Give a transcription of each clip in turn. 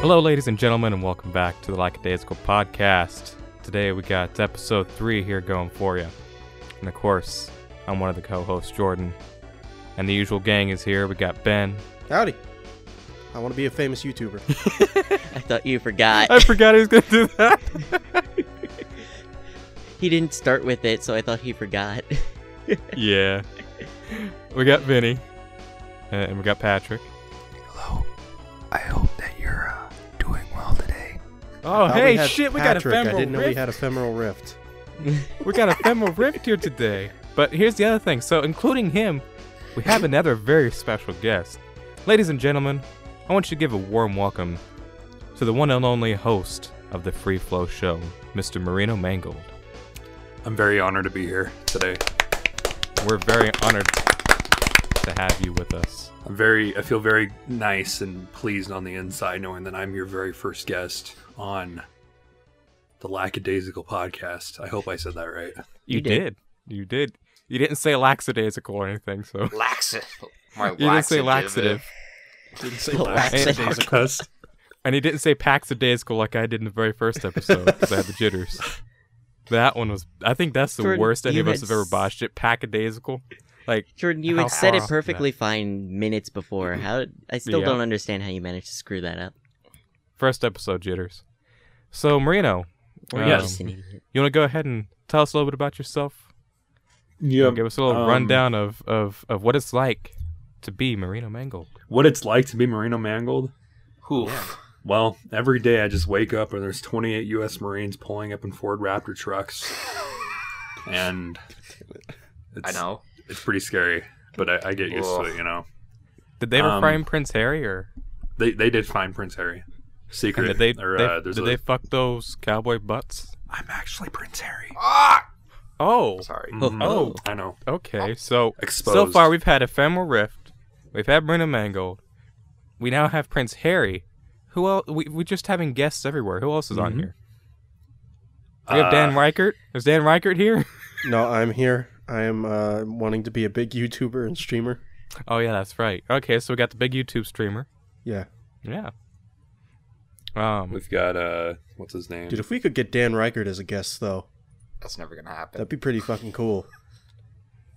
Hello, ladies and gentlemen, and welcome back to the Lackadaisical Podcast. Today we got episode three here going for you. And of course, I'm one of the co hosts, Jordan. And the usual gang is here. We got Ben. Howdy. I want to be a famous YouTuber. I thought you forgot. I forgot he was going to do that. he didn't start with it, so I thought he forgot. yeah. We got Vinny. Uh, and we got Patrick. Oh, Thought we hey, had shit, we got a femoral I didn't know rift. we had Ephemeral Rift. we got Ephemeral Rift here today. But here's the other thing. So, including him, we have another very special guest. Ladies and gentlemen, I want you to give a warm welcome to the one and only host of the Free Flow Show, Mr. Marino Mangold. I'm very honored to be here today. We're very honored to have you with us. I'm very I feel very nice and pleased on the inside knowing that I'm your very first guest on the Lackadaisical podcast. I hope I said that right. You, You did. did. You did. You didn't say lackadaisical or anything, so Laxative. My you didn't say laxative, Didn't say Laxative. And he didn't say paxadaisical like I did in the very first episode because I had the jitters. That one was. I think that's the Jordan, worst any of us have ever botched it. Packadaisical. Like Jordan, you had said it off perfectly fine minutes before. How? I still Yeah. don't understand how you managed to screw that up. First episode jitters. So Marino, Or um, you're Yes. just an idiot. you want to go ahead and tell us a little bit about yourself? Yeah. Give us a little um, rundown of, of, of what it's like to be Marino Mangold. What it's like to be Marino Mangold? Oof. Well, every day I just wake up and there's 28 U.S. Marines pulling up in Ford Raptor trucks, and it's, I know. it's pretty scary, but I, I get used to it. You know, Did they ever Um, find Prince Harry or they they did find Prince Harry. And Secret. did they, or, they- uh, there's did a- they fuck those cowboy butts? I'm actually Prince Harry. Ah! Oh, Sorry. Mhm. Oh. I know. okay. So Exposed. so far we've had Ephemeral Rift, we've had Marino Mangold, we now have Prince Harry. Who else? We we just having guests everywhere. Who else is on Mhm. here? We have Dan Uh, Reichert. Is Dan Reichert here? No, I'm here. I am uh, wanting to be a big YouTuber and streamer. Oh yeah, that's right. Okay, so we got the big YouTube streamer. Yeah. Yeah. Um. We've got uh, what's his name? Dude, if we could get Dan Reichert as a guest, though, That's never gonna happen. that'd be pretty fucking cool.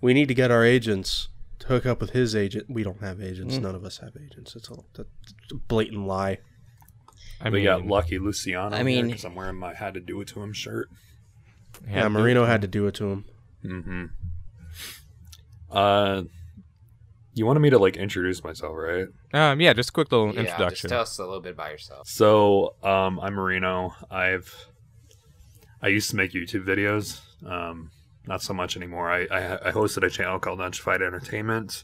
We need to get our agents to hook up with his agent. We don't have agents. None of us have agents. It's a, that's a blatant lie. I we mean, got Lucky Luciano. I mean- because I'm wearing my "Had to Do It to Him" shirt. Yeah, Marino had to do it to him. Mm-hmm. Uh, you wanted me to like introduce myself, right? Um. Yeah. Just a quick little yeah, introduction. just tell us a little bit about yourself. So, um, I'm Marino. I've I used to make YouTube videos. Um, not so much anymore. I I, I hosted a channel called Unchified Entertainment.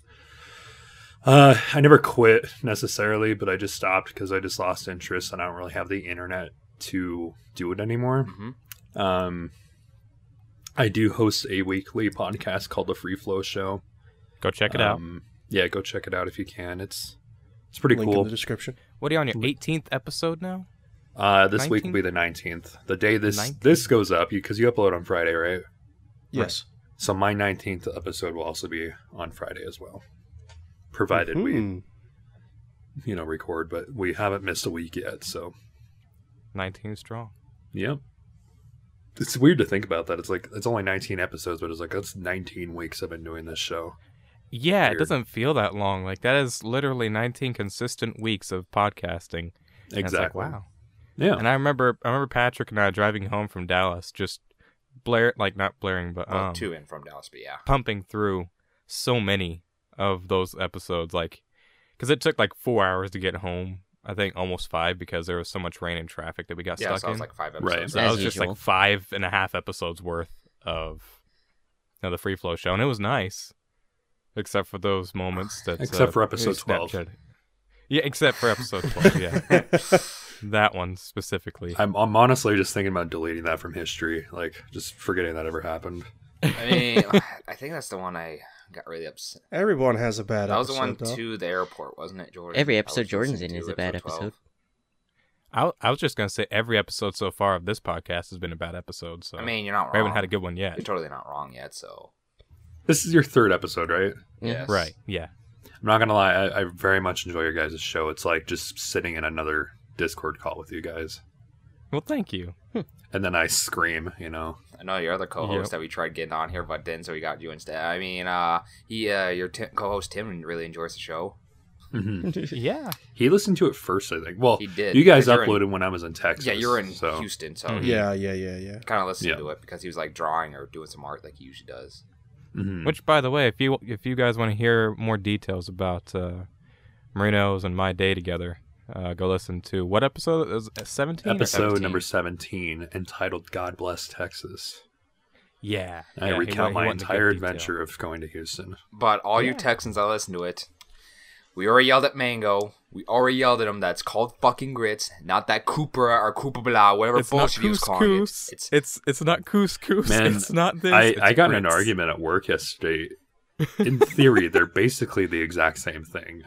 Uh, I never quit necessarily, but I just stopped because I just lost interest and I don't really have the internet to do it anymore. hmm Um, I do host a weekly podcast called The Free Flow Show. Go check it out. Yeah, go check it out if you can. It's it's pretty Link cool. in the description. What are you on your 18th episode now? Uh, this week will be the nineteenth. The day this 19th? this goes up because you upload on Friday, right? Yes. So my nineteenth episode will also be on Friday as well, provided we Hmm. you know record. But we haven't missed a week yet, so 19 strong. yep. It's weird to think about that. It's like it's only nineteen episodes, but it's like that's nineteen weeks I've been doing this show. Yeah, it doesn't feel that long. Like that is literally 19 consistent weeks of podcasting. And like, Exactly. wow. Yeah. And I remember, I remember Patrick and I driving home from Dallas, just blare, like not blaring, but Well, um, to and from Dallas, but yeah. pumping through so many of those episodes, like, because it took like four hours to get home. I think almost five because there was so much rain and traffic that we got Yeah, stuck so I was in. like five episodes. Right. episodes. so that As was just like five and a half episodes worth of you know, the free flow show, and it was nice, except for those moments that Except uh, for episode Snapchat- 12. Yeah, except for episode twelve. Yeah, that one specifically. I'm I'm honestly just thinking about deleting that from history, like just forgetting that ever happened. I mean, I think that's the one I got really upset. Everyone has a bad episode. That was the one though. to the airport, wasn't it, Jordan? Every episode Jordan's in is a bad episode 12. I, I was just gonna say every episode so far of this podcast has been a bad episode. So I mean, you're not wrong. we haven't had a good one yet. You're totally not wrong yet. So This is your third episode, right? yes, Right? Yeah. I'm not gonna lie, I, I very much enjoy your guys' show. It's like just sitting in another Discord call with you guys, Well, thank you. and then I scream. You know, I know your other co-host Yep. that we tried getting on here, but didn't, so we got you instead. I mean, uh, he, uh, your t- co-host Tim really enjoys the show. Yeah. he listened to it first. I think. Well, He did, You guys because you're in- uploaded when I was in Texas. yeah, you were in so. Houston, so Mhm. Yeah, yeah, yeah, yeah. kind of listened Yeah. to it because he was like drawing or doing some art like he usually does. Mhm. Which, by the way, if you if you guys want to hear more details about uh, Marino's and my day together, uh, go listen to what episode? It was seventeen. Episode 17. number seventeen, entitled "God Bless Texas." Yeah. I yeah, recount went- he my went into good entire detail. adventure of going to Houston. But all you Texans I listen to it, we already yelled at Mango. We already yelled at him. That's called fucking grits, not that Cooper or Cooper blah, whatever It's not bullshit he was calling it. couscous. It's It's it's not couscous. Man, it's not this. I, I got in an argument at work yesterday. In theory, they're basically the exact same thing.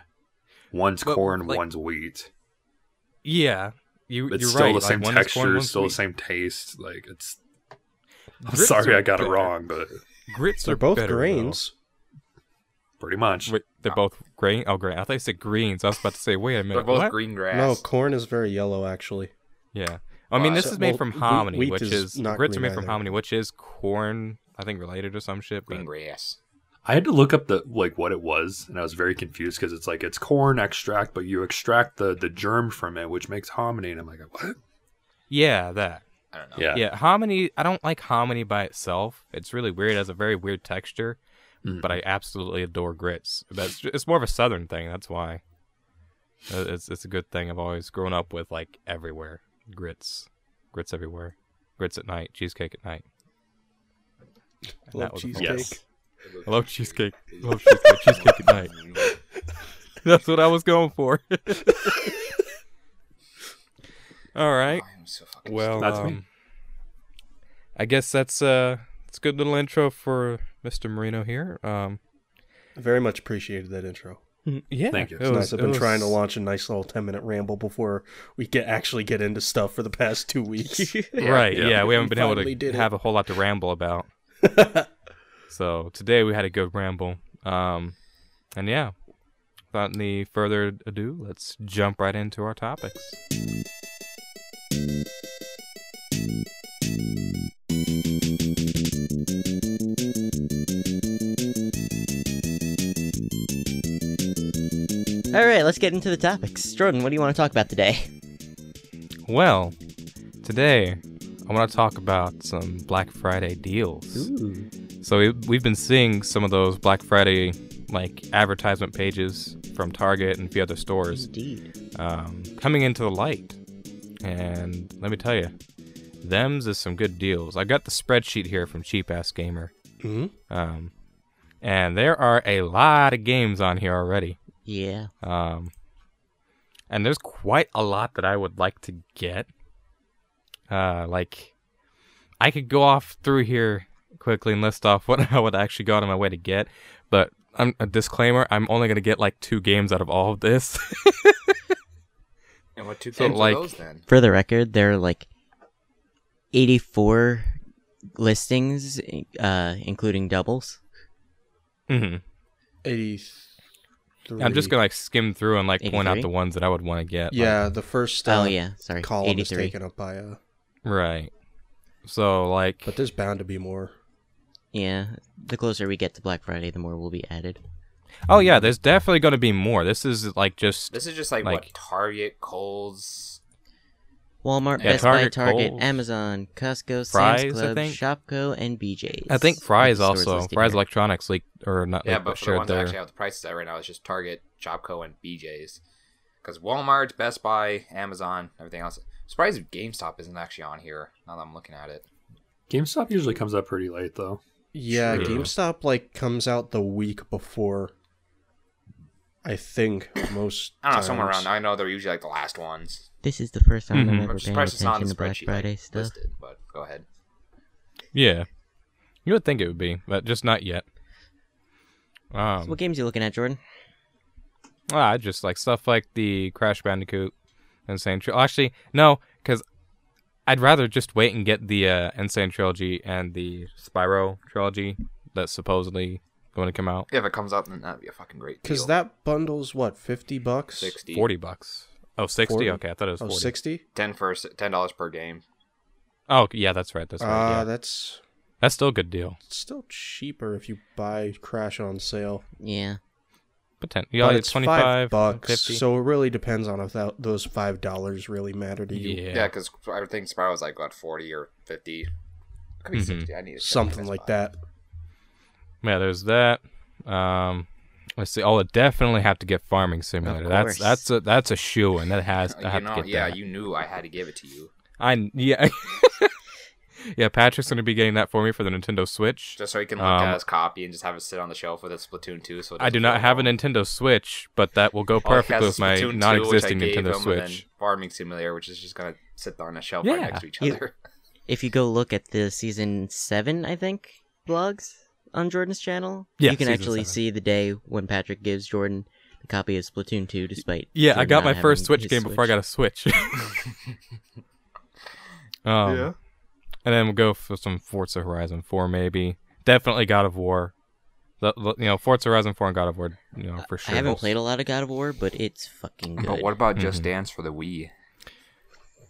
One's But, corn, like- one's wheat. Yeah. You, It's you're still right. the same like, one is corn, texture, still wheat. the same taste. Like it's. I'm Grits sorry, I got it wrong, but Grits They're are both better, though. Grains. pretty much. Wait, they're both grain. Oh, grain. I thought you said greens. I was about to say, wait a minute. they're both what? green grass. No, corn is very yellow actually. Yeah. I mean, Uh, this so- is made well, from hominy, wheat which is is, not grits are green made from either. hominy, which is corn. I think related or some shit. Green grass. I had to look up the like what it was, and I was very confused because it's like it's corn extract, but you extract the the germ from it, which makes hominy, and I'm like, what? yeah, that. I don't know. Yeah. Yeah, hominy. I don't like hominy by itself. It's really weird. It has a very weird texture. Mhm. But I absolutely adore grits. That's it's more of a southern thing. That's why. Uh, It's it's a good thing. I've always grown up with like everywhere grits, grits everywhere, grits at night, cheesecake at night. And Love that was a cheesecake. Yes. I love cheesecake. I love cheesecake. cheesecake at night. That's what I was going for. All right. I'm so fucking Well, That's me. um, I guess that's uh, it's a good little intro for Mr. Marino here. Um, Very much appreciated that intro. yeah, Thank you. it It's was- nice. I've it been was- trying to launch a nice little ten minute ramble before we get actually get into stuff for the past two weeks. right? Yeah. Yeah, we haven't We been able finally to did it. have a whole lot to ramble about. so today we had a good ramble. Um, and yeah, without any further ado, let's jump right into our topics. All right, let's get into the topics. Jordan, what do you want to talk about today? Well, today I want to talk about some Black Friday deals. Ooh. So we, we've been seeing some of those Black Friday like advertisement pages from Target and a few other stores Indeed. um, coming into the light. And let me tell you, them's is some good deals. I got the spreadsheet here from Cheap Ass Gamer, hmm um, and there are a lot of games on here already. Yeah. Um, and there's quite a lot that I would like to get. Uh, like, I could go off through here quickly and list off what I would actually go out of my way to get, but I'm a disclaimer. I'm only gonna get like two games out of all of this. and what two games so, like, those then? For the record, there are like 84 listings, uh, including doubles. Mm-hmm. 83 three. I'm just gonna like skim through and like 83? point out the ones that I would want to get. Yeah, like, the first uh, oh yeah sorry column 83. is taken up by a right. So like, but there's bound to be more. Yeah, the closer we get to Black Friday, the more will be added. Oh yeah, there's definitely going to be more. This is like just this is just like, like what Target, Kohl's, Walmart, Yeah, Best Buy, Target, Target, Kohl's, Amazon, Costco, Fry's, Sam's Club, think. Shopko, and BJ's. I think Fry's the also Fry's here. Electronics leaked or not Yeah, like, but for the shared ones that actually have the prices at right now, it's just Target, Shopko, and BJ's. Because Walmart, Best Buy, Amazon, everything else. I'm surprised if GameStop isn't actually on here. Now that I'm looking at it. GameStop usually comes up pretty late though. Yeah, Sure. GameStop like comes out the week before. I think most. I don't know, somewhere times. around. I know they're usually like the last ones. This is the first time Mhm. I'm I'm ever just paying surprised it's not attention to Black Friday like, stuff. listed. But go ahead. Yeah. You would think it would be, but just not yet. Um, So what games are you looking at, Jordan? ah, I just like stuff like the Crash Bandicoot, Insane Trilogy. Actually, no, because I'd rather just wait and get the uh, Insane Trilogy and the Spyro Trilogy that's supposedly going to come out. If it comes out, then that'd be a fucking great deal. Because that bundle's what fifty bucks. 60. Forty bucks. Oh, 60? 40? Okay, I thought it was Oh, 40. 60? Ten for ten dollars per game. Oh, yeah, that's right. That's Uh, right. yeah. that's That's still a good deal. still cheaper if you buy Crash on sale. Yeah. Potent- you but it's 25 five bucks, 50. so it really depends on if that, those five dollars really matter to you. yeah. Yeah, because I think Spyro was like what forty or fifty. Could be Mhm. sixty. I need Something like spot. that. Yeah, there's that. Um, let's see. Oh, I definitely have to get Farming Simulator. That's that's a that's a shoe, and that has I have know, to get yeah, that. you knew I had to give it to you I yeah. yeah, Patrick's gonna be getting that for me for the Nintendo Switch. just so he can look Um, at his copy and just have it sit on the shelf with a Splatoon two. So it I do doesn't not feel have a. Nintendo Switch, but that will go All perfectly has with is my Splatoon 2, which I non-existing gave Nintendo him, and then Switch. Farming Simulator, which is just gonna sit on a shelf Yeah. right next to each You- other. If you go look at the season seven, I think blogs on Jordan's channel, Yeah, you can actually seven. see the day when Patrick gives Jordan the copy of Splatoon two, despite Yeah, I got my first Switch his game before I got a Switch. um, And then we'll go for some Forza Horizon 4, maybe. Definitely God of War. The, the- you know, Forza Horizon 4 and God of War, you know, for sure. I haven't played a lot of God of War, but it's fucking good. But what about Mhm. Just Dance for the Wii?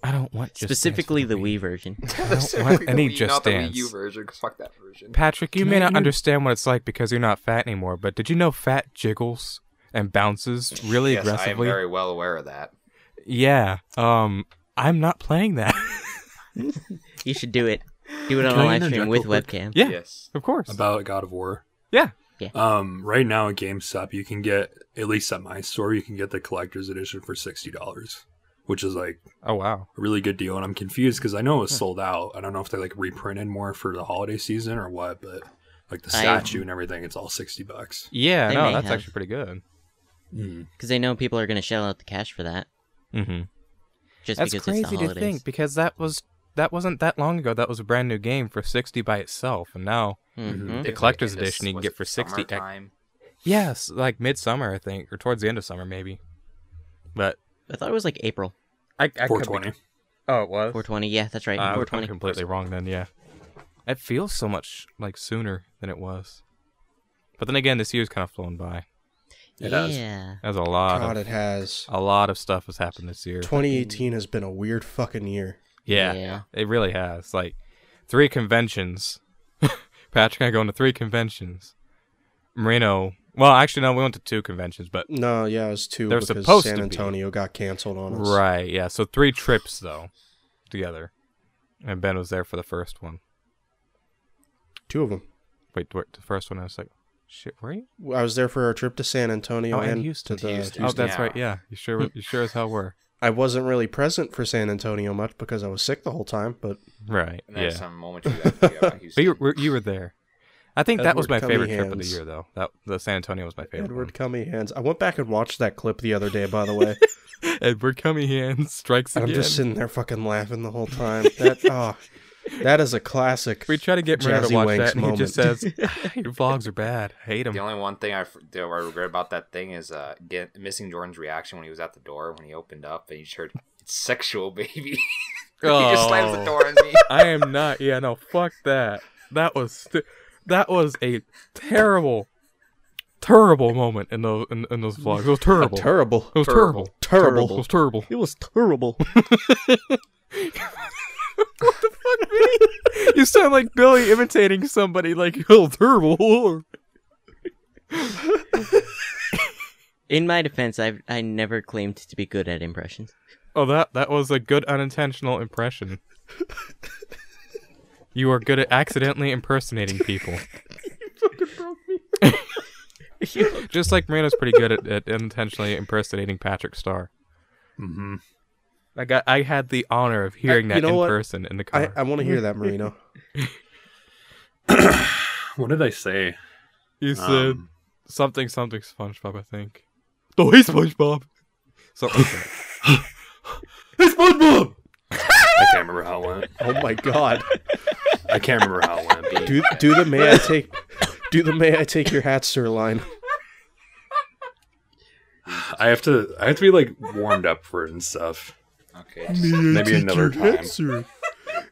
I don't want Just Dance Specifically for the Wii version. I don't want any Wii, Just not the Wii Dance. U version. 'cause fuck that version. Patrick, you Can may I not inter- understand what it's like because you're not fat anymore, but did you know fat jiggles and bounces really yes, I am aggressively? very well aware of that. Yeah. Um, I'm not playing that. You should do it. Do it on Can a I live stream interject with real quick? webcam. yeah, Yes. of course. About God of War. Yeah. yeah. Um, right now at GameStop, you can get at least at my store, you can get the collector's edition for sixty dollars, which is like Oh wow. a really good deal. And I'm confused because I know it was sold out. I don't know if they like reprinted more for the holiday season or what, but like the I- statue and everything, it's all sixty bucks. Yeah, They no, may that's have. actually pretty good. Mm. Because they know people are going to shell out the cash for that. Mm-hmm. Just That's because crazy it's the to holidays. think because that was that wasn't that long ago. That was a brand new game for sixty by itself, and now Mhm. The collector's in edition you can get for 60 ec- summertime? yes, like midsummer I think, or towards the end of summer maybe. But I thought it was like April I, I Four twenty. Oh, it was. 420. Yeah, that's right. Uh, I'm completely wrong then. Yeah, it feels so much like sooner than it was. But then again, this year's kind of flown by. It has. yeah. There's a lot God, of it has. a lot of stuff has happened this year. 2018 has been a weird fucking year. Yeah, Yeah. it really has. Like three conventions. Patrick and I going to three conventions. Marino. Well, actually, no, we went to two conventions, but No, yeah, it was two They're because supposed San to be. Antonio got canceled on us. right, yeah. So three trips though, together, and Ben was there for the first one. Two of them. Wait, wait the first one I was like, shit, were you? I was there for our trip to San Antonio Oh, and and Houston. to the. Houston. Oh, that's yeah. right. Yeah, you sure? You sure as hell were. I wasn't really present for San Antonio much because I was sick the whole time, but Right. And there's Yeah. some moments you have to forget about But you were, you were there. I think that was my Edward favorite trip of the year, though. That the San Antonio was my favorite. Edward Cummy hands. I went back and watched that clip the other day, by the way. one. Edward Cummingham strikes and I'm just sitting there fucking laughing the whole time. That oh, that is a classic. we try to get Marino to Jazzy watch Wanks that, and he just moment. says, "Ah, "Your vlogs are bad. I hate them." The only one thing I, f- that I regret about that thing is uh, get, missing Jordan's reaction when he was at the door when he opened up and he just heard it's sexual, baby. he just slams the Oh. door on me. I am not. Yeah, no, fuck that. That was st- that was a terrible, terrible moment in those in, in those vlogs. It was terrible. Terrible. it was terrible. Terrible. It was terrible. It was terrible. What the fuck, Vinny? you sound like Billy imitating somebody. Like, oh, terrible. In my defense, I've I never claimed to be good at impressions. Oh, that that was a good unintentional impression. You are good at accidentally impersonating people. you fucking broke me. Just like Marino's pretty good at, at intentionally impersonating Patrick Star. hmm I got I had the honor of hearing you that know in what? person in the I, car. I want to hear that, Marino. What did I say? you said Um, something something SpongeBob, I think. Oh, hey SpongeBob. Something like that. hey, SpongeBob. I can't remember how it went. Oh my god. I can't remember how it went. Do do the may I take do the may I take your hat, sir line. I have to. I have to be like warmed up for it and stuff. Okay. Maybe another time. sir?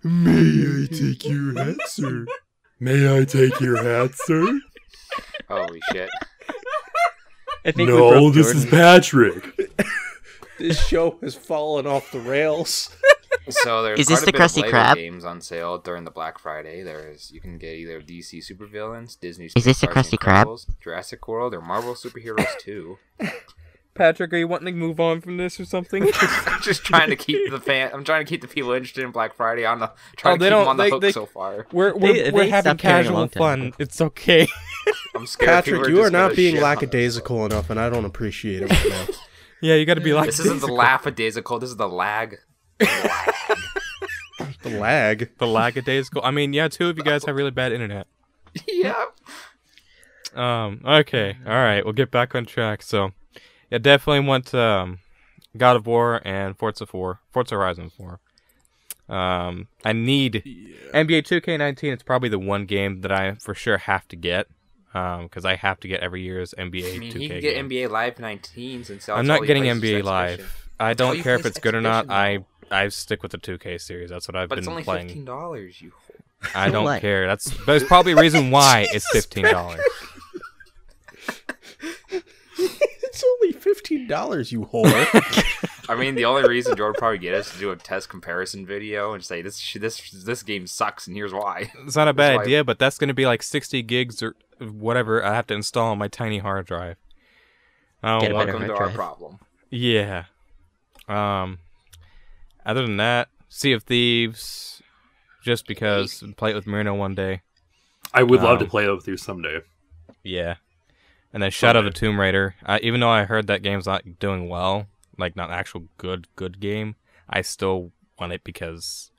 May I take your hat, sir? May I take your hat, sir? Holy shit. I think No, this Jordan. is Patrick. this show has fallen off the rails. So there's Is this the bit of Krusty Krab? games on sale during the Black Friday. There's you can get either DC supervillains, Disney Is this the Superstars Krusty Krab? Jurassic World, or Marvel Superheroes too. Patrick, are you wanting to move on from this or something? I'm just trying to keep the fan. I'm trying to keep the people interested in Black Friday on the oh, trying Oh, to they keep them don't- on the they- hook they- so far. we're we're, They- we're they having stopped caring a casual fun. It's okay. I'm scared. Patrick, you are not being shit on us. lackadaisical enough, and I don't appreciate it right now. yeah, you got to be like This isn't the lackadaisical. This is the lag. The lag. the lackadaisical. I mean, yeah, two of you guys have really bad internet. yeah. Um. Okay. All right. We'll get back on track. So, yeah, definitely want um, God of War and Forza 4, Forza Horizon 4. Um, I need NBA 2K19. It's probably the one game that I for sure have to get. Um, because I have to get every year's NBA I mean, 2K. he can get game. NBA Live 19 since I'm not getting NBA Live. Live. I don't you care if it's good or not. I exhibition, I stick with the 2K series. That's what I've But been it's only fifteen dollars. You. Whore. I don't What? care. That's there's probably a reason why it's fifteen dollars. It's only fifteen dollars, you whore. I mean, the only reason Jordan probably get us to do a test comparison video and say this this this game sucks and here's why. It's not a bad That's why- idea, but that's going to be like 60 gigs or whatever I have to install on my tiny hard drive. I don't Get a want- Welcome to hard our problem. Yeah. Um. Other than that, Sea of Thieves, just because play it with Marino one day. I would love to Um, play it with you someday. Yeah. And then Shadow of the Tomb Raider. I, even though I heard that game's not doing well, like not an actual good good game, I still want it because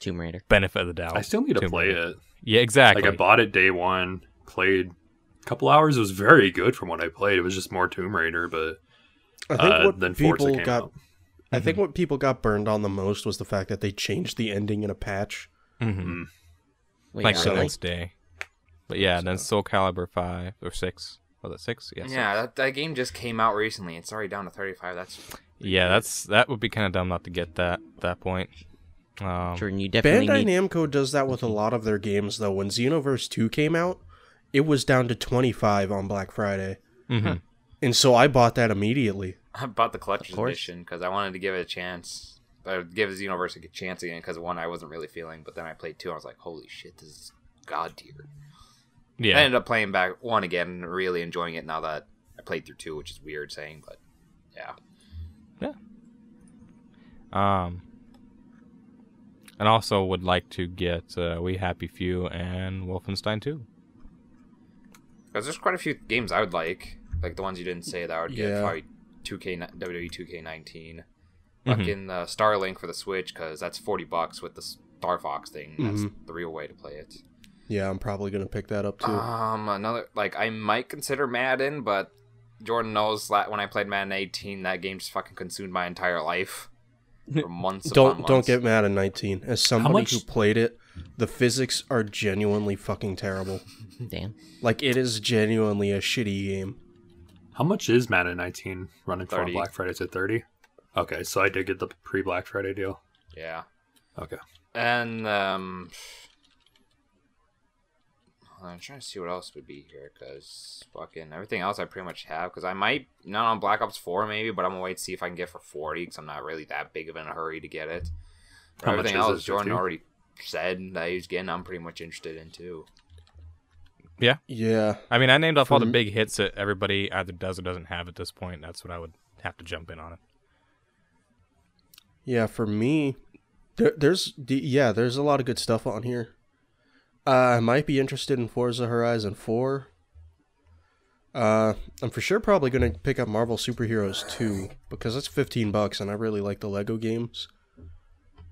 Tomb Raider. benefit of the doubt. I still need to Tomb play Raider. it. Yeah, exactly. Like I bought it day one, played a couple hours. It was very good from what I played. It was just more Tomb Raider, but I think uh, what then Forza people came got. out. I think what people got burned on the most was the fact that they changed the ending in a patch. hmm Wait, like really? so- Since Day. But yeah, then Soul Calibur five or six. Was it six? Yeah. Yeah, six. that, that game just came out recently. It's already down to 35. That's Yeah, that's that would be kind of dumb not to get that that point. Um, Jordan, you definitely Bandai need. Namco does that with a lot of their games, though. When Xenoverse 2 came out, it was down to 25 on Black Friday. mhm. And so I bought that immediately. I bought the collector's edition because I wanted to give it a chance. Or give Xenoverse a chance again because one I wasn't really feeling, but then I played two. and I was like, "Holy shit, this is god tier." Yeah. I ended up playing back one again and really enjoying it now that I played through two, which is weird saying, but yeah. Yeah. Um, and also would like to get uh, We Happy Few and Wolfenstein 2. Because there's quite a few games I would like, like the ones you didn't say that I would get Yeah. probably 2K ni- WWE 2K19, Mhm. fucking the Starlink for the Switch because that's 40 bucks with the Star Fox thing. That's Mhm. the real way to play it. Yeah, I'm probably going to pick that up too. Um, another like I might consider Madden, but Jordan knows that when I played Madden 18, that game just fucking consumed my entire life for months. don't don't get Madden 19. As somebody much- who played it, the physics are genuinely fucking terrible. Damn. Like it is genuinely a shitty game. How much is Madden 19 running for on 30. Black Friday? Is it 30? Okay, so I did get the pre Black Friday deal. Yeah, Okay. and um, I'm trying to see what else would be here because fucking everything else I pretty much have because I might not on Black Ops 4 maybe, but I'm gonna wait to see if I can get for 40 because I'm not really that big of in a hurry to get it. But How everything else it, Jordan 50? already said that he was getting. I'm pretty much interested in too. Yeah. Yeah. I mean, I named off all the big hits that everybody either does or doesn't have at this point. That's what I would have to jump in on it. Yeah, for me, there, there's the- yeah, there's a lot of good stuff on here. Uh, I might be interested in Forza Horizon 4. Uh, I'm for sure probably gonna pick up Marvel Superheroes 2 because it's 15 bucks and I really like the Lego games.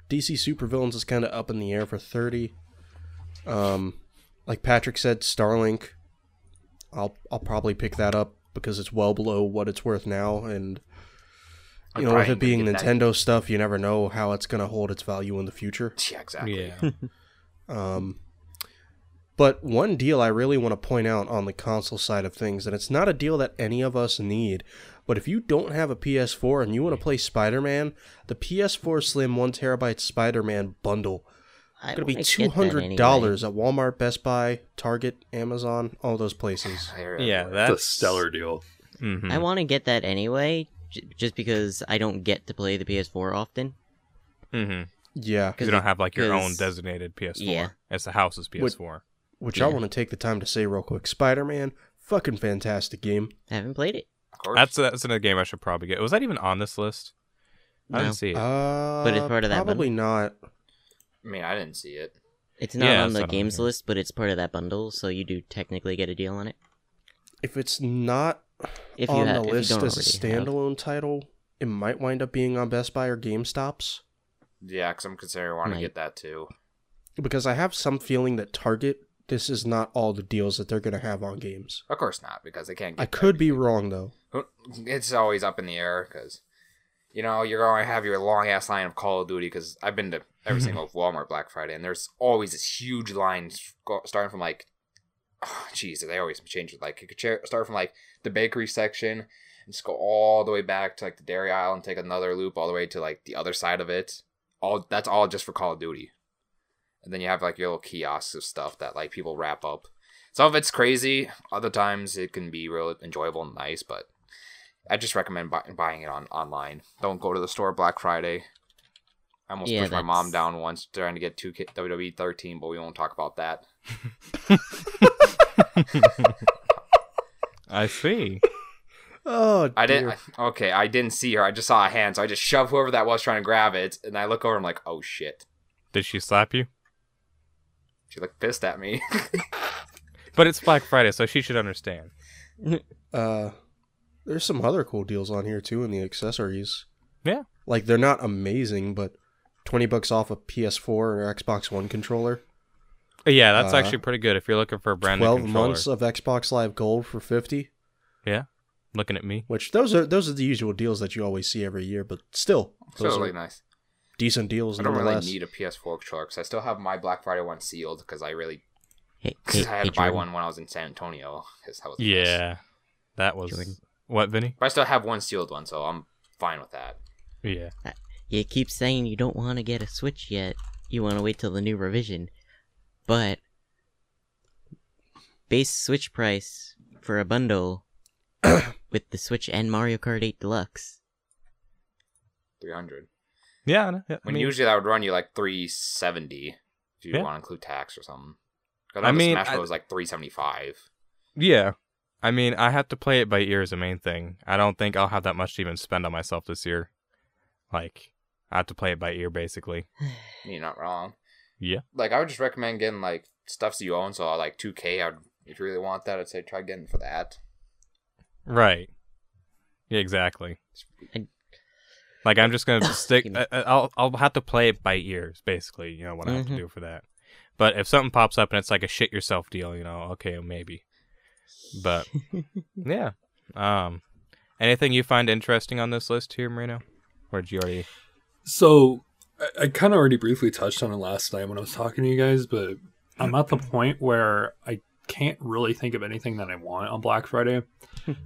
DC Supervillains is kind of up in the air for 30. Um, like Patrick said, Starlink. I'll I'll probably pick that up because it's well below what it's worth now and I'm you know, with it being gonna that- Nintendo stuff, you never know how it's gonna hold its value in the future. Yeah, exactly. Yeah. Um, but one deal I really want to point out on the console side of things, and it's not a deal that any of us need, but if you don't have a PS4 and you want to play Spider Man, the PS4 Slim 1 terabyte Spider Man bundle I going to be wanna get two that hundred anyway. dollars at Walmart, Best Buy, Target, Amazon, all those places. Yeah. That's that's a stellar deal. hmm I want to get that anyway, j- just because I don't get to play the PS4 often. Mm-hmm. Yeah, Because you don't have like your own designated PS4. yeah. It's the house's PS4. which I Yeah. want to take the time to say real quick. Spider Man, fucking fantastic game. I haven't played it. Of course. That's that's another game I should probably get. Was that even on this list? I No. didn't see it. Uh, But it's part of that Probably not. I mean, I didn't see it. It's not Yeah, on it's the not on games here. list, but it's part of that bundle, so you do technically get a deal on it. If it's not If you on have, the if list you don't as a already have. standalone title, it might wind up being on Best Buy or GameStops. Yeah, because I'm considering wanting Right. to get that too. Because I have some feeling that Target, this is not all the deals that they're going to have on games. Of course not, because they can't. Get I could be wrong though. It's always up in the air because, you know, you're going to have your long ass line of Call of Duty. Because I've been to every mm-hmm. single Walmart Black Friday, and there's always this huge line starting from like, oh, jeez, they always change it. Like it could start from like the bakery section and just go all the way back to like the dairy aisle and take another loop all the way to like the other side of it. All that's all just for Call of Duty. And then you have like your little kiosks of stuff that like people wrap up. Some of it's crazy. Other times it can be real enjoyable and nice, but I just recommend buy- buying it on online. Don't go to the store Black Friday. I almost Yeah, pushed my mom down once trying to get 2K WWE 13, but we won't talk about that. I see. Oh, I didn't. I- okay, I didn't see her. I just saw a hand, so I just shoved whoever that was trying to grab it, and I look over. And I'm like, oh shit. Did she slap you? She looked pissed at me. But it's Black Friday, so she should understand. Uh, there's some other cool deals on here too in the accessories. Yeah. Like they're not amazing, but twenty bucks off a PS4 or Xbox One controller. Yeah, that's Uh, actually pretty good if you're looking for a brand new Twelve controller. months of Xbox Live Gold for fifty. Yeah. Looking at me. Which those are those are the usual deals that you always see every year, but still, so those really are nice. decent deals I don't really nonetheless. need a PS4 controller because I still have my Black Friday one sealed because I really Hey, cause hey, I had hey, to buy Jordan. one when I was in San Antonio. 'cause that was nice. Yeah. That was Jordan. what, Vinny? But I still have one sealed one, so I'm fine with that. Yeah. You keep saying you don't want to get a Switch yet. You want to wait till the new revision. But base Switch price for a bundle with the Switch and Mario Kart 8 Deluxe. 300. Yeah, I know. yeah. I mean, usually that would run you like 370 if you Yeah. want to include tax or something. I I mean, Smash I- Bros. was like 375. yeah. I mean, I have to play it by ear is the main thing. I don't think I'll have that much to even spend on myself this year. Like, I have to play it by ear, basically. You're not wrong. Yeah. Like I would just recommend getting like stuffs you own. So like 2K, I'd if you really want that, I'd say try getting for that. Right. Yeah, exactly. Like I'm just gonna stick. I, I'll I'll have to play it by ears, basically. You know what I have to Mhm. do for that. But if something pops up and it's like a shit yourself deal, you know, okay, maybe. But yeah. Um, anything you find interesting on this list here, Marino? Or did you already? So I, I kind of already briefly touched on it last night when I was talking to you guys, but I'm at the point where I can't really think of anything that I want on Black Friday.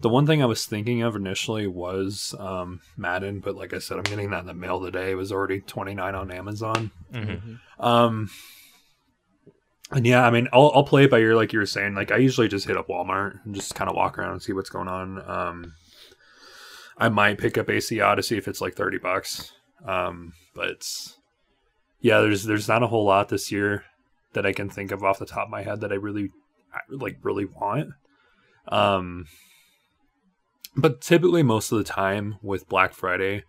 the one thing I was thinking of initially was um, Madden, but like I said, I'm getting that in the mail today. It was already 29 on Amazon. Mhm. Um, and yeah, I mean, I'll, I'll play it by ear, like you were saying. Like I usually just hit up Walmart and just kind of walk around and see what's going on. Um, I might pick up AC Odyssey if it's like thirty bucks. Um, but yeah, there's there's not a whole lot this year that I can think of off the top of my head that I really like really want. Um, but typically most of the time with Black Friday,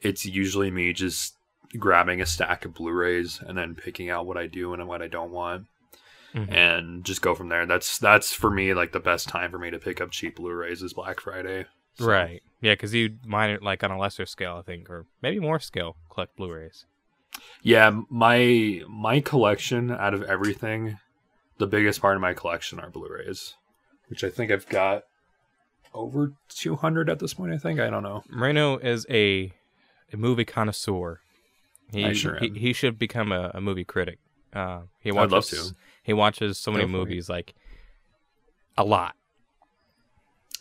it's usually me just grabbing a stack of Blu-rays and then picking out what I do and what I don't want Mhm. and just go from there. That's that's for me like the best time for me to pick up cheap Blu-rays is Black Friday. So- Right. Yeah, because you mine it like on a lesser scale, I think, or maybe more scale. Collect Blu-rays. Yeah, my my collection out of everything, the biggest part of my collection are Blu-rays, which I think I've got over 200 at this point. I think I don't know. Marino is a a movie connoisseur. He I sure he, am. he should become a, a movie critic. Uh, he I'd watches love to. he watches so many it. movies like a lot.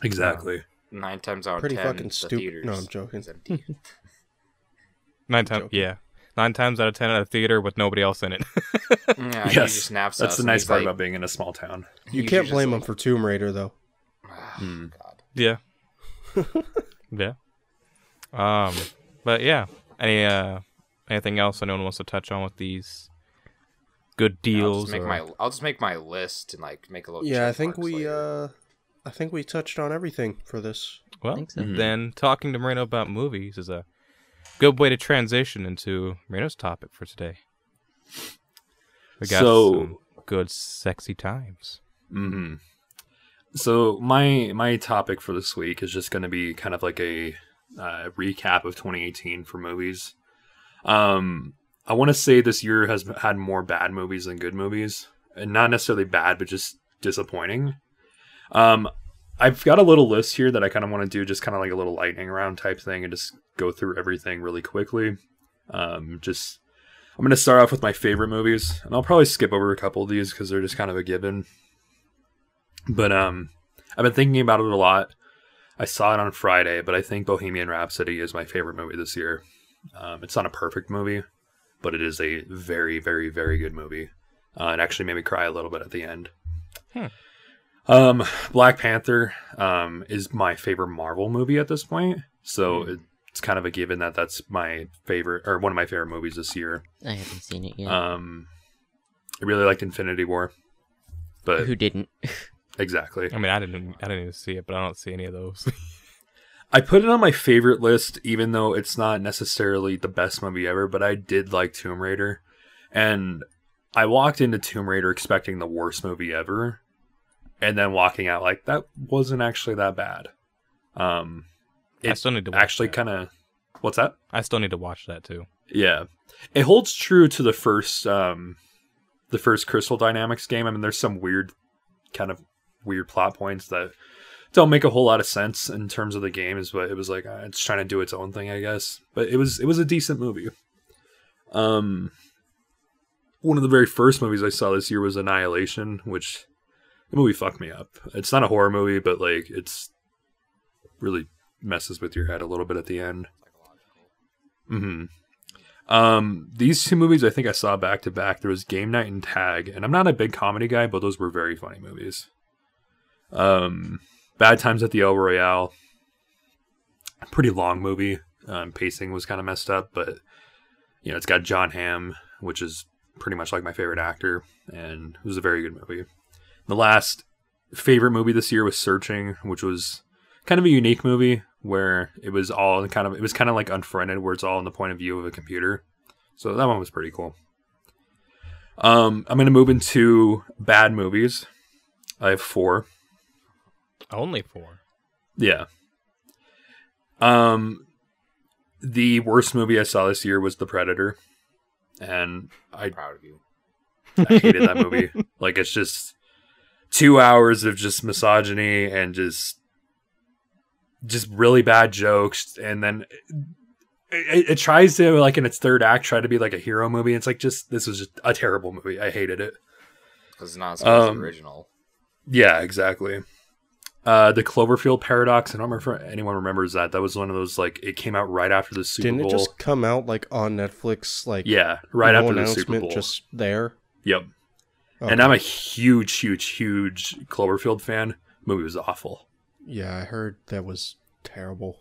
Exactly. Nine times out of Pretty ten, fucking the stupid- no, I'm joking. Nine times, yeah, nine times out of ten at a theater with nobody else in it. yeah, he yes, just snaps that's the nice part like- about being in a small town. You can't just blame him like, for Tomb Raider though. Hmm. God. yeah, yeah. Um, but yeah, any uh, anything else anyone wants to touch on with these good I'll deals? just make or- my I'll just make my list and like make a little. Yeah, I think we later. uh I think we touched on everything for this. Well, think so. Mhm. then talking to Marino about movies is a good way to transition into Marino's topic for today. We got So- some good sexy times. hmm So my my topic for this week is just going to be kind of like a uh, recap of 2018 for movies. Um, I want to say this year has had more bad movies than good movies, and not necessarily bad, but just disappointing. Um, I've got a little list here that I kind of want to do, just kind of like a little lightning round type thing, and just go through everything really quickly. Um, just I'm to start off with my favorite movies, and I'll probably skip over a couple of these because they're just kind of a given. But um, I've been thinking about it a lot. I saw it on Friday, but I think Bohemian Rhapsody is my favorite movie this year. Um, it's not a perfect movie, but it is a very, very, very good movie. Uh, it actually made me cry a little bit at the end. Hmm. Um, Black Panther um, is my favorite Marvel movie at this point, so Hmm. it's kind of a given that that's my favorite or one of my favorite movies this year. I haven't seen it yet. Um, I really liked Infinity War, but Who didn't? exactly. I mean, I didn't, I didn't even see it, but I don't see any of those. I put it on my favorite list, even though it's not necessarily the best movie ever. But I did like Tomb Raider, and I walked into Tomb Raider expecting the worst movie ever, and then walking out like that wasn't actually that bad. Um, I still need to watch actually kind of what's that? I still need to watch that too. Yeah, it holds true to the first, um, the first Crystal Dynamics game. I mean, there's some weird, kind of weird plot points that don't make a whole lot of sense in terms of the games, but it was like uh, it's trying to do its own thing, I guess. But it was it was a decent movie. Um, one of the very first movies I saw this year was Annihilation, which the movie fucked me up. It's not a horror movie, but like it's really messes with your head a little bit at the end. hmm Um, these two movies I think I saw back to back. There was Game Night and Tag, and I'm not a big comedy guy, but those were very funny movies. Um, Bad Times at the El Royale, pretty long movie. Um, pacing was kind of messed up, but you know it's got Jon Hamm, which is pretty much like my favorite actor, and it was a very good movie. The last favorite movie this year was Searching, which was kind of a unique movie where it was all kind of it was kind of like unfriended where it's all in the point of view of a computer so that one was pretty cool um i'm gonna move into bad movies i have four Only four. yeah um the worst movie i saw this year was the predator and i I'm proud of you. I hated that movie. Like it's just two hours of just misogyny and just just really bad jokes, and then it, it tries to like in its third act try to be like a hero movie. It's like just this was just a terrible movie. I hated it. Because it's not as good as Um, the original. Yeah, exactly. Uh, the Cloverfield paradox. I don't remember if anyone remembers that. That was one of those like it came out right after the Super Didn't Bowl. it just come out like on Netflix? Like yeah, right no after the announcement, Super Bowl. just there. Yep. Oh, And I'm a huge, huge, huge Cloverfield fan. Movie was awful. yeah, I heard that was terrible.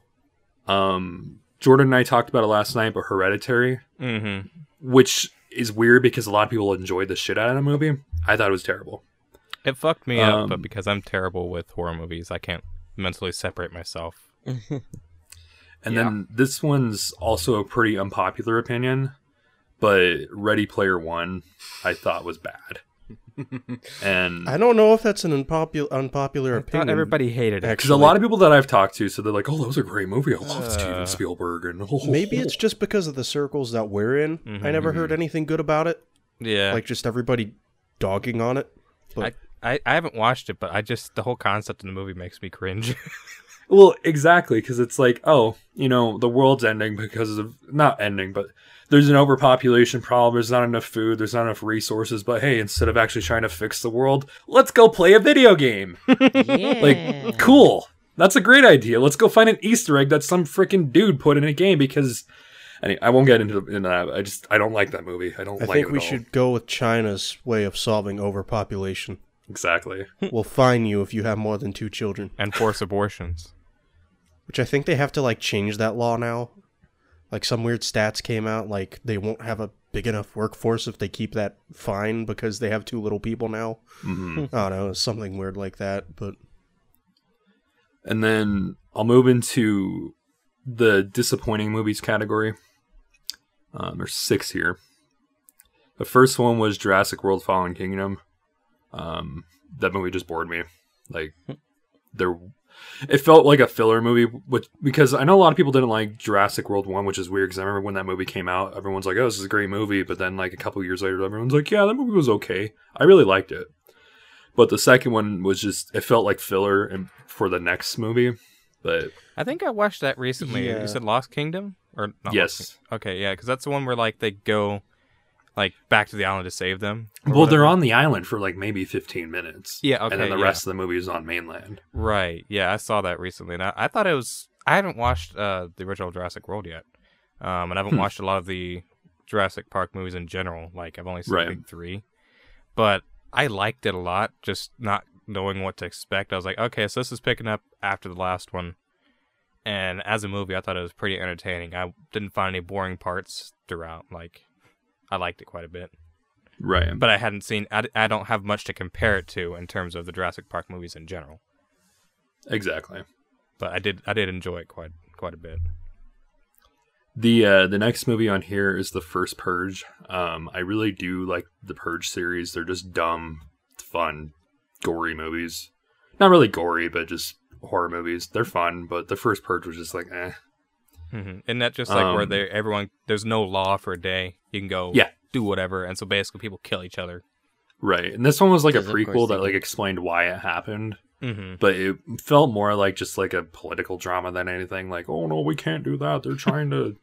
Um, Jordan and I talked about it last night, but Hereditary, Mm-hmm. which is weird because a lot of people enjoyed the shit out of the movie. I thought it was terrible. It fucked me up, Um, but because I'm terrible with horror movies, I can't mentally separate myself. And Yeah. then this one's also a pretty unpopular opinion, but Ready Player One, I thought was bad. And I don't know if that's an unpopular unpopular I opinion. thought everybody hated it. Because a lot of people that I've talked to said they're like, "Oh, that was a great movie. I love Uh, Steven Spielberg." And Maybe it's just because of the circles that we're in. I never heard anything good about it. Yeah, Like just everybody dogging on it. But I, I haven't watched it, but I just the whole concept of the movie makes me cringe. Well, exactly, because it's like, oh, you know, the world's ending because of not ending, but there's an overpopulation problem. There's not enough food. There's not enough resources. But hey, instead of actually trying to fix the world, let's go play a video game. yeah. Like, cool. That's a great idea. Let's go find an Easter egg that some freaking dude put in a game because. Anyway, I won't get into into that. Uh, I just I don't like that movie. I don't I like think we at all. should go with China's way of solving overpopulation. exactly. we'll fine you if you have more than two children. and force abortions. which I think they have to like change that law now. Like some weird stats came out, like they won't have a big enough workforce if they keep that fine because they have too little people now. hmm I don't know, something weird like that. But And then I'll move into the disappointing movies category. Um, there's six here. The first one was Jurassic World: Fallen Kingdom. Um, that movie just bored me. Like, there, it felt like a filler movie. Which because I know a lot of people didn't like Jurassic World One, which is weird. Because I remember when that movie came out, everyone's like, "Oh, this is a great movie," but then like a couple years later, everyone's like, "Yeah, that movie was okay. I really liked it." But the second one was just it felt like filler and for the next movie. But I think I watched that recently. Yeah. You said Lost Kingdom or not yes, Kingdom? Okay, yeah, because that's the one where like they go like back to the island to save them. well, they're on the island for like maybe fifteen minutes. Yeah, okay, and then the yeah. rest of the movie is on mainland. Right. Yeah, I saw that recently. And I, I thought it was. I haven't watched uh, the original Jurassic World yet, um, and I haven't Hmm. watched a lot of the Jurassic Park movies in general. Like I've only seen Right. big three, but I liked it a lot. Just not knowing what to expect, I was like, okay, so this is picking up after the last one. And as a movie, I thought it was pretty entertaining. I didn't find any boring parts throughout. Like, I liked it quite a bit. Right. But I hadn't seen. I, I don't have much to compare it to in terms of the Jurassic Park movies in general. exactly. But I did. I did enjoy it quite quite a bit. The uh, the next movie on here is the first Purge. Um, I really do like the Purge series. They're just dumb, fun, gory movies. Not really gory, but just horror movies. They're fun, but the first Purge was just like, eh. Hmm Isn't that just like where Um, they everyone there's no law for a day. You can go Yeah. do whatever, and so basically people kill each other. Right. And this one was like a Because of course prequel that like explained why it happened. hmm but it felt more like just like a political drama than anything like oh no we can't do that they're trying to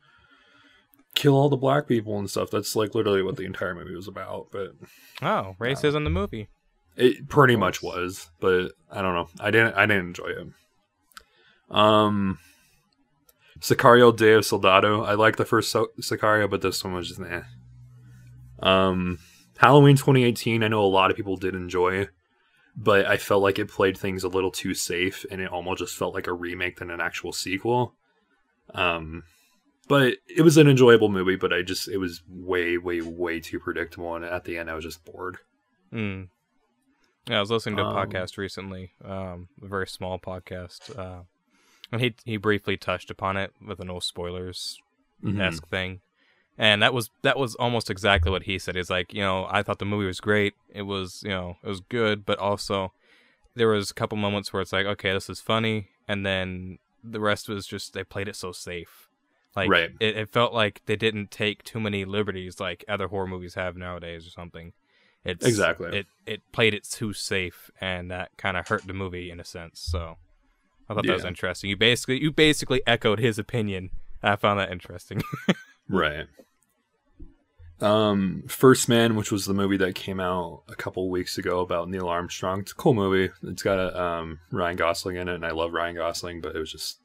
kill all the black people and stuff that's like literally what the entire movie was about but Oh, racism the movie. it pretty much was but i don't know i didn't i didn't enjoy it um sicario Day of soldado i like the first so- sicario but this one was just eh. um halloween 2018 i know a lot of people did enjoy but I felt like it played things a little too safe, and it almost just felt like a remake than an actual sequel. Um, but it was an enjoyable movie, but I just it was way, way, way too predictable, and at the end I was just bored. Mm. Yeah, I was listening to a Um, podcast recently, um, a very small podcast, uh, and he he briefly touched upon it with an no spoilers Mhm. esque thing, and that was that was almost exactly what he said. He's like, you know, I thought the movie was great. It was, you know, it was good, but also there was a couple moments where it's like, okay, this is funny, and then the rest was just they played it so safe. Like Right. it, it felt like they didn't take too many liberties like other horror movies have nowadays or something. It's Exactly. It it played it too safe, and that kind of hurt the movie in a sense. So I thought that was interesting. You basically you basically echoed his opinion. I found that interesting. Right. Um, First Man, which was the movie that came out a couple weeks ago about Neil Armstrong. It's a cool movie. It's got a, um, Ryan Gosling in it, and I love Ryan Gosling, but it was just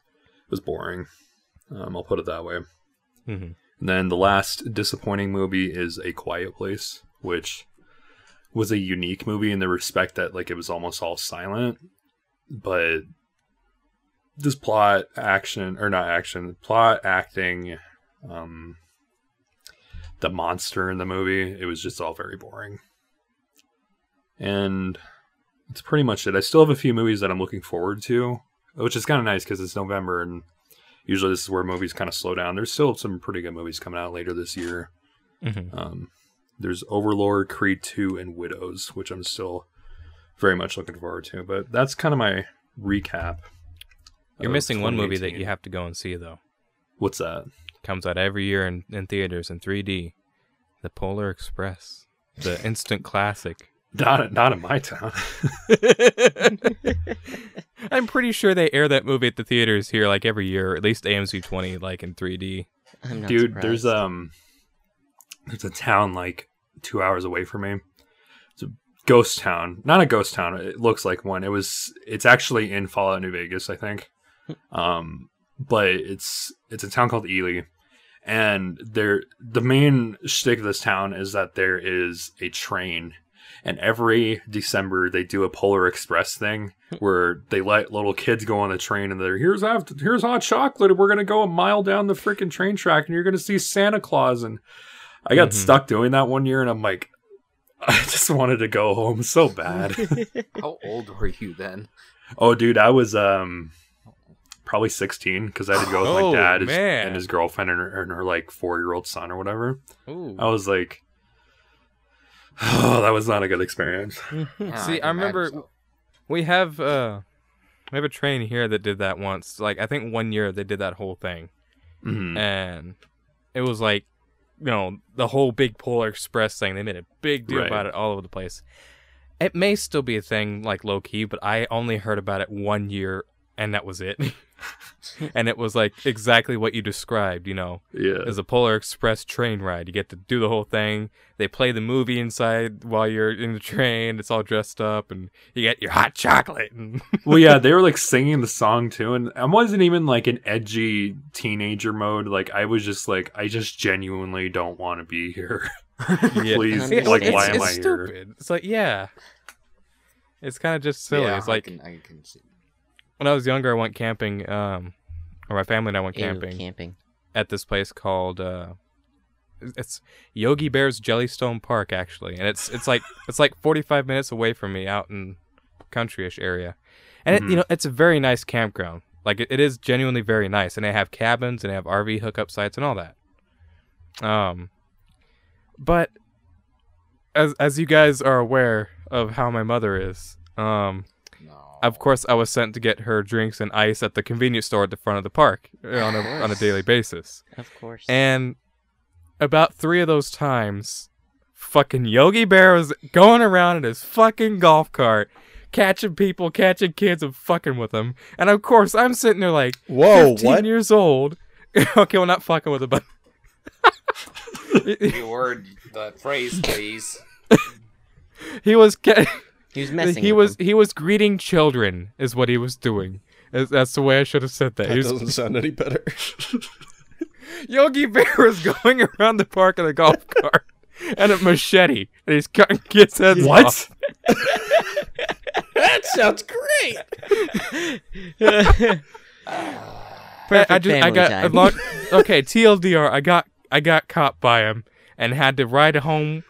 it was boring. Um, I'll put it that way. Mm-hmm. And then the last disappointing movie is A Quiet Place, which was a unique movie in the respect that like it was almost all silent, but this plot, action or not action, plot, acting, um, the monster in the movie, it was just all very boring. And it's pretty much it. I still have a few movies that I'm looking forward to, which is kind of nice because it's November and usually this is where movies kind of slow down. There's still some pretty good movies coming out later this year. hmm Um, there's Overlord, Creed 2, and Widows, which I'm still very much looking forward to. But that's kind of my recap. You're missing one movie that you have to go and see though. What's that? Comes out every year in, in theaters in 3D. The Polar Express, the instant classic. Not not in my town. I'm pretty sure they air that movie at the theaters here like every year, or at least AMC 20 like in 3D. I'm not Dude, there's um there's a town like two hours away from me. It's a ghost town. Not a ghost town. It looks like one. It was it's actually in Fallout New Vegas, I think. Um but it's it's a town called Ely. And there the main shtick of this town is that there is a train and every December they do a Polar Express thing where they let little kids go on the train and they're here's hot, here's hot chocolate and we're gonna go a mile down the freaking train track and you're gonna see Santa Claus and I got Mhm. stuck doing that one year and I'm like I just wanted to go home so bad. How old were you then? oh dude, I was um probably 16 because I had to go with Oh, my dad man. and his girlfriend and her, and her like four year old son or whatever. Ooh. I was like, oh, that was not a good experience. Yeah, See, can I remember so. we have uh we have a train here that did that once. Like I think one year they did that whole thing. Mhm. and it was like you know the whole big polar express thing they made a big deal Right. about it all over the place it may still be a thing like low key but i only heard about it one year and that was it and it was like exactly what you described you know Yeah. is a polar express train ride you get to do the whole thing they play the movie inside while you're in the train it's all dressed up and you get your hot chocolate and well, yeah, they were like singing the song too, and I wasn't even like an edgy teenager mode. Like I was just like, I just genuinely don't want to be here. Please, Yeah, like, it's- why it's am I here? stupid. It's like, yeah. It's kind of just silly. Yeah, it's like I can, I can see. When I was younger, I went camping, um, or my family and I went Ew, camping camping. at this place called uh, it's Yogi Bear's Jellystone Park, actually, and it's it's like it's like forty five minutes away from me, out in countryish area, and it, you Mhm. know it's a very nice campground. Like it, it is genuinely very nice, and they have cabins and they have RV hookup sites and all that. Um, but as as you guys are aware of how my mother is, um, No. Of course, I was sent to get her drinks and ice at the convenience store at the front of the park uh, on a on a daily basis. Of course. And about three of those times, fucking Yogi Bear was going around in his fucking golf cart, catching people, catching kids, and fucking with them. And of course, I'm sitting there like, Whoa, 15 what? years old. okay, well, not fucking with it, but. The word, the phrase, please. he was ca- he was messing. he with was them. he was greeting children is what he was doing. That's the way I should have said that. That was doesn't sound any better. Yogi Bear was going around the park in a golf cart and a machete, and he's cutting kids' heads What? off. that sounds great. Perfect I just I family got time. a okay. TLDR, I got I got caught by him and had to ride home.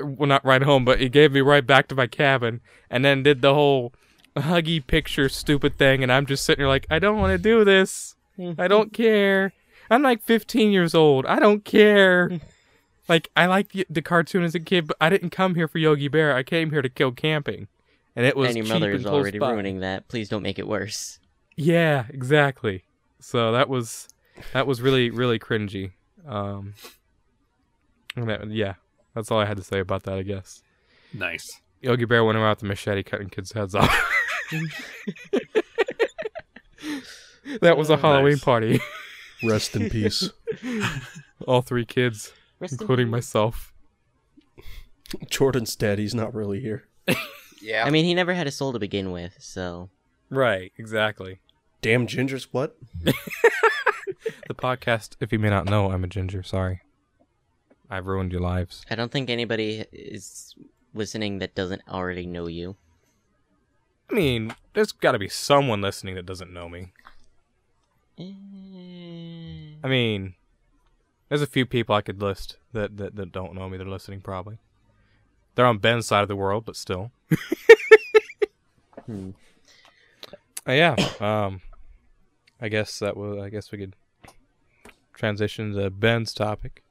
Well, not ride home, but he gave me right back to my cabin, and then did the whole huggy picture stupid thing. And I'm just sitting here like, I don't want to do this. I don't care. I'm like 15 years old. I don't care. Like I liked the, the cartoon as a kid, but I didn't come here for Yogi Bear. I came here to kill camping, and it was and your mother is already by. ruining that. Please don't make it worse. Yeah, exactly. So that was that was really really cringy. Um, that- yeah, that's all I had to say about that. I guess Nice. Yogi Bear went around with a machete cutting kids' heads off. that was a uh, Halloween Nice. party. Rest in peace. all three kids, Rest including peace. myself. Jordan's dead. He's not really here. Yeah. I mean, he never had a soul to begin with, so Right, exactly. Damn gingers, what? The podcast, if you may not know, I'm a ginger. Sorry, I've ruined your lives. I don't think anybody is listening that doesn't already know you. I mean, there's got to be someone listening that doesn't know me. Eh, I mean, there's a few people I could list that, that, that don't know me. They're listening probably. They're on Ben's side of the world, but still. Hmm. Uh, yeah. Um, I guess that was. I guess we could transition to Ben's topic.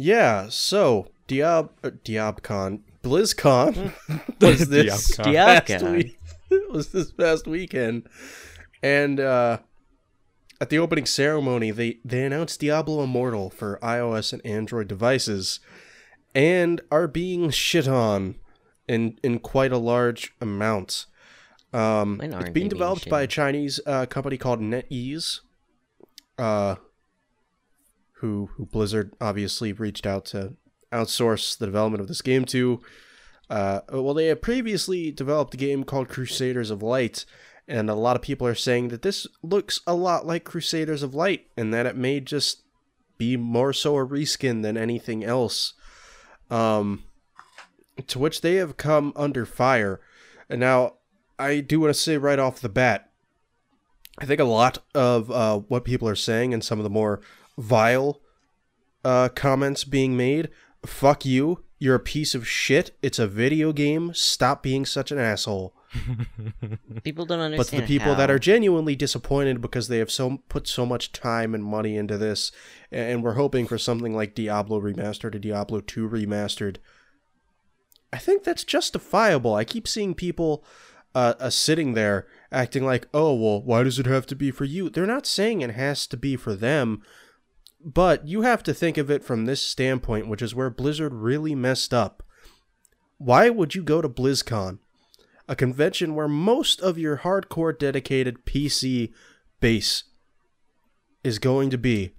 Yeah, so Diab uh, DiabCon BlizzCon was this Diabcon. past Diabcon. week. was this past weekend, and uh, at the opening ceremony, they they announced Diablo Immortal for iOS and Android devices, and are being shit on in in quite a large amount. Um, it's being being developed shit by a? Chinese uh, company called NetEase. Uh, who who Blizzard obviously reached out to outsource the development of this game to. Uh, well, they had previously developed a game called Crusaders of Light, and a lot of people are saying that this looks a lot like Crusaders of Light, and that it may just be more so a reskin than anything else. Um, to which they have come under fire. And now, I do want to say right off the bat, I think a lot of uh, what people are saying and some of the more vile uh, comments being made, fuck you, you're a piece of shit, it's a video game, stop being such an asshole. People don't understand. But the people that are genuinely disappointed because they have so put so much time and money into this, and we're hoping for something like Diablo remastered or Diablo 2 remastered, I think that's justifiable. I keep seeing people uh, uh, sitting there acting like, oh, well, why does it have to be for you? They're not saying it has to be for them, but you have to think of it from this standpoint, which is where Blizzard really messed up. Why would you go to BlizzCon? a convention where most of your hardcore dedicated PC base is going to be.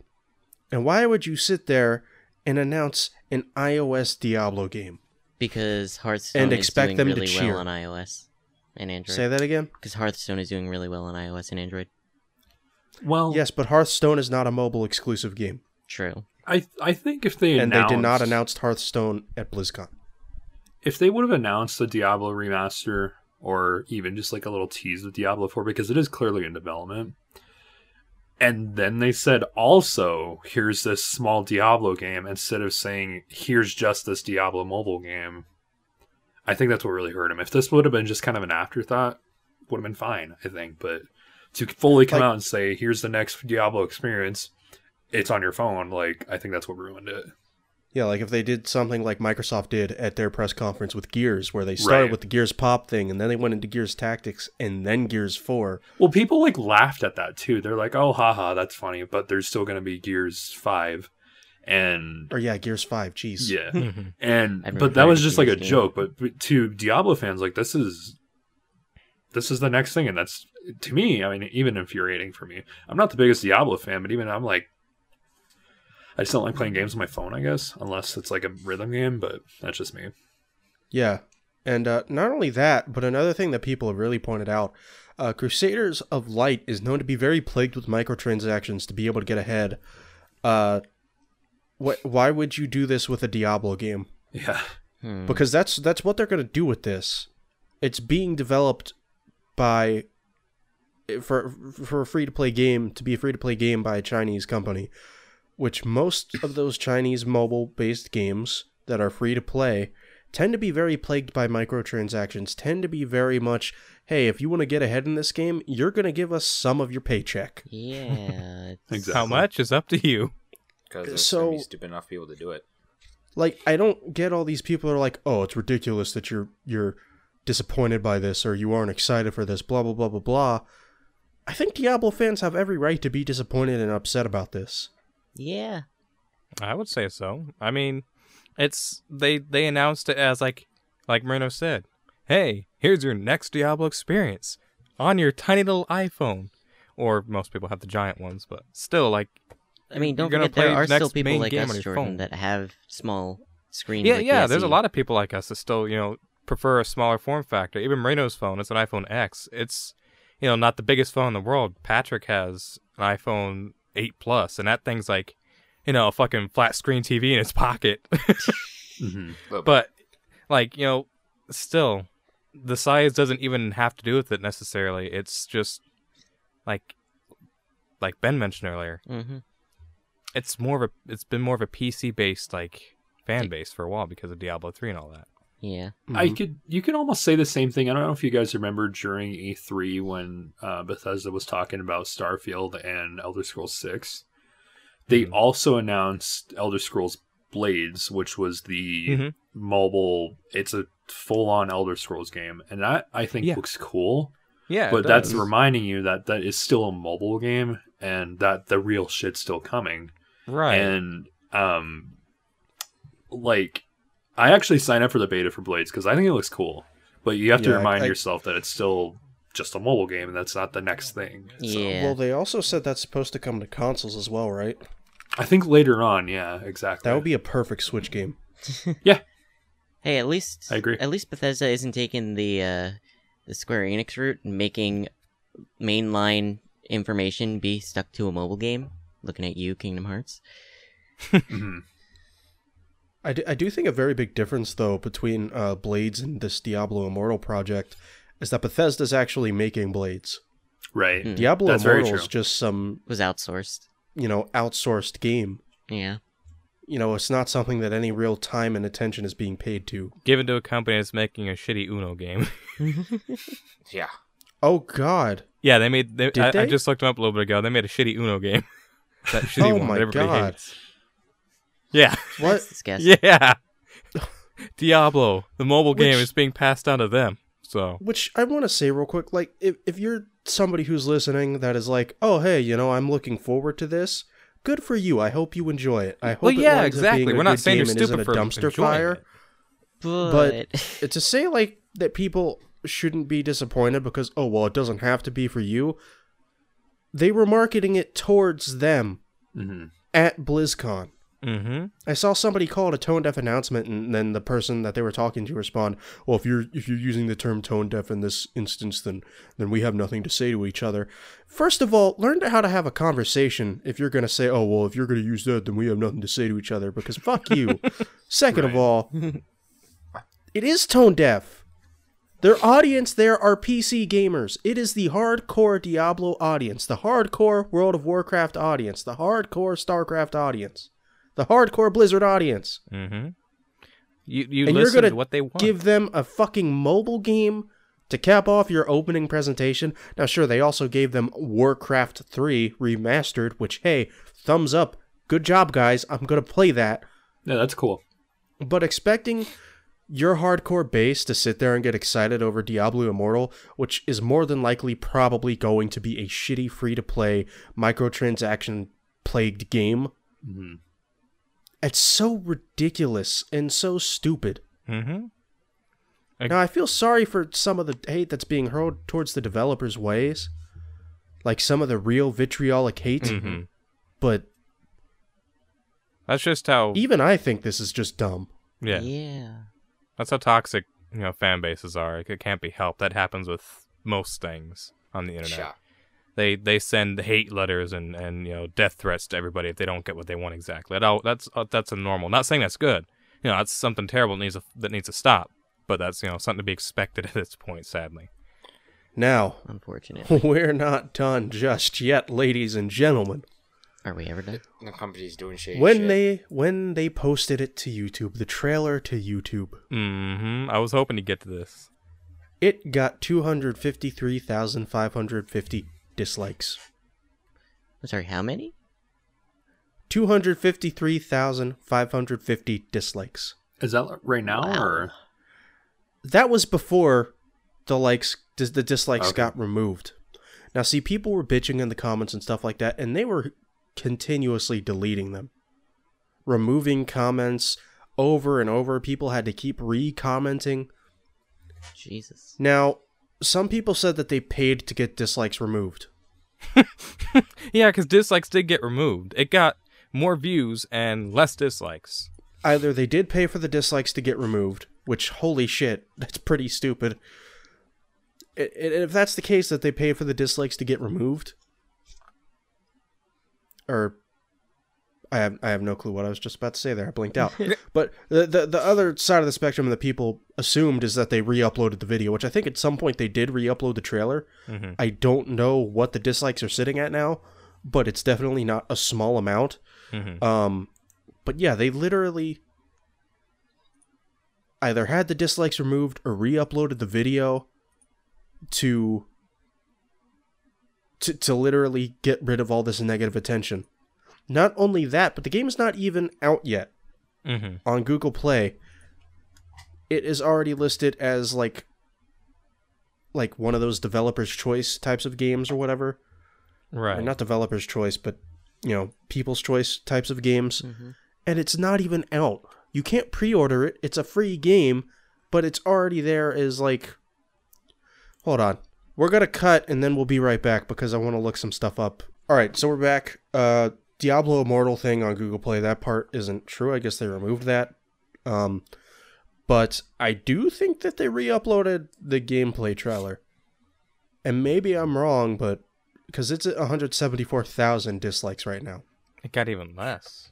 And why would you sit there and announce an iOS Diablo game? because Hearthstone and is expect doing them to really cheer. well on iOS and Android. Say that again? Because Hearthstone is doing really well on iOS and Android. Well, Yes, but Hearthstone is not a mobile exclusive game. True. I I think if they And they did not announce Hearthstone at BlizzCon. if they would have announced the Diablo remaster or even just like a little tease of Diablo 4 because it is clearly in development. And then they said also here's this small Diablo game instead of saying here's just this Diablo mobile game. I think that's what really hurt him. If this would have been just kind of an afterthought, would have been fine, I think, but to fully come Like- out and say here's the next Diablo experience, it's on your phone, like I think that's what ruined it. Yeah, like if they did something like Microsoft did at their press conference with Gears, where they started Right. with the Gears Pop thing, and then they went into Gears Tactics, and then Gears 4. Well, people like laughed at that too. They're like, "Oh, haha, that's funny," but there's still going to be Gears Five, and Or yeah, Gears 5, jeez. yeah, and but that was a just like a Gears game. joke. But, but to Diablo fans, like this is this is the next thing, and that's to me, I mean, even infuriating for me. I'm not the biggest Diablo fan, but even I'm like, I just don't like playing games on my phone. I guess unless it's like a rhythm game, but that's just me. Yeah. And uh, not only that, but another thing that people have really pointed out uh, Crusaders of Light is known to be very plagued with microtransactions to be able to get ahead. Uh, wh- why would you do this with a Diablo game? Yeah, Hmm. Because that's that's what they're going to do with this. It's being developed by for for a free to play game to be a free to play game by a Chinese company, which most of those Chinese mobile based games that are free to play tend to be very plagued by microtransactions. Tend to be very much, hey, if you want to get ahead in this game, you're going to give us some of your paycheck. Yeah. Exactly. How much is up to you. because there's So- gonna be stupid enough people to do it. like I don't get all these people who are like, "Oh, it's ridiculous that you're you're disappointed by this or you aren't excited for this." Blah blah blah blah blah. I think Diablo fans have every right to be disappointed and upset about this. Yeah. I would say so. I mean, it's they they announced it as like like Marino said, "Hey, here's your next Diablo experience on your tiny little iPhone." Or most people have the giant ones, but still like I mean, don't You're forget there play are still people like game us, Jordan, phone. that have small screens. Yeah, like yeah, the there's a lot of people like us that still, you know, prefer a smaller form factor. Even Marino's phone, it's an iPhone X. It's, you know, not the biggest phone in the world. Patrick has an iPhone 8 Plus, and that thing's like, you know, a fucking flat screen TV in his pocket. hmm but, like, you know, still, the size doesn't even have to do with it necessarily. It's just, like, like Ben mentioned earlier, Mm-hmm. it's more of a, it's been more of a PC based, like, fan base for a while because of Diablo 3 and all that. Yeah. I could you can almost say the same thing. I don't know if you guys remember during E3 when uh, Bethesda was talking about Starfield and Elder Scrolls 6. They Mhm. also announced Elder Scrolls Blades, which was the Mhm. mobile. It's a full-on Elder Scrolls game, and that I think Yeah. looks cool. Yeah, but that's reminding you that that is still a mobile game, and that the real shit's still coming right. and um like i actually signed up for the beta for blades because i think it looks cool but you have to Yeah, remind I- yourself that it's still just a mobile game and that's not the next thing so Yeah. Well, they also said that's supposed to come to consoles as well, right? i think later on yeah exactly That would be a perfect Switch game. yeah Hey, at least I agree. At least Bethesda isn't taking the uh, the Square Enix route and making mainline information be stuck to a mobile game. Looking at you, Kingdom Hearts. Mhm. I do, I do think a very big difference though between uh, Blades and this Diablo Immortal project is that Bethesda's actually making Blades. Right. Hmm. Diablo That's Immortal is just some was outsourced. you know outsourced game. Yeah. You know, it's not something that any real time and attention is being paid to. Given to a company that's making a shitty Uno game. Yeah. Oh God! yeah, they made. They, Did I, I just looked them up a little bit ago. They made a shitty Uno game. that shitty Oh one my that everybody God. hates. Yeah. What? That's disgusting. Yeah. Diablo, the mobile game is being passed down to them. So Which I want to say real quick, like if if you're somebody who's listening that is like, oh hey, you know, I'm looking forward to this. Good for you. I hope you enjoy it. I hope well, it yeah, winds up exactly. being a We're not good saying you're game and isn't stupid a dumpster enjoying fire. it. But, But to say like that people shouldn't be disappointed because oh well it doesn't have to be for you. They were marketing it towards them hmm at BlizzCon. Mm-hmm. I saw somebody call it a tone deaf announcement, and then the person that they were talking to respond, "Well, if you're if you're using the term tone deaf in this instance, then then we have nothing to say to each other." First of all, learn how to have a conversation. If you're gonna say, "Oh, well, if you're gonna use that, then we have nothing to say to each other," because fuck you. Second of all, it is tone deaf. Their audience there are PC gamers. It is the hardcore Diablo audience, the hardcore World of Warcraft audience, the hardcore StarCraft audience, the hardcore Blizzard audience. Mm-hmm. You you And you're listen gonna to what they want. Give them a fucking mobile game to cap off your opening presentation. Now, sure, they also gave them Warcraft 3 remastered, which, hey, thumbs up. Good job, guys. I'm going to play that. Yeah, that's cool. But expecting your hardcore base to sit there and get excited over Diablo Immortal, which is more than likely probably going to be a shitty free to play microtransaction plagued game, hmm it's so ridiculous and so stupid. mm-hmm. Now, I feel sorry for some of the hate that's being hurled towards the developers' ways, like some of the real vitriolic hate, Mhm. but That's just how. even I think this is just dumb. Yeah. yeah. That's how toxic you know fan bases are. It can't be helped. That happens with most things on the internet. Yeah. They they send hate letters and, and you know death threats to everybody if they don't get what they want exactly. That all, that's uh, that's a normal. Not saying that's good. You know, that's something terrible that needs to, that needs to stop. But that's you know something to be expected at this point. Sadly. Now, unfortunately, we're not done just yet, ladies and gentlemen. Are we ever done? The company's doing shit. when shit. they when they posted it to YouTube, the trailer to YouTube, Mm-hmm. I was hoping to get to this. it got 253,550 dislikes. I'm sorry, how many? 253,550 dislikes. Is that right now Wow. or? That was before the likes dis- the dislikes Okay. got removed. Now see people were bitching in the comments and stuff like that and they were continuously deleting them. Removing comments over and over. People had to keep re-commenting. Jesus. Now, some people said that they paid to get dislikes removed. Yeah, because dislikes did get removed. It got more views and less dislikes. Either they did pay for the dislikes to get removed, which holy shit, that's pretty stupid. I- I- If that's the case that they paid for the dislikes to get removed, or I have I have no clue what I was just about to say there. I blinked out. but the, the the other side of the spectrum that people assumed is that they re-uploaded the video, which I think at some point they did re-upload the trailer. Mhm. I don't know what the dislikes are sitting at now, but it's definitely not a small amount. Mhm. Um, but yeah, they literally either had the dislikes removed or re-uploaded the video to to to literally get rid of all this negative attention. Not only that, but the game is not even out yet Mm-hmm. on Google Play. It is already listed as like like one of those developers choice types of games or whatever. Or Right. not developers choice, but you know, people's choice types of games. Mhm. And it's not even out. You can't pre-order it. It's a free game, but it's already there as like Hold on. We're going to cut and then we'll be right back because I want to look some stuff up. All right, so we're back. Uh Diablo Immortal thing on Google Play, that part isn't true. I guess they removed that. Um but I do think that they re-uploaded the gameplay trailer. And maybe I'm wrong, but because it's at 174,000 dislikes right now. It got even less.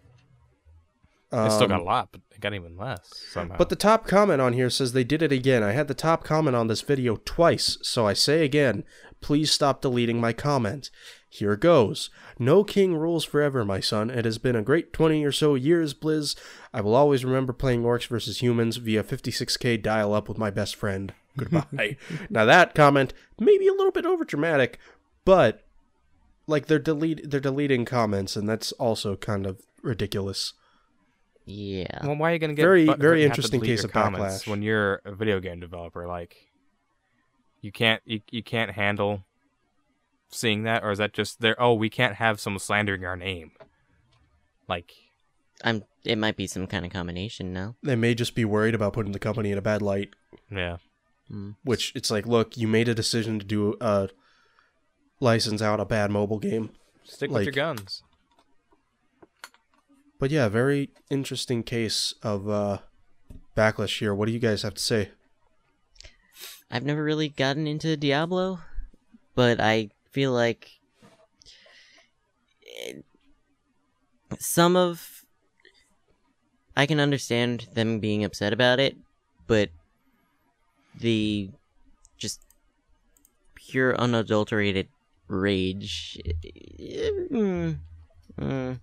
It still got a Um, lot, but it got even less somehow. But the top comment on here says they did it again. I had the top comment on this video twice, so I say again, please stop deleting my comment. Here goes. No king rules forever, my son. It has been a great 20 or so years, Blizz. I will always remember playing orcs versus humans via 56k dial up with my best friend. Goodbye. now that comment may be a little bit overdramatic, but like they're delete they're deleting comments and that's also kind of ridiculous. Yeah. well, why are you gonna get Very- butthurt very and have to interesting case of backlash. when you're a video game developer? Like, you can't you, you can't handle seeing that, or is that just there? Oh, we can't have someone slandering our name. Like, I'm. It might be some kind of combination. No. They may just be worried about putting the company in a bad light. yeah, which it's like look you made a decision to do a license out a bad mobile game stick with your guns. but yeah very interesting case of uh backlash here what do you guys have to say I've never really gotten into Diablo, but I feel like some of I can understand them being upset about it, but the just pure unadulterated rage mm, mm,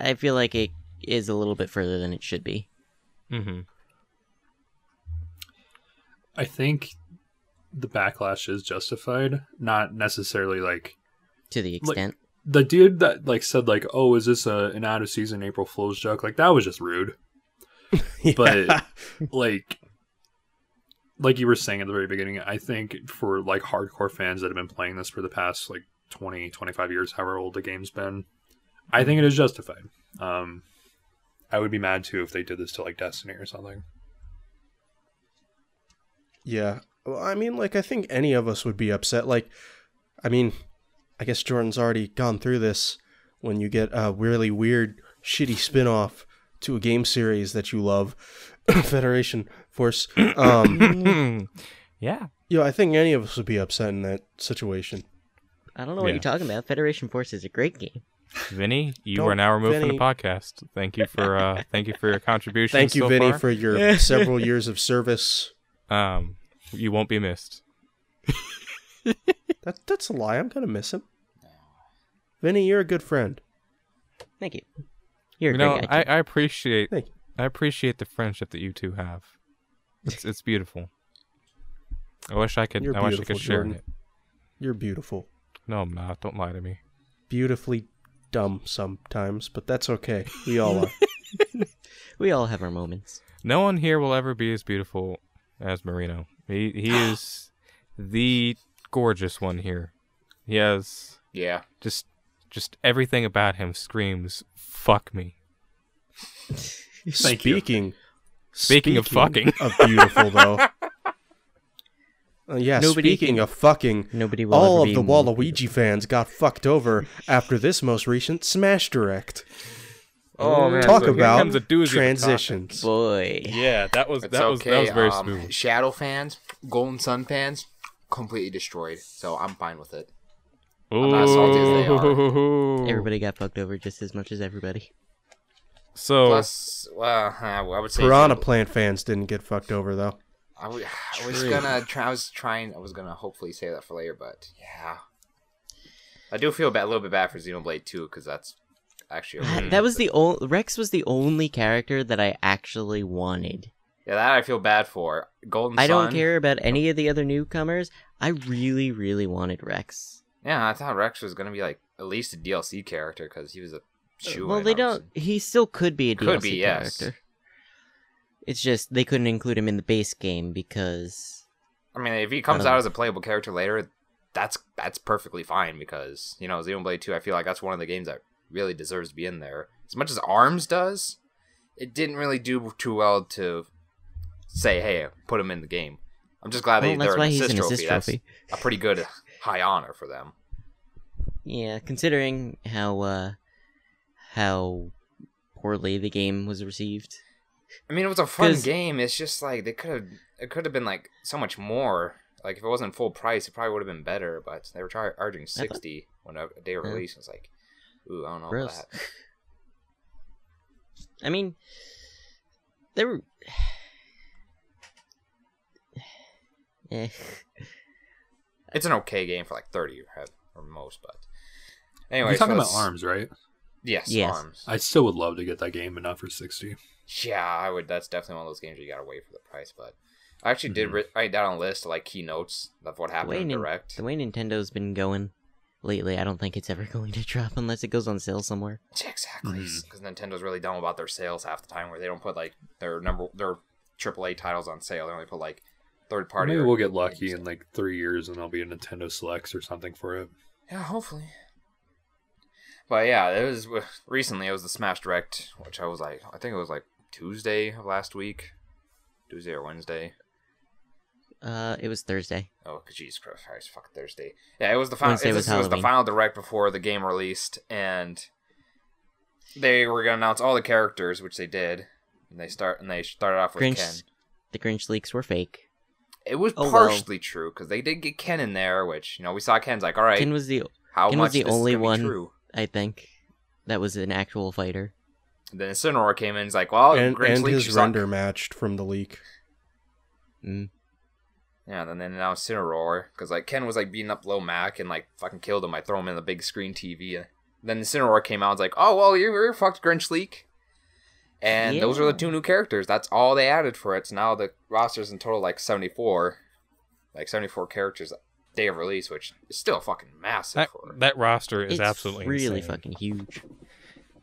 I feel like it is a little bit further than it should be. Mm-hmm. I think the backlash is justified, not necessarily like To the extent. the dude that like said like, "Oh, is this a an out of season April Fool's joke?" Like that was just rude. But- Like like you were saying at the very beginning, I think for like hardcore fans that have been playing this for the past like 20, 25 years, however old the game's been, I think it is justified. Um I would be mad too if they did this to like Destiny or something. yeah well, i mean like i think any of us would be upset like i mean i guess jordan's already gone through this when you get a really weird shitty spin-off to a game series that you love federation force um yeah, you know i think any of us would be upset in that situation I don't know what Yeah. you're talking about. Federation Force is a great game. Vinny, you Don't- are now removed from the podcast. Thank you for uh, thank you for your contribution. thank you so vinny far. for your several years of service Um, you won't be missed. That that's a lie. I'm gonna miss him. Vinny, you're a good friend. Thank you. You're a You great know, guy. I, too. I appreciate Thank you. I appreciate the friendship that you two have. It's it's beautiful. I wish I could. You're I wish I could share Jordan. it. You're beautiful. No, I'm not. Don't lie to me. Beautifully dumb sometimes, but that's okay. We all are. we all have our moments. No one here will ever be as beautiful as Marino. He he is the gorgeous one here. He has Yeah. just just everything about him screams "fuck me." Thank you. speaking, Speaking of fucking. of beautiful though. Uh, yeah, Nobody speaking can- of fucking, Nobody will all of the more Waluigi fans got fucked over after this most recent Smash Direct. Oh man! Talk so about comes a doozy transitions. Boy. Yeah, that was It's that was okay. that was very um, smooth. Shadow fans, Golden Sun fans, completely destroyed. So I'm fine with it. not salty as they are. Everybody got fucked over just as much as everybody. So Plus, well, uh, I would say Piranha Xenoblade- Plant fans didn't get fucked over though. I was gonna try. I was trying. I was gonna hopefully say that for later, but yeah, I do feel bad, a little bit bad for Xenoblade 2 because that's actually really That was the only Rex was the only character that I actually wanted. yeah that I feel bad for. Golden I don't care about any of the other newcomers. I really, really wanted Rex. Yeah, I thought Rex was gonna be like at least a DLC character because he was a uh, shoe. well, they don't. He still could be a Could DLC be, yes. character. It's just they couldn't include him in the base game because I mean, if he comes out oh. as a playable character later, that's that's perfectly fine because you know Xenoblade 2. I feel like that's one of the games that really deserves to be in there. As much as Arms does, it didn't really do too well to say, "Hey, put him in the game." I'm just glad well, they that's they're why an he's assist trophy. That's a pretty good high honor for them. Yeah, considering how uh how poorly the game was received. I mean, it was a fun game. It's just like they could have. It could have been like so much more. Like if it wasn't full price, it probably would have been better. But they were charging sixty when a, day of Yeah. release. It's like, ooh, I don't know Gross. about that. I mean, there were. Eh. It's an okay game for like thirty or, or most, but anyway. You're talking so about arms, right? Yes, Yes. arms. I still would love to get that game, but not for sixty. Yeah, I would. That's definitely one of those games you gotta wait for the price. But I actually did Mhm. ri- write down a list of like keynotes of what The happened way, in Nin- Direct. the way Nintendo's been going lately, I don't think it's ever going to drop unless it goes on sale somewhere. Yeah, exactly, Mhm. because Nintendo's really dumb about their sales half the time, where they don't put like their number their AAA titles on sale. They only put like third party. Maybe we'll get lucky games. in like three years, and there'll be a Nintendo Selects or something for it. Yeah, hopefully. But yeah, it was recently. It was the Smash Direct, which I was like, I think it was like Tuesday of last week, Tuesday or Wednesday. Uh, it was Thursday. Oh, Jesus Christ, fuck Thursday. Yeah, it was the final. Wednesday This was was, the final direct before the game released, and they were gonna announce all the characters, which they did. And they start and they started off with Grinch- Ken. The Grinch leaks were fake. It was Oh, well. partially true because they did get Ken in there, which you know we saw Ken's like, all right, Ken was the, how Ken much was the only one- true? I think, that was an actual fighter. And then Incineroar came in, he's like, well, and Grinch and leaks his suck. render matched from the leak. Mm. Yeah, and then now Incineroar, because like Ken was like beating up Low Mac and like fucking killed him by throw him in the big screen TV. And then Incineroar came out and was like, oh well, you're, you're fucked, Grinch Leak. And those are the two new characters. That's all they added for it. So now the roster's in total like 74, like 74 characters day of release, which is still fucking massive. That, for that roster is It's absolutely really insane. fucking huge.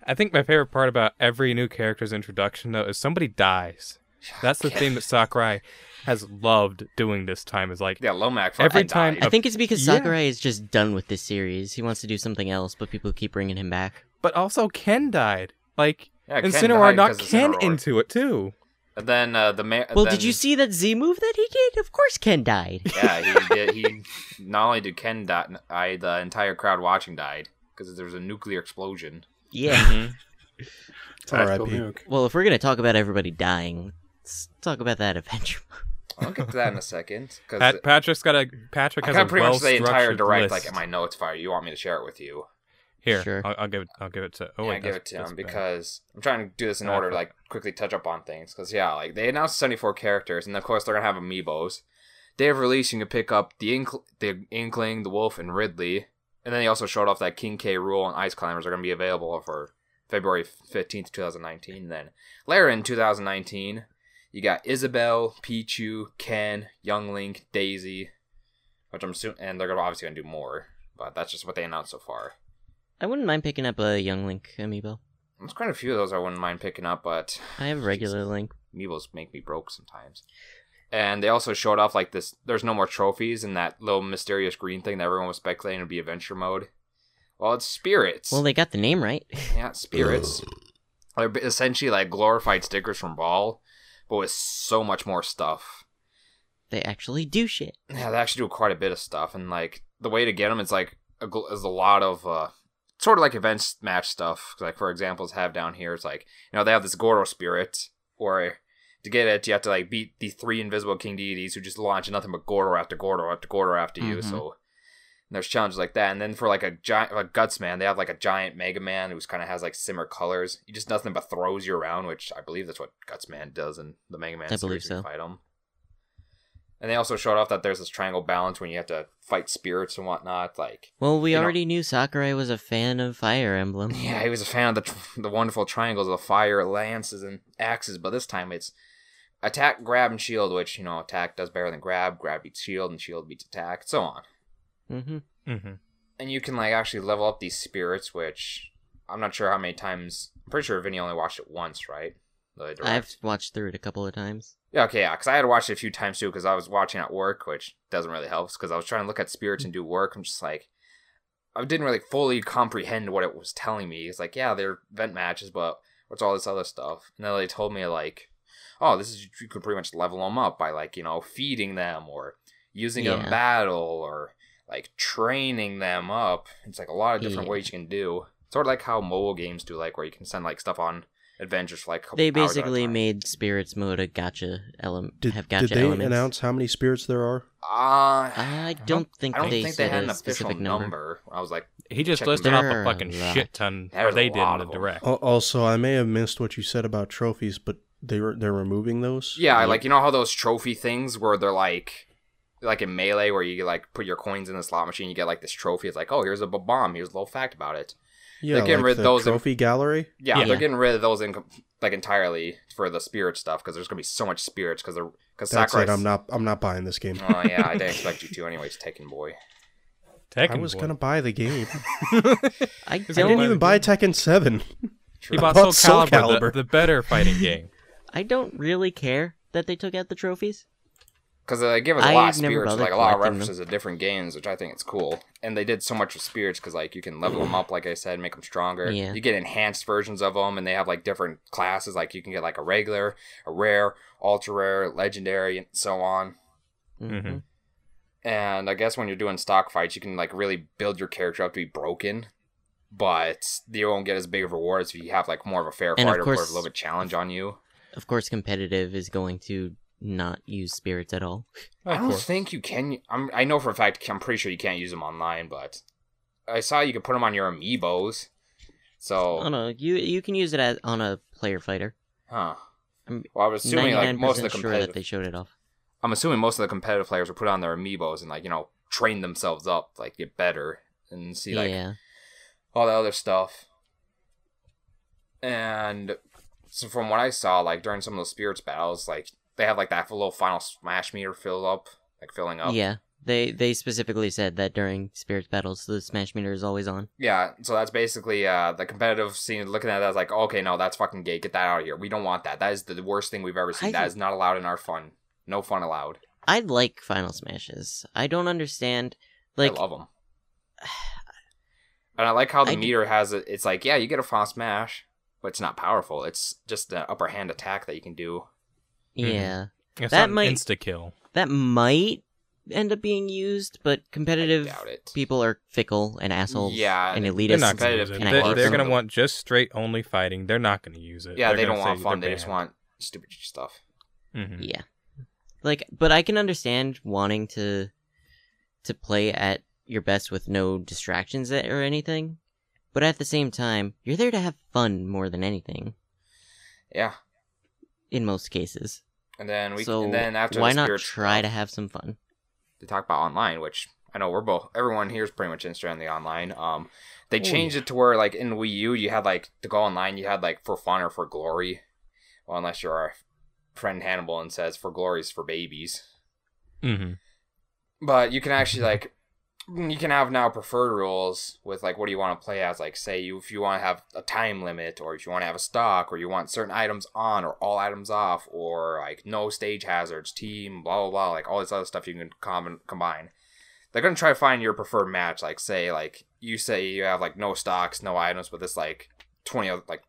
I think my favorite part about every new character's introduction though is somebody dies. That's the thing that Sakurai has loved doing this time is like Yeah, Lomax Every time- died. I think it's because Yeah. Sakurai is just done with this series. He wants to do something else, but people keep bringing him back. but also Ken died. Like Yeah, Ken Incineroar knocked Ken Incineroar. into it too. And then uh, the man. Well, did you see that Z move that he did? Of course, Ken died. Yeah, he did. He not only did Ken die, I the entire crowd watching died because there was a nuclear explosion. Yeah. It's R.I.P. Tactical nuke. well, if we're gonna talk about everybody dying, let's talk about that adventure. I'll get to that in a second because Pat, Patrick's got a Patrick I has got a pretty well much the entire direct list. like in my notes fire. You want me to share it with you? Here, Sure. I'll, I'll give it. I'll give it to. Oh yeah, wait, give it to that's him bad. because I'm trying to do this in order, fuck. like quickly touch up on things. Because yeah, like they announced 74 characters, and of course they're gonna have amiibos. Day of release, you can pick up the Inkl- the Inkling, the Wolf, and Ridley. And then they also showed off that King K. Rool and Ice Climbers are gonna be available for February 15th, 2019. Then later in 2019, you got Isabelle, Pichu, Ken, Young Link, Daisy, which I'm assuming, and they're gonna obviously gonna do more. But that's just what they announced so far. I wouldn't mind picking up a Young Link amiibo. There's quite a few of those I wouldn't mind picking up, but I have regular Link. Amiibos make me broke sometimes. And they also showed off like this. There's no more trophies in that little mysterious green thing that everyone was speculating would be adventure mode. Well, it's spirits. Well, they got the name right. yeah, spirits. They're essentially like glorified stickers from Brawl, but with so much more stuff. They actually do shit. Yeah, they actually do quite a bit of stuff, and like the way to get them is like a, is a lot of uh, sort of like events match stuff. Like for examples, have down here it's like you know they have this Gordo spirit, or to get it you have to like beat the three invisible King Dededes who just launch nothing but Gordo after Gordo after Gordo after you. Mhm. So and there's challenges like that, and then for like a giant like Guts Man, they have like a giant Mega Man who's kind of has like similar colors. He just nothing but throws you around, which I believe that's what Guts Man does in the Mega Man I believe series. when you so. Fight him. And they also showed off that there's this triangle balance when you have to fight spirits and whatnot. Like, Well, we You know- already knew Sakurai was a fan of Fire Emblem. yeah, he was a fan of the tr- the wonderful triangles of fire, lances, and axes, but this time it's attack, grab, and shield. Which you know, attack does better than grab, grab beats shield, and shield beats attack, and so on. Hmm Mm-hmm. And you can like actually level up these spirits, which I'm not sure how many times. I'm pretty sure Vinny only watched it once, right? I've watched through it a couple of times. Yeah, okay, yeah, because I had to watch it a few times too, because I was watching at work, which doesn't really help, because I was trying to look at spirits and do work. I'm just like, I didn't really fully comprehend what it was telling me. It's like, yeah, they're vent matches, but what's all this other stuff? And then they told me like, oh, this is you could pretty much level them up by like you know feeding them or using them Yeah. in battle or like training them up. It's like a lot of different Yeah. ways you can do. Sort of like how mobile games do, like where you can send like stuff on adventures for like a couple They hours at a basically time. made spirits mode a gacha element. Did, have gacha did they elements. announce how many spirits there are? Uh, I don't think I don't they think they said had a an official specific number. number. I was like, He just listed off a fucking a shit ton, or they did in the direct. Also, I may have missed what you said about trophies, but they were they're removing those. yeah, Yep. like you know how those trophy things where they're like, like in melee where you like put your coins in the slot machine, you get like this trophy. It's like, oh, here's a bomb. Here's a little fact about it. yeah, They're getting like rid of the those in- trophy gallery. Yeah, Yeah. they're getting rid of those in like entirely for the spirit stuff because there's gonna be so much spirits because they're because That's Sakurai. I'm not. I'm not buying this game. Oh yeah, I didn't expect you to. Anyways, Tekken boy. Tekken I was Boy. gonna buy the game. I I it don't. didn't even buy Tekken Seven. He bought bought Soul Soul Calibur, Calibur. the, the better fighting game. I don't really care that they took out the trophies. Because they give us a lot of spirits, like a lot of collecting them. references to different games, which I think it's cool. And they did so much with spirits because like you can level them up, like I said, make them stronger. Yeah. You get enhanced versions of them, and they have like different classes. Like you can get like a regular, a rare, ultra rare, legendary, and so on. Mhm. Mhm. And I guess when you're doing stock fights, you can like really build your character up to be broken, but you won't get as big of rewards if you have like more of a fair And of fighter, put course- a little bit challenge on you. Of course, competitive is going to not use spirits at all. Oh, I don't course. think you can. I'm, I know for a fact. I'm pretty sure you can't use them online, but I saw you could put them on your amiibos. So, Oh no, you you can use it as on a player fighter. huh? I'm Well, I was assuming like most of the sure competitive. that they showed it off. I'm assuming most of the competitive players will put on their amiibos and like you know train themselves up, like get better and see like yeah, all the other stuff. And so from what I saw, like during some of those spirits battles, like they have like that little final smash meter fill up, like filling up. yeah. They they specifically said that during spirits battles, the smash meter is always on. Yeah, so that's basically uh, the competitive scene. Looking at that, as like, okay, no, that's fucking gay. Get that out of here. We don't want that. That is the worst thing we've ever seen. I- that is not allowed in our fun. No fun allowed. I like final smashes. I don't understand. Like I love them. And I like how the I d- meter has it. It's like, yeah, you get a fast smash, but it's not powerful. It's just an upper hand attack that you can do. Yeah, It's That not might- insta kill. that might end up being used, but competitive it. people are fickle and assholes. Yeah, and and elitists. They're not going to competitive and They, hate they're going to want just straight only fighting. They're not going to use it. Yeah, They're they don't want fun. they're just want stupid stuff. Mhm. Yeah. Like but I can understand wanting to to play at your best with no distractions or anything. But at the same time, you're there to have fun more than anything Yeah, in most cases. and then we so and then after why the not spirits try stuff- to have some fun? to talk about online, which I know we're both everyone here is pretty much interested in the online. Um, they Oh, changed it to where like in Wii U you had like to go online you had like for fun or for glory, well unless you're our friend Hannibal and says for glory is for babies, Mm Mhm. but you can actually like you can have now preferred rules with like what do you want to play as? Like say you if you want to have a time limit or if you want to have a stock or you want certain items on or all items off or like no stage hazards team blah blah blah like all this other stuff you can com- combine. They're gonna try to find your preferred match like say like you say you have like no stocks no items but this like 20 like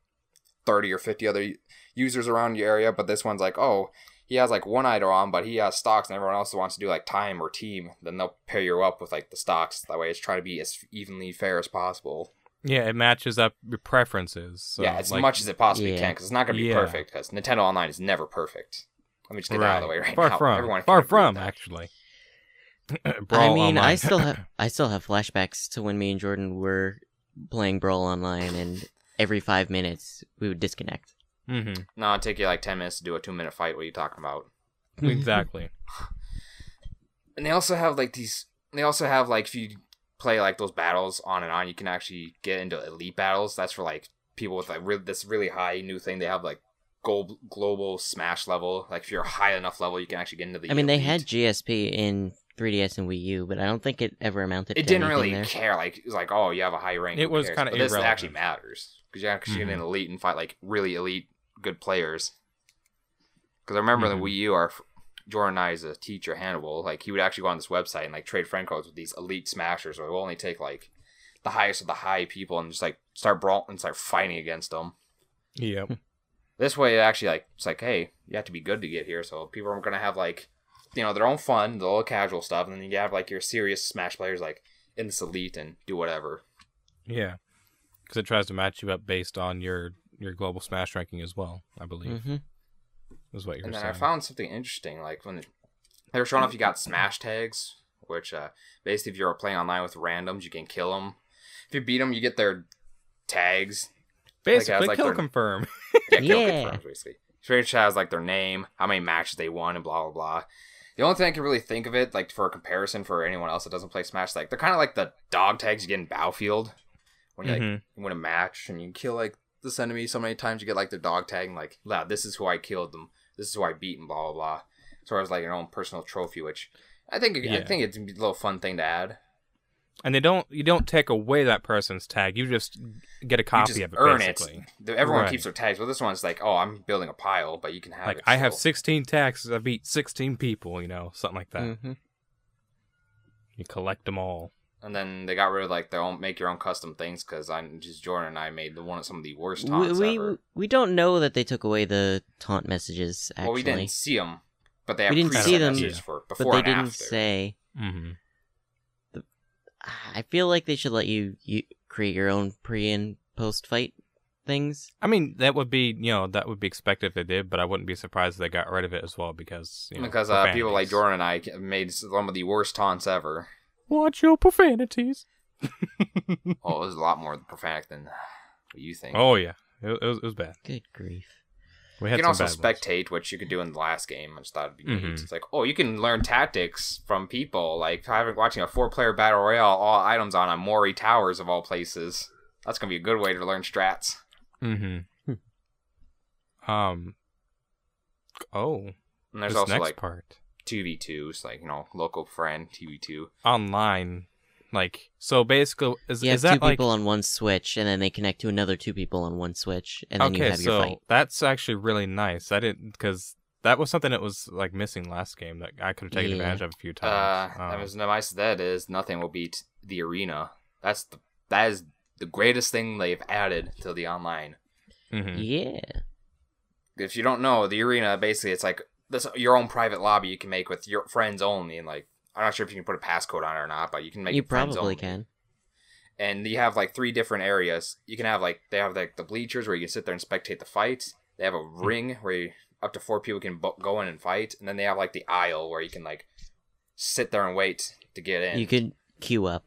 30 or 50 other users around your area but this one's like oh he has like one item on, but he has stocks, and everyone else wants to do like time or team. Then they'll pair you up with like the stocks. That way, it's trying to be as evenly fair as possible. Yeah, it matches up your preferences. So, yeah, as like, much as it possibly Yeah. can, because it's not going to be Yeah. perfect. Because Nintendo Online is never perfect. Let me just get that out of the way right far now. from, Everyone can far from, with that. actually. I mean, I still have I still have flashbacks to when me and Jordan were playing Brawl online and every 5 minutes we would disconnect. Hmm No, it'd take you like ten minutes to do a two minute fight. What are you talking about? Exactly. And they also have like these. They also have like if you play like those battles on and on, you can actually get into elite battles. That's for like people with like really this really high new thing. They have like gold global smash level. Like if you're high enough level, you can actually get into the. I mean, they had GSP in 3DS and Wii U, but I don't think it ever amounted to that. It to didn't really there. care. Like it was like, oh, you have a high rank. It was kinda But this irrelevant. actually matters because you actually get Mhm. an elite and fight like really elite good players. Because I remember in Mhm. the Wii U, our Jordan and I, as a teacher, Hannibal, like he would actually go on this website and like trade friend codes with these elite smashers, where we'll only take like the highest of the high people and just like start brawling and start fighting against them. Yep. This way, it actually like it's like, hey, you have to be good to get here. So people are gonna have like, you know, their own fun, the little casual stuff, and then you have like your serious Smash players like in this elite and do whatever. Yeah. Because it tries to match you up based on your your global Smash ranking as well. I believe hmm is what you're And then saying. I found something interesting, like when they were showing off, you got smash tags, which uh, basically if you're playing online with randoms, you can kill them. If you beat them, you get their tags. Basically, like, kill they're- confirm. Yeah, kill Yeah. confirms, basically. Strange has like their name, how many matches they won, and blah blah blah. The only thing I can really think of it, like for a comparison for anyone else that doesn't play Smash, like they're kind of like the dog tags you get in Battlefield when you like Mhm. you win a match and you kill like this enemy so many times you get like their dog tag and like, wow, this is who I killed them, this is who I beat, and blah blah blah. So as like your own personal trophy, which I think I think it's a little fun thing to add. and they don't you don't take away that person's tag. You just get a copy of it. earn basically. it. Everyone Right. keeps their tags. Well, this one's like, oh, I'm building a pile, but you can have Like I have 16 tags. I beat 16 people. You know, something like that. hmm You collect them all. And then they got rid of like their own make your own custom things because I just Jordan and I made the one of some of the worst taunts we ever. we don't know that they took away the taunt messages. Actually, Well, we didn't see them, but they have We didn't see them, messages for but before they and didn't after. say. hmm I feel like they should let you you create your own pre and post fight things. I mean, that would be you know that would be expected if they did, but I wouldn't be surprised if they got rid of it as well because you know, because uh, people like. Jordan and I made some of the worst taunts ever. Watch your profanities. Oh, it was a lot more profanic than what you think. Oh yeah, it, it, was, it was bad. Good grief! We you can also bad ones. spectate, which you could do in the last game. I just thought it'd be neat. Mhm. It's like, oh, you can learn tactics from people. Like having watching a four-player battle royale, all items on a Moray Towers of all places. That's gonna be a good way to learn strats. Mm-hmm. Um. Oh, And there's this also next like part two v twos, like you know, local friend two v two. online, like so. Basically, is You have is that two like people on one switch, and then they connect to another two people on one switch, and then okay? you have your so fight. that's actually really nice. I didn't because that was something that was like missing last game that I could have taken Yeah. advantage of a few Uh, times. and Um, as nice as that is, nothing will beat the arena. That's the that is the greatest thing they've added to the online. mhm. Yeah, If you don't know, the arena basically it's like this your own private lobby you can make with your friends only, and like I'm not sure if you can put a passcode on it or not, but you can make you it friends probably only. can. And you have like three different areas. You can have like they have like the bleachers where you can sit there and spectate the fights. They have a Hmm. ring where you, up to four people can bo- go in and fight, and then they have like the aisle where you can like sit there and wait to get in. You can queue up.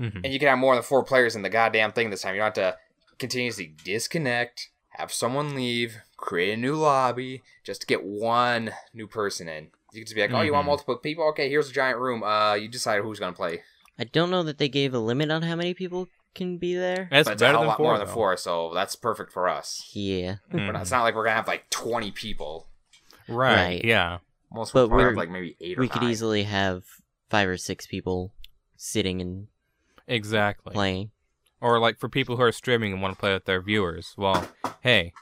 Mhm. and you can have more than four players in the goddamn thing this time. You don't have to continuously disconnect, have someone leave, create a new lobby just to get one new person in. You can just be like, oh, you want Mhm. multiple people? Okay, here's a giant room. Uh, you decide who's gonna play. I don't know that they gave a limit on how many people can be there. That's but it's a better than lot four. more than four, so that's perfect for us. Yeah, But Mhm. it's not like we're gonna have like 20 people. Right. Right. Yeah. Most But will we're- like maybe eight or we could nine. easily have five or six people sitting and Exactly. playing. Or like for people who are streaming and want to play with their viewers. Well, hey,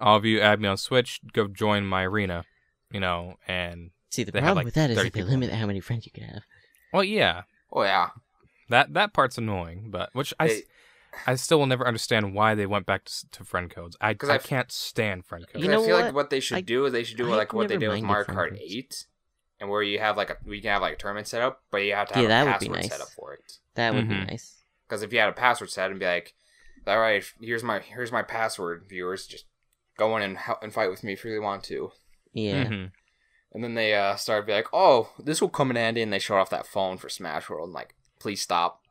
all of you add me on Switch. Go join my arena. You know, and See, the They have, problem like, with that is 30 that they people. limit how many friends you can have. well, yeah, Oh yeah, that that part's annoying. But which I, s- They- I still will never understand why they went back to, to friend codes. I 'Cause I I've- can't stand friend codes. You know I feel like what? what they should I- do is they should do I've like what they never did with minded Mario Kart 8, and where you have like a we can have like a tournament set up, but you have to have Yeah, that a would be password nice. set up for it. That would Mhm. be nice. Because if you had a password set and be like, all right, here's my here's my password, viewers, just go in and help and fight with me if you really want to. Yeah. Mhm. And then they uh, started to be like, oh, this will come in handy, and they showed off that phone for Smash World. And like, please stop,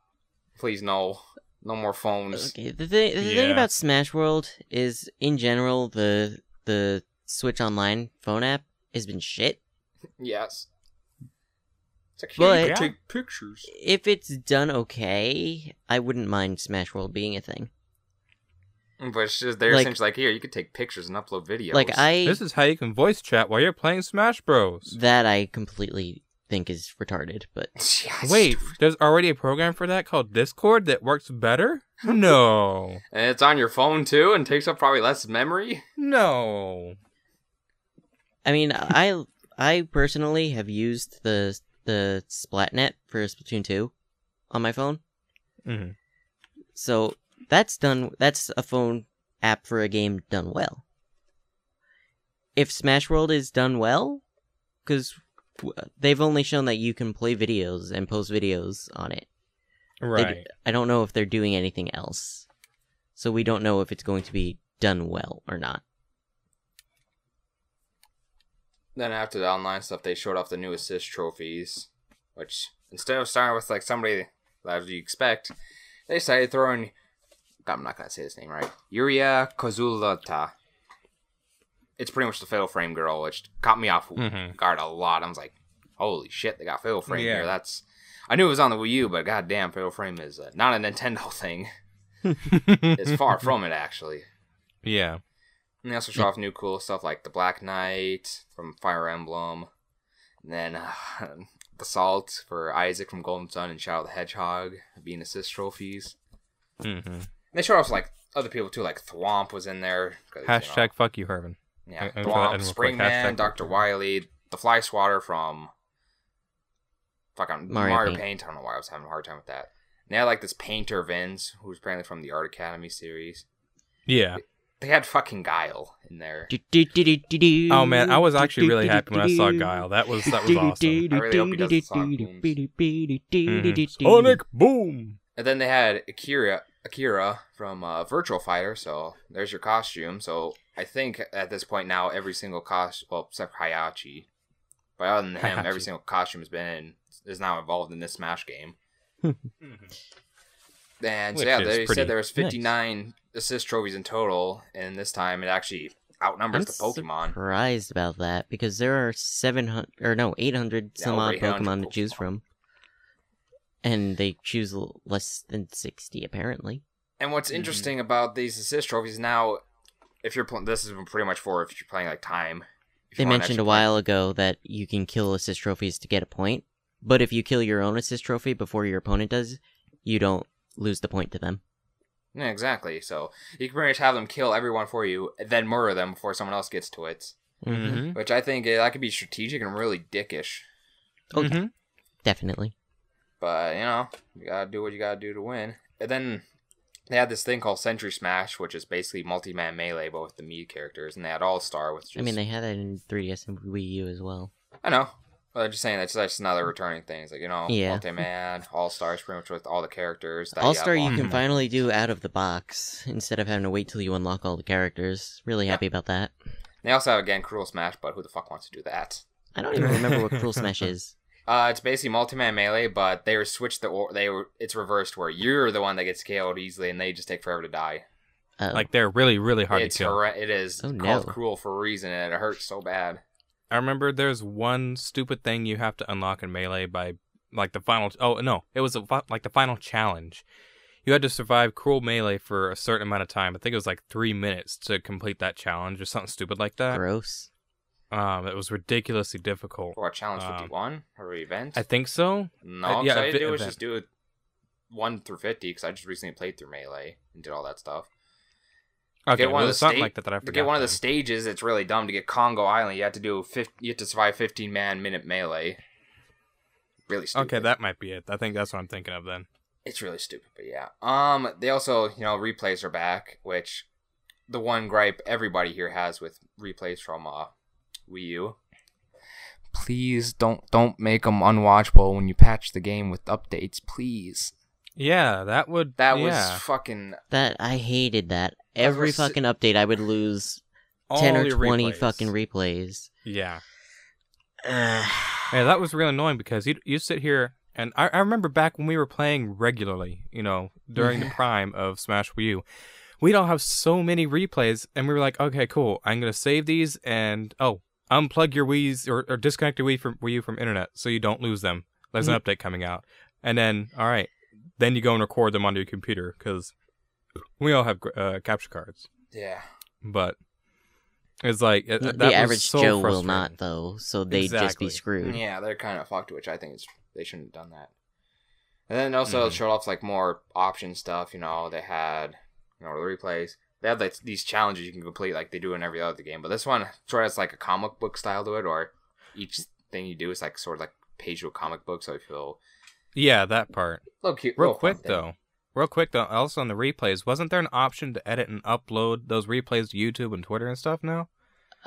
please no, no more phones. Okay. The, thing the thing about Smash World is, in general, the the Switch Online phone app has been shit. Yes. It's like, But- here you Yeah. can take pictures. If it's done okay, I wouldn't mind Smash World being a thing. But it's just they're Like- essentially like, here, you could take pictures and upload videos. Like I This is how you can voice chat while you're playing Smash Bros. that I completely think is retarded, but Yes. Wait, there's already a program for that called Discord that works better? No. And it's on your phone too, and takes up probably less memory. No. I mean, I I personally have used the the Splatnet for Splatoon 2 on my phone. Mhm. So that's done. That's a phone app for a game done well. If Smash World is done well, because they've only shown that you can play videos and post videos on it. They Right. I don't know if they're doing anything else. So we don't know if it's going to be done well or not. Then after the online stuff, they showed off the new assist trophies, which instead of starting with like somebody that you expect, they started throwing. God, I'm not gonna say this name right. Yuria Kozulata. It's pretty much the Fatal Frame girl, which caught me off Mhm. guard a lot. I was like, "Holy shit, they got Fatal Frame Yeah. here." That's. I knew it was on the Wii U, but goddamn, Fatal Frame is uh, not a Nintendo thing. It's far from it, actually. yeah. And they also show off new cool stuff like the Black Knight from Fire Emblem, and then uh, the Salt for Isaac from Golden Sun and Shadow the Hedgehog being assist trophies. hmm And they showed off like other people too, like Thwomp was in there. 'cause, you know, Hashtag fuck you, Herman. yeah, I- Thwomp, Springman, Doctor Wily, the Fly Swatter from fuck on Mario Mario, Paint. Paint. I don't know why I was having a hard time with that. Now they like this painter Vince, who's apparently from the Art Academy series. Yeah. They had fucking Guile in there. Oh man, I was actually really happy when I saw Guile. That was that was awesome. I really hope he does the Sonic Mhm. Sonic boom. And then they had Akira Akira from uh, Virtual Fighter, so there's your costume. So I think at this point now every single costume, well, except for Hayachi, but other than him, every single costume has been is now involved in this Smash game. And so Which yeah, they pretty said there was 59 assist trophies in total, and this time it actually outnumbers I'm the Pokemon. surprised about that because there are 700 or no 800 Yeah, some odd 800 Pokemon to choose from, and they choose less than 60 apparently. And what's Mm-hmm. interesting about these assist trophies now, if you're playing, this is pretty much for if you're playing like time. They mentioned a while ago that you can kill assist trophies to get a point, but if you kill your own assist trophy before your opponent does, you don't lose the point to them. Yeah, exactly. So you can pretty much have them kill everyone for you, then murder them before someone else gets to it. Mm-hmm. Which I think uh, that could be strategic and really dickish. Oh. Mm-hmm. Definitely. But you know, you gotta do what you gotta do to win. And then they had this thing called Century Smash, which is basically multi-man melee, but with the Mii characters, and they had All Star, which is I mean, they had that in 3DS and Wii U as well. I know. But I'm just saying that's just another returning thing. It's like you know, Yeah. multi-man, All Stars, pretty much with all the characters. All Star, you unlock. can Mhm. finally do out of the box instead of having to wait till you unlock all the characters. Really Yeah. happy about that. They also have again Cruel Smash, but who the fuck wants to do that? I don't even remember what Cruel Smash is. Uh, it's basically multi-man melee, but they were switched the or they were it's reversed where you're the one that gets KO'd easily, and they just take forever to die. Oh, Like they're really really hard it's to kill. horre- it is Oh, called no. cruel for a reason, and it hurts so bad. I remember there's one stupid thing you have to unlock in melee by like the final. Oh no, it was a, like the final challenge. You had to survive cruel melee for a certain amount of time. I think it was like three minutes to complete that challenge or something stupid like that. gross. Um, it was ridiculously difficult. For a challenge Um, 51 or event. I think so. no, uh, all yeah, I had to do was just do it one through 50 because I just recently played through melee and did all that stuff. Okay, get one well, of the sta- like that that I To forgot. get one of the stages, it's really dumb. To get Congo Island, you have to do 50, you have to survive 15 man minute melee. Really stupid. Okay, that might be it. I think that's what I'm thinking of then. it's really stupid, but yeah. Um, they also, you know, replays are back, which the one gripe everybody here has with replays from uh Wii U. Please don't don't make them unwatchable when you patch the game with updates, please. Yeah, that would. That yeah. was fucking That I hated that. Was Every gonna fucking update, I would lose ten or twenty replays. fucking replays. Yeah. Yeah, that was real annoying because you you sit here and I, I remember back when we were playing regularly, you know, during the prime of Smash Wii U, we'd all have so many replays, and we were like, okay, cool, I'm gonna save these and oh, unplug your Wii's or, or disconnect your Wii from Wii U from internet so you don't lose them. There's an mm. update coming out, and then all right, then you go and record them onto your computer because we all have uh, capture cards, yeah. but. It's like it, that the was average so Joe will not though, so they'd just be screwed. Yeah, they're kind of fucked, which I think it's, they shouldn't have done that. And then also it Mhm. showed off like more option stuff. You know, they had you know the replays. They had like these challenges you can complete like they do in every other game, but this one sort of has like a comic book style to it, or each thing you do is like sort of like page of a comic book, so I feel Yeah, that part. little cute. Real little fun quick thing. though, real quick though. Also on the replays, wasn't there an option to edit and upload those replays to YouTube and Twitter and stuff now?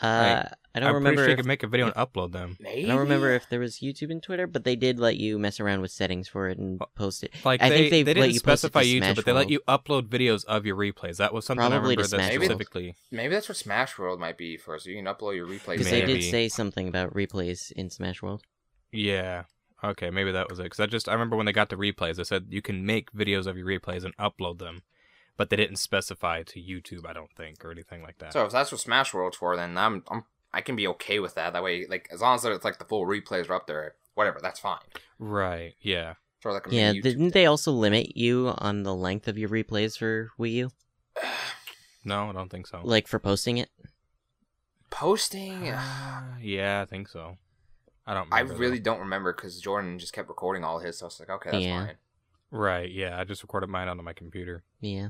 Uh, I don't I'm remember. pretty sure you could make a video and upload them. Maybe. I don't remember if there was YouTube and Twitter, but they did let you mess around with settings for it and post it. Like I they, think they they let didn't you specify YouTube, Smash but they let you upload videos of your replays. That was something Probably I to remember that Smash World. specifically. Maybe that's what Smash World might be for, so you can upload your replays. Because they did say something about replays in Smash World. Yeah. Okay, maybe that was it. Because I just I remember when they got the replays, they said you can make videos of your replays and upload them, but they didn't specify to YouTube. I don't think or anything like that. So if that's what Smash World's for, then I'm, I'm I can be okay with that. That way, like as long as it's like the full replays are up there, whatever, that's fine. right. Yeah. Sort of like Yeah, YouTube didn't thing. they also limit you on the length of your replays for Wii U? No, I don't think so. Like for posting it? posting? Uh, yeah, I think so. I don't. I really though. don't remember because Jordan just kept recording all his, so I was like, okay, that's Yeah. fine. Right. Yeah, I just recorded mine onto my computer. Yeah.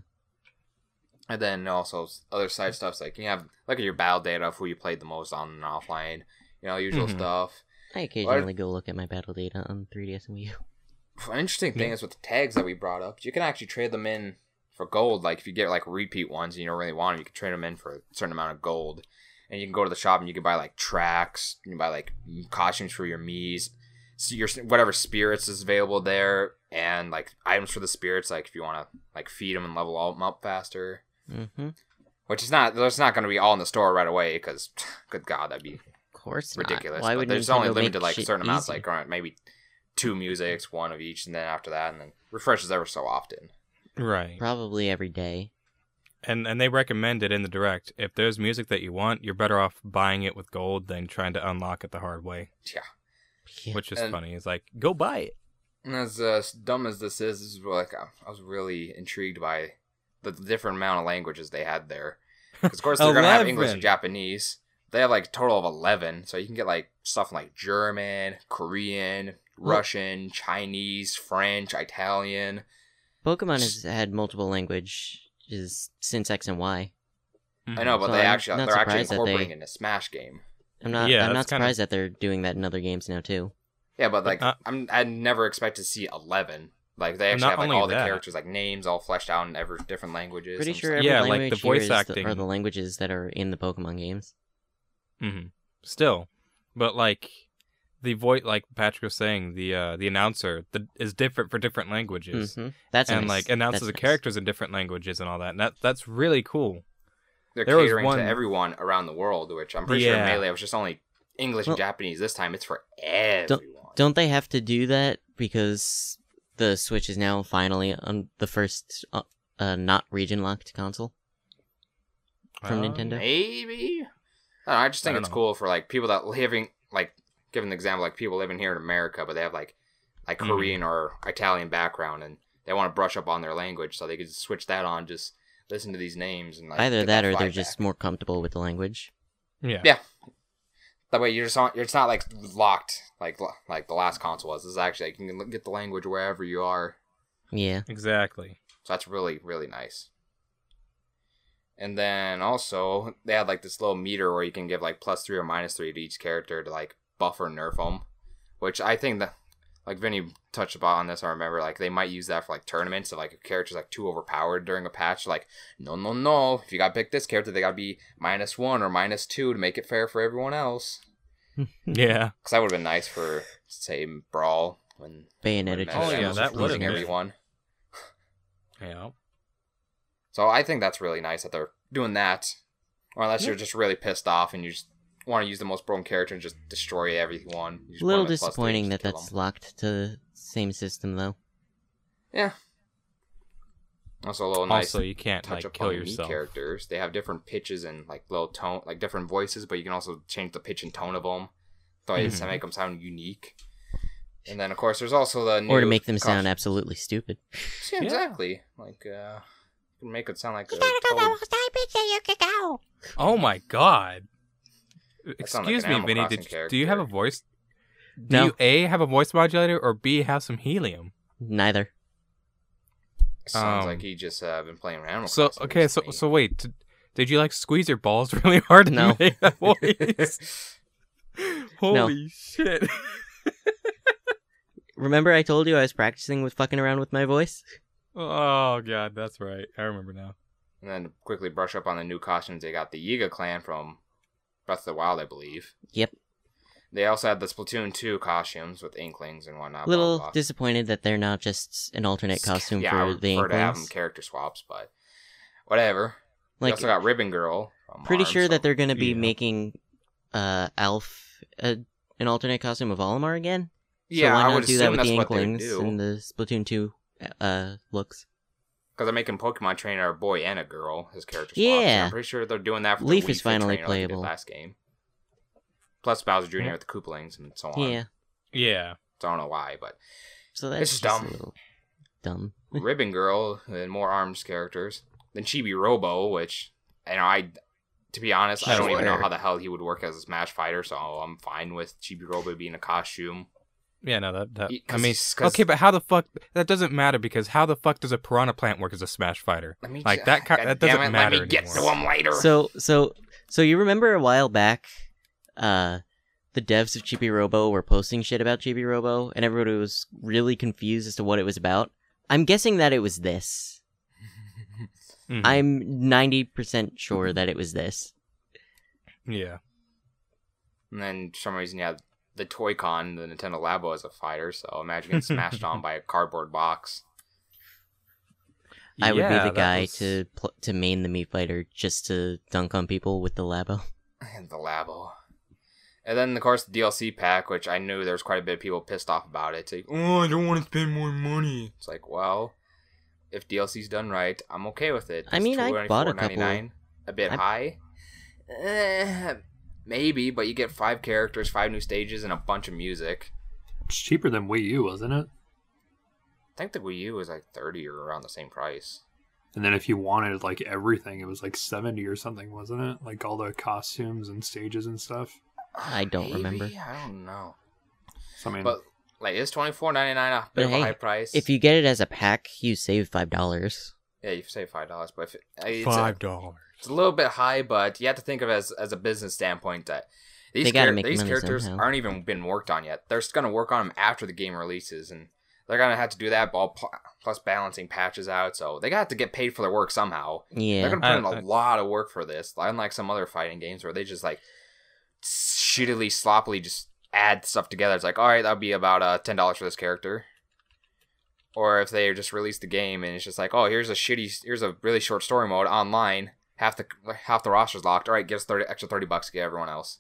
And then also other side stuff's like you have look at your battle data of who you played the most on and offline, you know, usual Mhm. stuff. I occasionally go look at my battle data on 3DS and Wii U. An interesting thing is with the tags that we brought up, you can actually trade them in for gold. Like if you get like repeat ones and you don't really want them, you can trade them in for a certain amount of gold. And you can go to the shop and you can buy like tracks, you can buy like costumes for your Mii's, so your whatever spirits is available there, and like items for the spirits, like if you want to like feed them and level them up faster. Mm-hmm. Which is not, there's not going to be all in the store right away because, good God, that'd be Of course ridiculous. Not. Why but would there's only make limited like shit certain amounts, easy? like alright, maybe two musics, one of each, and then after that, and then refreshes ever so often. Right. Probably every day. And and they recommend it in the direct. If there's music that you want, you're better off buying it with gold than trying to unlock it the hard way. Yeah. Yeah. Which is And- funny. It's like go buy it. And as uh, dumb as this is, this is like I was really intrigued by the different amount of languages they had there. of course, they're gonna have English and Japanese. They have like a total of eleven, so you can get like stuff like German, Korean, Well- Russian, Chinese, French, Italian. Pokemon has had multiple languages since X and Y. I know, but So they I'm actually not they're actually surprised that incorporating they- it in a Smash game. I'm not. Yeah, I'm that's not kinda- surprised that they're doing that in other games now too. Yeah, but like Uh, I'm, I'd never expect to see eleven. Like they And actually not have like only all the characters, like names all fleshed out in every different languages. Pretty and sure stuff. every Yeah, like the language voice here is the- acting. are the languages that are in the Pokemon games. hmm Still, but like the voice, like Patrick was saying, the uh the announcer the, is different for different languages, hmm That's and nice. like announces That's the nice. characters in different languages and all that. And that that's really cool. They're There catering one- to everyone around the world, which I'm pretty sure Yeah. Melee was just only English Well- and Japanese. This time it's for everyone. Don't they have to do that because the Switch is now finally on the first uh, uh, not region locked console? From Uh, Nintendo? Maybe. I, don't know, I just I think don't it's know. cool for like people that living like give an example like people living here in America, but they have like like Mhm. Korean or Italian background, and they want to brush up on their language, so they could switch that on, just listen to these names and like Either get that or they're vibe just more comfortable with the language. Yeah. Yeah. That way you're just on, it's not like locked like like the last console was. This is actually like, you can get the language wherever you are. Yeah. Exactly. So that's really, really nice. And then also they had like this little meter where you can give like plus three or minus three to each character to like buff or nerf them, which I think that like Vinny touched upon on this. I remember like they might use that for like tournaments. So like if characters like too overpowered during a patch, like no, no, no. If you got to pick this character, they got to be minus one or minus two to make it fair for everyone else. Yeah. Because that would have been nice for say brawl when Bayonetta when just Oh, yeah, that losing would've everyone. Yeah. So I think that's really nice that they're doing that. Or unless you're just really pissed off and you just want to use the most broken character and just destroy everyone. You A little them at plus three, disappointing that that's them. locked to the same system though. Yeah. Also a little nice Also, you can't touch like up kill on yourself. characters. They have different pitches and like little tone, like different voices, but you can also change the pitch and tone of them. So it's to make them sound unique. And then of course there's also the Or to make them sound absolutely stupid. Yeah, Yeah. exactly. Like uh, you can make it sound like You a toad. Oh my god. That sounds like Excuse an me, Animal Vinny. Crossing Did, do you have a voice? Do No. you A have a voice modulator or B have some helium? Neither. Sounds Um, like he just uh, been playing Animal So Crossing okay, so recently. so wait. Did, did you like squeeze your balls really hard to No. make that voice? Holy shit! Remember I told you I was practicing with fucking around with my voice? oh god, that's right. I remember now. And then quickly brush up on the new costumes. They got the Yiga clan from Breath of the Wild, I believe. Yep. They also had the Splatoon 2 costumes with Inklings and whatnot. A little blah, blah. disappointed that they're not just an alternate costume yeah, for I would the prefer to have them character swaps, but whatever. Like, also got Ribbon Girl. pretty Arms, sure so- that they're gonna be Yeah. making uh Alph a, an alternate costume of Olimar again. Yeah, so why I not do that with the they Inklings and the Splatoon two uh looks? Because they're making Pokemon Trainer a boy and a girl His character swaps. Yeah. I'm pretty sure they're doing that for Leaf the is finally Trainer like playable. last game. Plus Bowser Jr. Yeah. with the Koopalings and so on. Yeah. Yeah. So I don't know why, but So that's It's just just dumb. a little dumb. Ribbon Girl and more arms characters. Then Chibi Robo, which you know I, to be honest, I don't even know how the hell he would work as a Smash fighter. So I'm fine with Chibi Robo being a costume. Yeah, no, that, that He- I 'cause mean, 'cause- okay, but how the fuck that doesn't matter because how the fuck does a piranha plant work as a smash fighter? Let me Like, ju- that ki- God that doesn't it, matter Let me get to anymore. him later. So so so you remember a while back, uh, the devs of Chibi Robo were posting shit about Chibi Robo, and everybody was really confused as to what it was about. I'm guessing that it was this. Mhm. I'm ninety percent sure that it was this. yeah, And then for some reason, yeah, the Toy-Con, the Nintendo Labo as a fighter, so imagine getting smashed on by a cardboard box. I would be the guy was- to pl- to main the Mii Fighter just to dunk on people with the Labo. And the Labo. And then, of course, the DLC pack, which I knew there was quite a bit of people pissed off about it. It's like, oh, I don't want to spend more money. It's like, well, if DLC's done right, I'm okay with it. I It's mean, I bought a couple. $24.99, A bit I- high? Eh, maybe, but you get five characters, five new stages, and a bunch of music. It's cheaper than Wii U, wasn't it? I think the Wii U was like 30 or around the same price. And then if you wanted like everything, it was like seventy or something, wasn't it? Like all the costumes and stages and stuff. I don't remember. I don't know. So I mean, But like, it's twenty four ninety nine a But bit of a high price. If you get it as a pack, you save five dollars. Yeah, you save five dollars, but if it, it's, five dollars. it's a little bit high. But you have to think of it as as a business standpoint that these They gotta char- make these characters somehow. aren't even been worked on yet. They're just gonna work on them after the game releases, and they're gonna have to do that while pl- plus balancing patches out. So they got to get paid for their work somehow. Yeah. They're gonna put in I- a I- lot of work for this, unlike some other fighting games where they just like shittily, sloppily just add stuff together. It's like, all right, that'll be about uh, ten dollars for this character. Or if they just release the game and it's just like, oh, here's a shitty, here's a really short story mode online. Half the half the roster's locked. All right, give us thirty extra thirty bucks to get everyone else.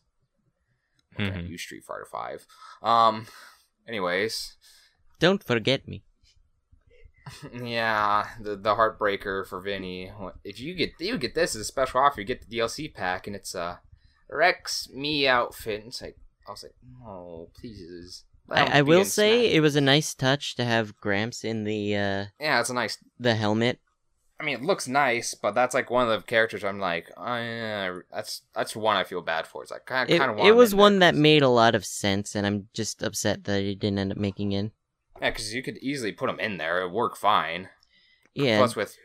Okay, Mhm. you Street Fighter Five. Um. Anyways, Don't forget me. yeah, the the heartbreaker for Vinny. If you get you get this as a special offer, you get the DLC pack, and it's a Rex Mii outfit. And it's like I was like, no, please. I, I will say Smash." it was a nice touch to have Gramps in the uh yeah, it's a nice. the helmet. I mean, it looks nice, but that's like one of the characters I'm like, oh, yeah, that's that's one I feel bad for. It's like kind It, kind of it was one that made a lot of sense, and I'm just upset that it didn't end up making in. yeah, because you could easily put him in there; it would work fine. Yeah, Plus, with,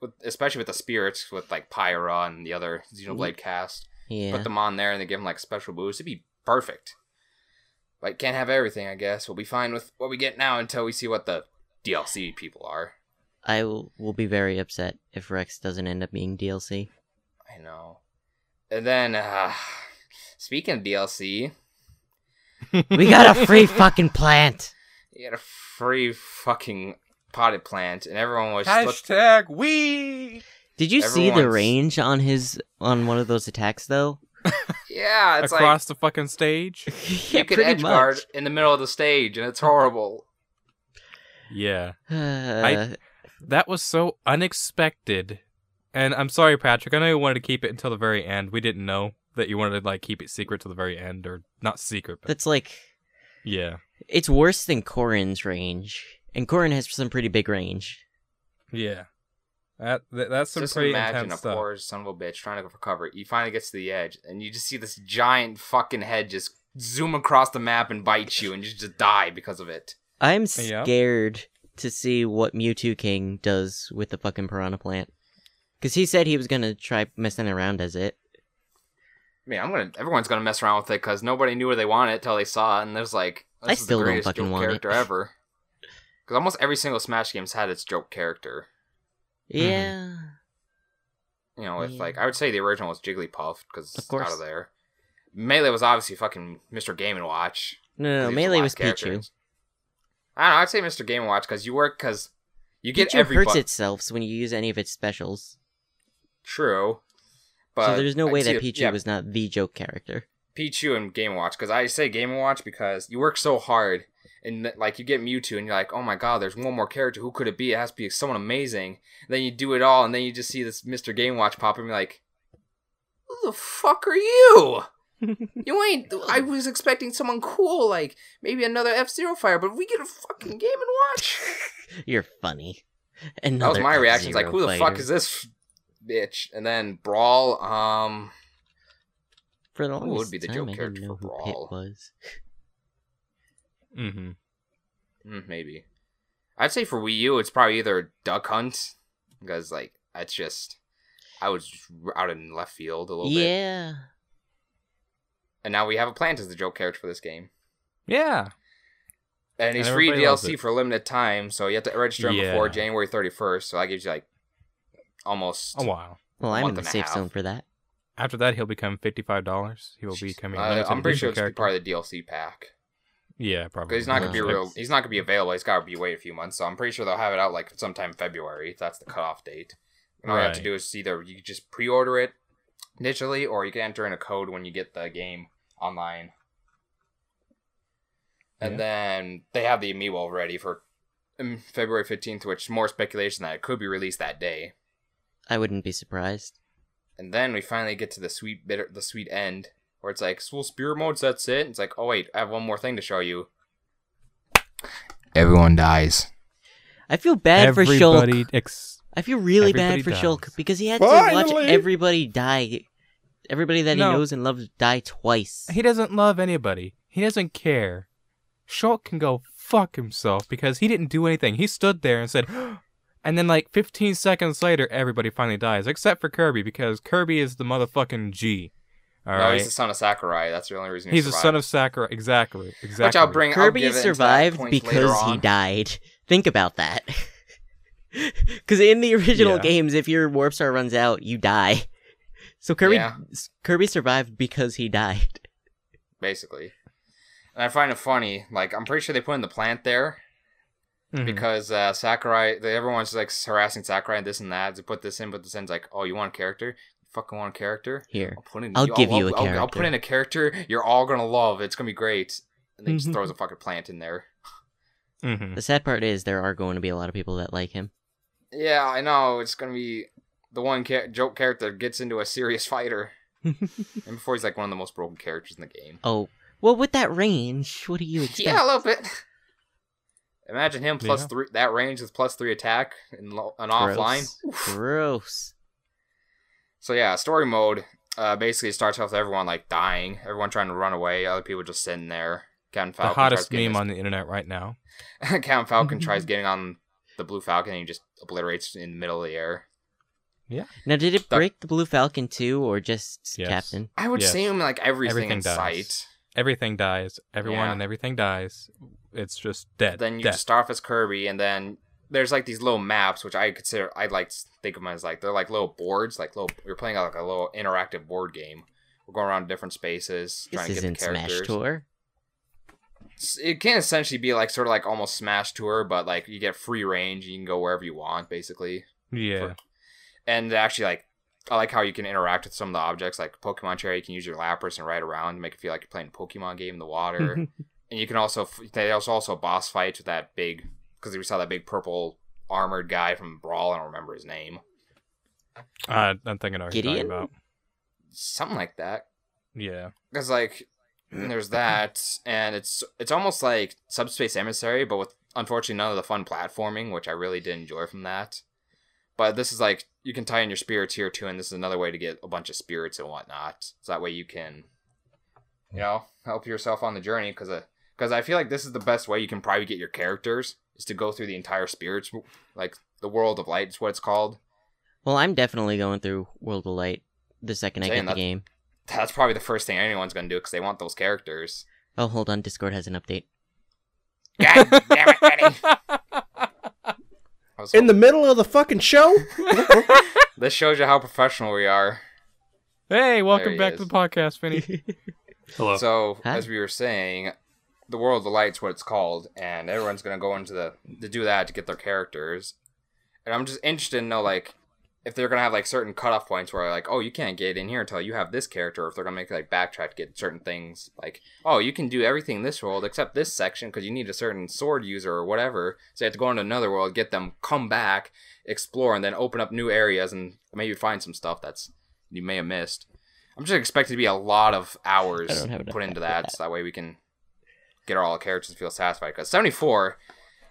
with especially with the spirits with like Pyra and the other Xenoblade cast. yeah. put them on there and they give them like special boosts. it'd be perfect. But can't have everything, I guess. We'll be fine with what we get now until we see what the DLC people are. I will, will be very upset if Rex doesn't end up being DLC. I know. And then, uh, speaking of DLC, We got a free fucking plant. you got a free fucking potted plant, and everyone was look- Hashtag we. Did you see the range on his on one of those attacks though? Yeah, it's like across the fucking stage. like yeah, you can pretty edge guard in the middle of the stage, and it's horrible. Yeah, Uh, that was so unexpected. And I'm sorry, Patrick. I know you wanted to keep it until the very end. We didn't know that you wanted to like keep it secret till the very end, or not secret, but that's like yeah, it's worse than Corrin's range, and Corrin has some pretty big range. yeah. That, that that's some Just pretty imagine intense a stuff. poor son of a bitch trying to recover. He finally gets to the edge, and you just see this giant fucking head just zoom across the map and bite you, and you just die because of it. I'm Yeah. scared to see what Mewtwo King does with the fucking piranha plant. Because he said he was gonna try messing around as it. I mean, I'm gonna. Everyone's gonna mess around with it because nobody knew where they wanted it till they saw it, and there's like, this I is still the don't greatest fucking joke want it. character ever. Because almost every single Smash game's had its joke character. Mm-hmm. Yeah. You know, with Yeah. like I would say the original was Jigglypuff because Of it's out course. of there. Melee was obviously fucking Mr. Game and Watch. No, 'cause no, he the melee was last Pichu. I don't know. I'd say Mr. Game and Watch because you work because you get Pichu every hurts bu- itself when you use any of its specials. True. But so there's no I'd way that Pichu yeah, was not the joke character. Pichu and Game and Watch because I say Game and Watch because you work so hard and like you get Mewtwo and you're like, oh my god, there's one more character. Who could it be? It has to be someone amazing. then you do it all and then you just see this Mr. Game Watch pop up and you're like, who the fuck are you? you ain't. I was expecting someone cool like maybe another F Zero Fire, but we get a fucking Game and Watch. You're funny. That was my reaction. It's like, who the fuck is this bitch? And then Brawl. Um, For the Who would longest be the time, joke I didn't character know for who Pit Brawl? was. Mm-hmm. Mm, maybe. I'd say for Wii U, it's probably either Duck Hunt because like it's just I was just out in left field a little bit, Yeah. and now we have a plant as the joke character for this game, Yeah. and he's free DLC for a limited time, so you have to register him Yeah. before January thirty first. So that gives you like almost. A while. Well, I'm in the safe zone for that. After that, he'll become fifty-five dollars. He will be becoming. a Uh, I'm pretty sure it's part of the DLC pack Yeah, probably. because he's not gonna be real. He's not gonna be available. He's got to be wait a few months. So I'm pretty sure they'll have it out like sometime February. That's the cutoff date. And all you have to do is either you just pre-order it digitally, or you can enter in a code when you get the game online. And Yeah. then they have the amiibo ready for um, February 15th, which is more speculation that it could be released that day. I wouldn't be surprised. And then we finally get to the sweet bitter, the sweet end, where it's like, "Well, spirit modes, that's it." It's like, "Oh wait, I have one more thing to show you." Everyone dies. I feel bad for Everybody Shulk. ex- I feel really bad for dies. Shulk because he had to watch everybody die. Everybody that No. he knows and loves die twice. He doesn't love anybody. He doesn't care. Shulk can go fuck himself because he didn't do anything. He stood there and said, and then like 15 seconds later, everybody finally dies, except for Kirby because Kirby is the motherfucking G. All no, right, he's the son of Sakurai. That's the only reason he he's the survived. son of Sakurai. Exactly, exactly. Which I'll bring. I'll Kirby give it that survived because he died. Think about that. Because in the original Yeah. games, if your warp star runs out, you die. So Kirby Yeah. Kirby survived because he died. basically. And I find it funny. Like I'm pretty sure they put in the plant there Mhm. because uh, Sakurai. They, everyone's like harassing Sakurai and this and that. To put this in, put this in. It's like, oh, you want a character? You fucking want a character? Here, I'll put in. I'll give you a I'll, I'll put in a character you're all gonna love. It's gonna be great. And then he just throws a fucking plant in there. Mhm. the sad part is there are going to be a lot of people that like him. Yeah, I know. It's gonna be the one cha- joke character gets into a serious fighter, and before he's like one of the most broken characters in the game. Oh, well, with that range, what do you expect? Yeah, a little bit. Imagine him plus Yeah. three. That range is plus three attack and, lo- and offline. Gross. Gross. So yeah, story mode. Uh, basically starts off with everyone like dying, everyone trying to run away, other people just sitting there. Captain Falcon. the hottest tries getting meme on the internet right now. his- Captain Falcon tries getting on the Blue Falcon and he just obliterates in the middle of the air. Yeah. Now, did it That- break the Blue Falcon too, or just Yes. Captain? I would Yes. assume like everything, Everything in dies. sight. Everything dies. Everyone Yeah. and everything dies. It's just dead. Then you dead. just start off as Kirby, and then there's like these little maps, which I consider I like to think of them as like they're like little boards, like little. You're playing like a little interactive board game. We're going around different spaces, trying This to get isn't the Smash. Tour. It can essentially be like sort of like almost Smash Tour, but like you get free range. You can go wherever you want, basically. yeah. for- And actually, like I like how you can interact with some of the objects, like Pokemon Cherry. You can use your Lapras and ride around to make it feel like you're playing a Pokemon game in the water. and you can also there's also also boss fights with that big because we saw that big purple armored guy from Brawl. I don't remember his name. Uh, I'm thinking of what talking Gideon? about. Something like that. Yeah. Because like there's that, and it's it's almost like Subspace Emissary, but with unfortunately none of the fun platforming, which I really did enjoy from that. But this is like you can tie in your spirits here too, and this is another way to get a bunch of spirits and whatnot. So that way you can, you know, help yourself on the journey. Because because I feel like this is the best way you can probably get your characters is to go through the entire spirits, like the world of light is what it's called. Well, I'm definitely going through World of Light the second I Saying get the game. That's probably the first thing anyone's gonna do because they want those characters. Oh, hold on. Discord has an update. God damn it, Benny! I was In the middle of the fucking show? This shows you how professional we are. Hey, welcome he back is. to the podcast, Vinny. Hello. So Hi. as we were saying, the World of the Light's what it's called, and everyone's gonna go into the to do that to get their characters. And I'm just interested to know like if they're gonna have like certain cutoff points where like, oh, you can't get in here until you have this character, or if they're gonna make like backtrack to get certain things like, oh, you can do everything in this world except this section because you need a certain sword user or whatever. So you have to go into another world, get them, come back, explore, and then open up new areas and maybe find some stuff that's you may have missed. I'm just expecting to be a lot of hours I don't have enough put into that, that. so that way we can get all the characters to feel satisfied. Because 74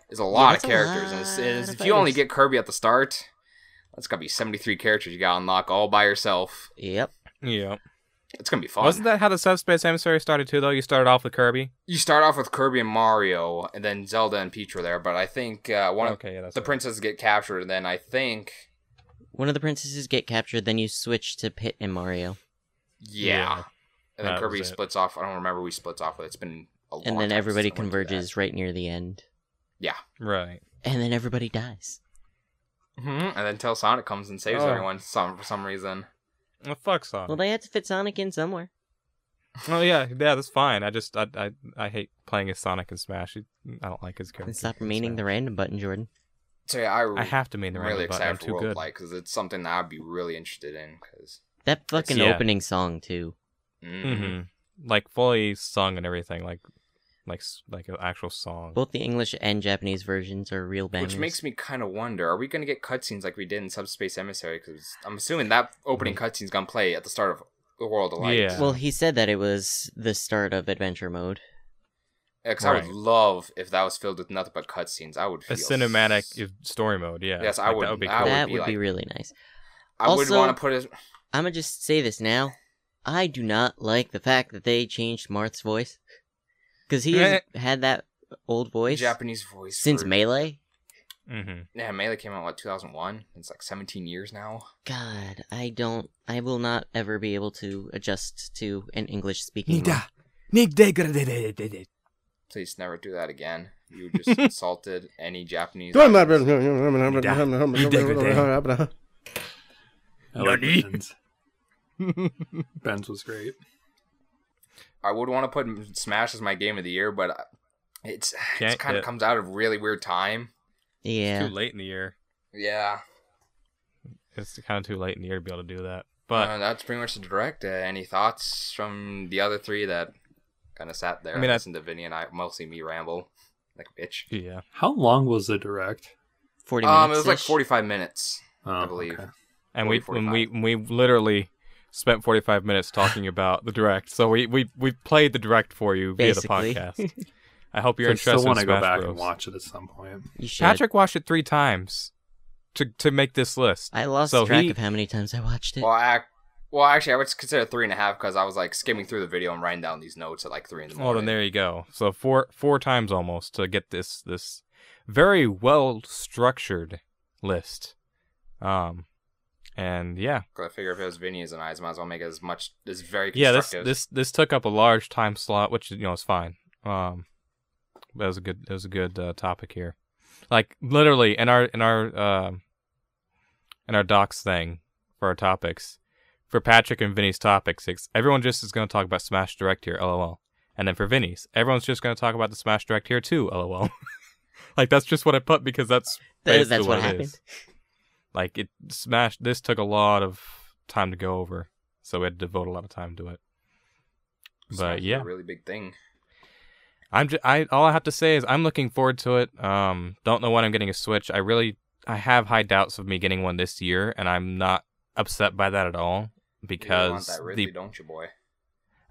is a lot that's of a characters, and it's, lot it's- of if you only get Kirby at the start, that's gonna be 73 characters you gotta unlock all by yourself. Yep. Yeah. It's gonna be fun. Wasn't that how the Subspace Emissary started too? Though you started off with Kirby. You start off with Kirby and Mario, and then Zelda and Peach were there. But I think uh, one Okay, of that's the right. princesses get captured, and then I think One of the princesses get captured, then you switch to Pit and Mario, yeah, Yeah, and then that Kirby splits off. I don't remember who he splits off with. It's been a long and then time everybody since I went through that. converges right near the end, Yeah. Right. and then everybody dies. Mhm, And then until Sonic comes and saves Oh. everyone some for some reason. Well, fuck Sonic. Well, they had to fit Sonic in somewhere. oh yeah, yeah, that's fine. I just I I, I hate playing as Sonic and Smash. I don't like his character. And stop in meaning the random button, Jordan. So yeah, I, I have to mean the really random button. I'm excited for too good. Light because it's something that I'd be really interested in. Because That fucking yeah. opening song too. hmm Like fully sung and everything, like like like an actual song. Both the English and Japanese versions are real bangers. which makes me kind of wonder: Are we gonna get cutscenes like we did in Subspace Emissary? Because I'm assuming that opening mm-hmm. cutscene's gonna play at the start of the World of Light. Yeah. Well, he said that it was the start of adventure mode. because I Right. would love if that was filled with nothing but cutscenes. I would a cinematic s- story mode. Yeah. Yes, I would- That would be I cool. would that would be like- really nice. I would Also- want to put it. I'm gonna just say this now. I do not like the fact that they changed Marth's voice because he has had that old voice Japanese voice since for- Melee. hmm Yeah, Melee came out what 2001. It's like 17 years now. God, I don't. I will not ever be able to adjust to an English speaking. Please never do that again. You just insulted any Japanese. I like Ben's. Ben's was great. I would want to put Smash as my game of the year, but it's it kind of comes out of really weird time. Yeah, Too late in the year. Yeah, It's kind of too late in the year to be able to do that. but But that's pretty much the direct. Uh, any thoughts from the other three that kind of sat there I I mean, I- listened to Vinny and I mostly me ramble like a bitch. yeah, How long was the direct? forty minutes. Um, it was like 45 minutes, Oh, I believe. okay. and we 40, when we we literally spent 45 minutes talking about the direct. So we we we played the direct for you Basically. via the podcast. I hope you're I interested. still want to go back Bros. and watch it at some point. you. Patrick watched it three times to to make this list. I lost so track he- of how many times I watched it. Well, I, well, actually, I would consider three and a half because I was like skimming through the video and writing down these notes at like three in the morning. Well, morning. then there you go. So four four times almost to get this this very well structured list. Um, and yeah, 'Cause I figure if it was Vinny's and I, might as well make it as much as very yeah. This this this took up a large time slot, which you know is fine. Um, that was a good that was a good uh, topic here. Like literally in our in our um in our docs thing for our topics for Patrick and Vinny's topics, it's, everyone just is going to talk about Smash Direct here, lol. And then for Vinny's, everyone's just going to talk about the Smash Direct here too, lol. like that's just what I put because that's That- that's what it happened. is. Like it smashed. This took a lot of time to go over, so we had to devote a lot of time to it. Smash But a yeah, really big thing. I'm just, I all I have to say is I'm looking forward to it. Um, don't know when I'm getting a Switch. I really I have high doubts of me getting one this year, and I'm not upset by that at all You want because that Ridley, the don't you, boy?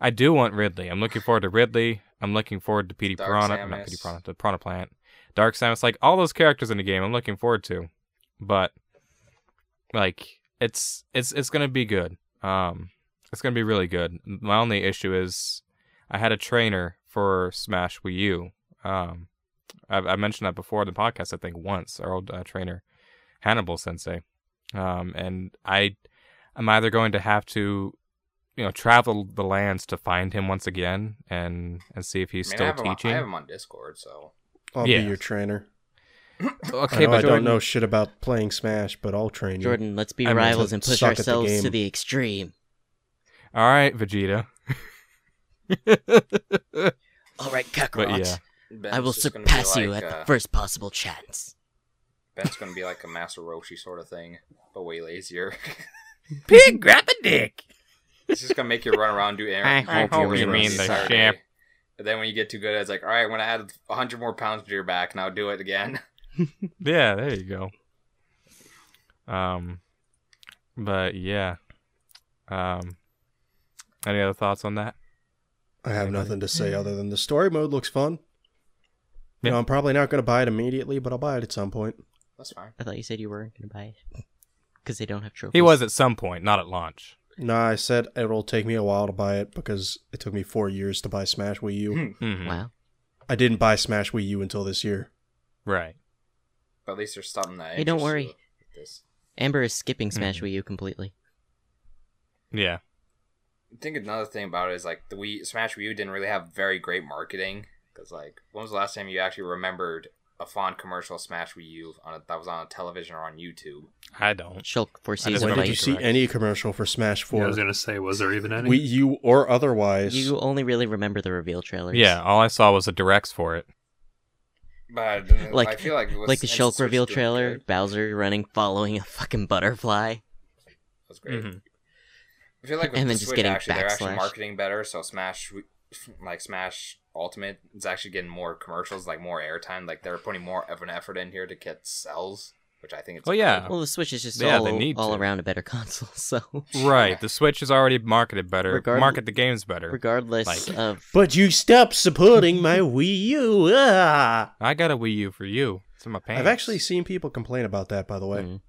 I do want Ridley. I'm looking forward to Ridley. I'm looking forward to Petey Dark Piranha, not Samus. Petey Piranha, the Piranha Plant, Dark Samus, like all those characters in the game. I'm looking forward to, but like it's it's it's gonna be good. Um, it's gonna be really good. My only issue is I had a trainer for Smash Wii U. Um, I, I mentioned that before in the podcast. I think once our old uh, trainer Hannibal Sensei. Um, and I I'm either going to have to you know travel the lands to find him once again and and see if he's I mean, still have, him on, teaching. I have him on Discord, so I'll Yeah. be your trainer. okay, I, know but I don't know shit about playing Smash, but I'll train you. Jordan, let's be I mean, rivals to and push suck at the ourselves to the extreme. All right, Vegeta. All right, but Kakarot. yeah, I will just gonna surpass you at uh, the first possible chance. Ben's gonna be like a Master Roshi sort of thing, but way lazier. pig grab a dick. it's just gonna make you run around do I errands. hope do you errands mean on the Saturday. champ. And then when you get too good, it's like, all right, I'm gonna add 100 more pounds to your back. Now do it again. Yeah, there you go. Um, but yeah. Um, any other thoughts on that? I have nothing to say other than the story mode looks fun. Yeah. You know, I'm probably not going to buy it immediately, but I'll buy it at some point. That's fine. I thought you said you weren't going to buy it because they don't have trophies. He was at some point, not at launch. No, I said it'll take me a while to buy it because it took me four years to buy Smash Wii U. Mhm. Wow. I didn't buy Smash Wii U until this year. Right. But at least there's something that. Hey, don't worry. This. Amber is skipping Smash Mhm. Wii U completely. Yeah. I think another thing about it is like the Wii Smash Wii U didn't really have very great marketing because like when was the last time you actually remembered a fond commercial Smash Wii U on a, that was on a television or on YouTube? I don't. Shulk I foresees just When did you fight. see any commercial for Smash Yeah, 4? I was gonna say, was there even any? Wii U or otherwise? You only really remember the reveal trailers. Yeah, all I saw was the directs for it. But Like- I feel like it was, like the Shulk reveal trailer, good. Bowser running, following a fucking butterfly. That's was great. Mhm. I feel like with And the then just Switch, getting actually, they're actually marketing better. So Smash, like Smash Ultimate, is actually getting more commercials, like more airtime. Like they're putting more of an effort in here to get sales, which I think it's. Oh, yeah. Well, the Switch is just Yeah, all, they need all to. around a better console, so Right. The Switch is already marketed better. Regard- Market the games better. regardless Like- of But you stopped supporting my Wii U. Ah! I got a Wii U for you. It's in my pants. I've actually seen people complain about that, by the way. Mm.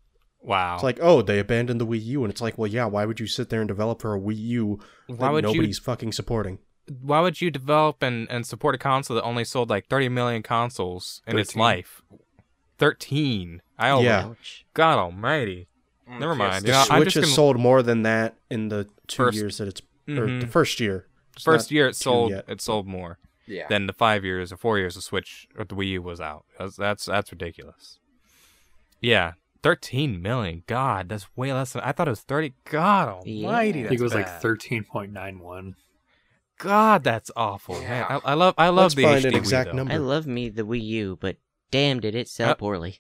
Wow. It's like, oh, they abandoned the Wii U, and it's like, well, yeah, why would you sit there and develop for a Wii U that why would nobody's you? fucking supporting? Why would you develop and, and support a console that only sold like 30 million consoles in its life? 13. I oh, Yeah. ouch. God Almighty. Mm, Never PS mind. The You know, Switch has gonna- sold more than that in the two First- years that it's, or Mhm. the first year. It's First year it sold yet. it sold more Yeah. than the five years or four years the Switch or the Wii U was out. That's that's, that's ridiculous. Yeah, 13 million. God, that's way less than I thought it was 30. God Almighty. Yeah. I think it was like thirteen point nine one. God, that's awful. Man, Yeah. I, I love I love Let's the find HD an exact Wii, number. I love me the Wii U, but damn, did it sell Uh, poorly.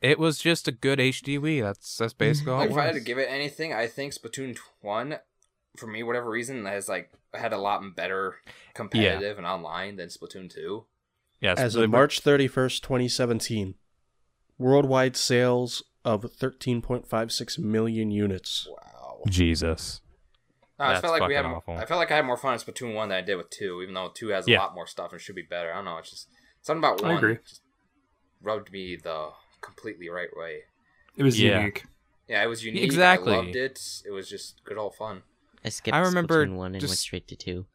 It was just a good HD Wii. That's that's basically all Like it if I had to give it anything, I think Splatoon one, for me, whatever reason, has like had a lot better competitive and online than Splatoon two. Yes, As of March 31st, 2017, worldwide sales of 13.56 million units. Wow. Jesus. No, I felt like we had. awful. I felt like I had more fun in Splatoon one than I did with two, even though two has a Yeah. lot more stuff and should be better. I don't know. It's just something about I one agree. just rubbed me the completely right way. It was Yeah. unique. Yeah, it was unique. Exactly. I loved it. It was just good old fun. I skipped I remember Splatoon 1 and went just- straight to 2.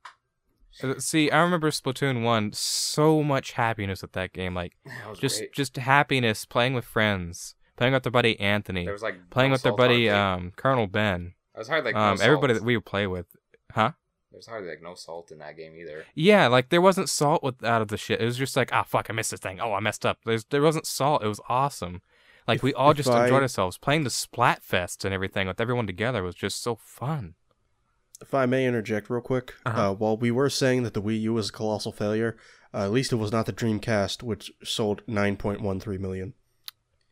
Uh, See, I remember Splatoon one. So much happiness with that game. Like That was just great. just happiness playing with friends, playing with their buddy Anthony, There was like playing no with their buddy um Colonel Ben. I was hardly like um no everybody salt. that we would play with. Huh? There's hardly like no salt in that game either. Yeah, like there wasn't salt with out of the shit. It was just like, ah, fuck, I missed this thing. Oh, I messed up. There's there wasn't salt. It was awesome. Like If- we all just I- enjoyed ourselves playing the Splatfest and everything with everyone together was just so fun. If I may interject real quick, Uh-huh. uh, while we were saying that the Wii U was a colossal failure, uh, at least it was not the Dreamcast, which sold 9.13 million.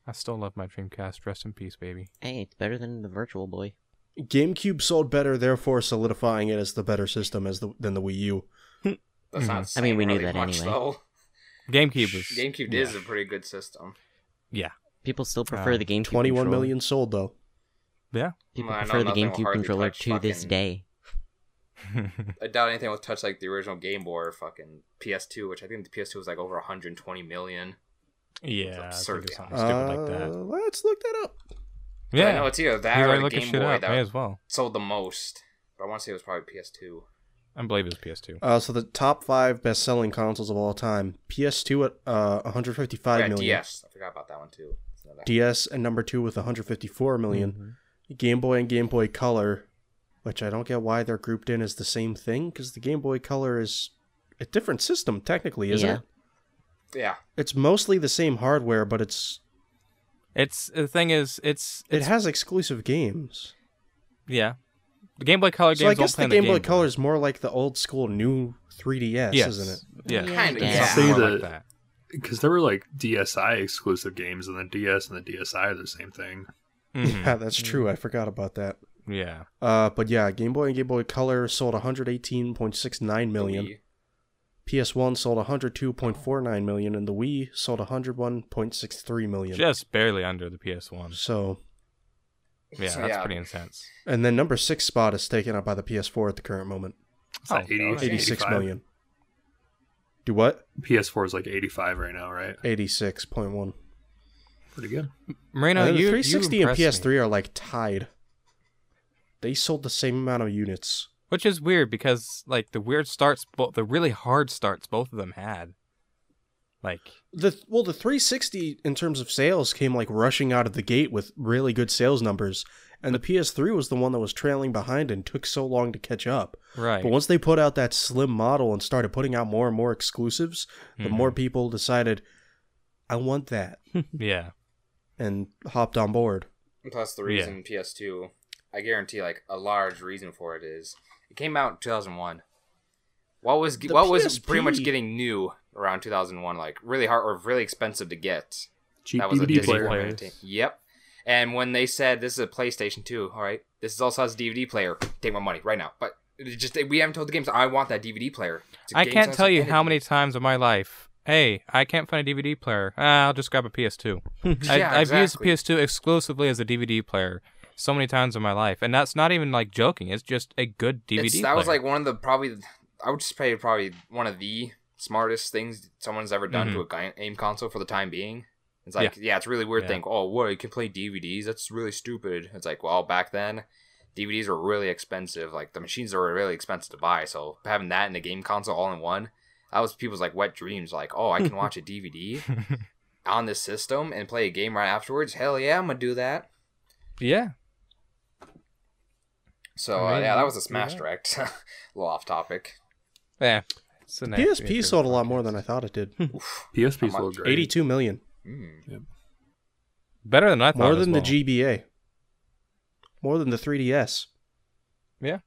I still love my Dreamcast. Rest in peace, baby. Hey, it's better than the Virtual Boy. GameCube sold better, therefore solidifying it as the better system as the, than the Wii U. That's Mhm. not. I mean, we knew really that much, anyway. Though. GameCube was GameCube yeah. is a pretty good system. Yeah, People still prefer Um, the GameCube Twenty-one million sold, though. yeah. People Well, prefer the GameCube controller touch to this day. I doubt anything will touch like the original Game Boy or fucking PS2, which I think the PS2 was like over 120 million. yeah, absurd think something stupid like Uh, that. let's look that up. Yeah, I know it's either that He's or the Game shit Boy up. that May as well. sold the most. But I want to say it was probably PS2. I believe it was PS2. Uh, so the top five best-selling consoles of all time: PS2 at uh, 155 yeah, million, DS. I forgot about that one too. DS and number two with 154 million, Mm-hmm. Game Boy and Game Boy Color, which I don't get why they're grouped in as the same thing because the Game Boy Color is a different system technically, isn't Yeah. it? Yeah, It's mostly the same hardware, but it's It's the thing is, it's it has exclusive games. yeah, the Game Boy Color So I games guess don't the play on Game Boy Boy. Color is more like the old school new 3DS, yes. isn't it? Yeah. Kinda, I yeah. guess. See like that. because there were like DSi exclusive games, and the DS and the DSi are the same thing. Mhm. Yeah, that's true. I forgot about that. Yeah. Uh, but yeah, Game Boy and Game Boy Color sold 118.69 million. Wii. PS1 sold 102.49 million, and the Wii sold 101.63 million. Just barely under the PS1. So, Yeah, So, that's yeah. pretty intense. and then number six spot is taken up by the PS4 at the current moment, It's like Oh, 80, 86 85. million. Do what? PS4 is like 85 right now, right? 86.1. Pretty good. Marino, And you 360 you and. PS3 are like tied. They sold the same amount of units. Which is weird because like the weird starts, both the really hard starts, both of them had. Like, The well, the 360 in terms of sales came like rushing out of the gate with really good sales numbers, and the PS3 was the one that was trailing behind and took so long to catch up. right? But once they put out that slim model and started putting out more and more exclusives, the more Mm-hmm. people decided, I want that, yeah, and hopped on board. Plus the Yeah. reason PS2, I guarantee like a large reason for it is it came out in 2001. What was The what was pretty much getting new around 2001 like really hard or really expensive to get. Cheap that was a DVD Disney player. Yep. And when they said this is a PlayStation 2, all right, this is also has a DVD player. Take my money right now. But it just we haven't told the games I want that DVD player. It's a I game can't tell you how many times in my life. Hey, I can't find a DVD player. Ah, I'll just grab a PS2. I, Yeah, I've used exactly. PS2 exclusively as a DVD player so many times in my life, and that's not even like joking. It's just a good DVD. It's- that was like one of the probably I would just say probably one of the smartest things someone's ever done to mm-hmm. a game console for the time being. It's like yeah, it's really weird Yeah. to think, oh, what you can play DVDs? That's really stupid. It's like well, back then, DVDs were really expensive. Like the machines were really expensive to buy. So having that in a game console all in one, that was people's like wet dreams. Like oh, I can watch a DVD on this system and play a game right afterwards. Hell yeah, I'm gonna do that. yeah. So I uh, yeah, that was a yeah. Smash Direct. a little off topic. Yeah. It's a nice- PSP sold a lot more than I thought it did. PSP sold great. 82 million. Mm. Better than I thought. More as than well. the GBA. More than the 3DS. Yeah.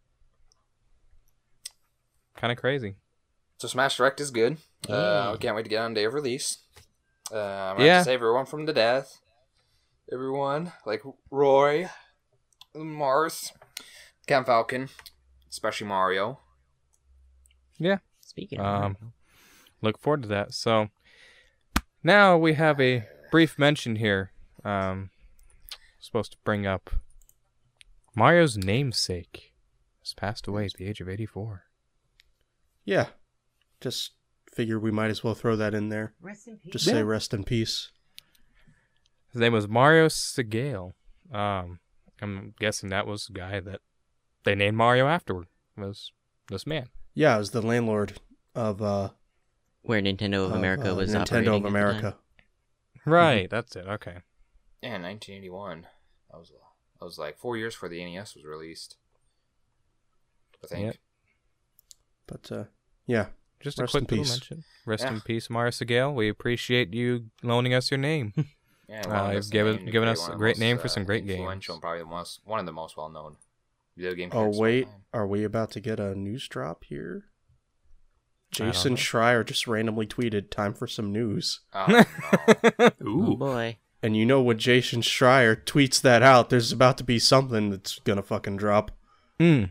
Kind of crazy. So Smash Direct is good. Uh, Yeah. I can't wait to get on day of release. Uh, I'm gonna Yeah. have to save everyone from the death. Everyone, like Roy, Marth, Cam Falcon, especially Mario. Yeah. Speaking of Um, Mario. Look forward to that. So now we have a brief mention here. Um, supposed to bring up Mario's namesake has passed away at the age of 84. Yeah. Just figured we might as well throw that in there. Rest in peace. Just Yeah. say rest in peace. His name was Mario Segale. Um, I'm guessing that was the guy that they named Mario afterward. Was this man? Yeah, it was the landlord of uh, Where Nintendo of of, America uh, was Nintendo of at the time. America. Right, that's it. Okay. Yeah, 1981. That was that was like four years before the NES was released. I think. Yep. But uh, yeah, Just a Rest in quick little peace. mention. Rest Yeah. in peace, Mario Segale. We appreciate you loaning us your name. Yeah, Uh, you've given- given us a great most, name for uh, some great games. influential and probably the most one of the most well known video game. Oh characters of all wait, time. are we about to get a news drop here? Jason. Schreier just randomly tweeted, "Time for some news." Oh, no. Oh Ooh. boy. And you know when Jason Schreier tweets that out, there's about to be something that's gonna fucking drop. Hmm.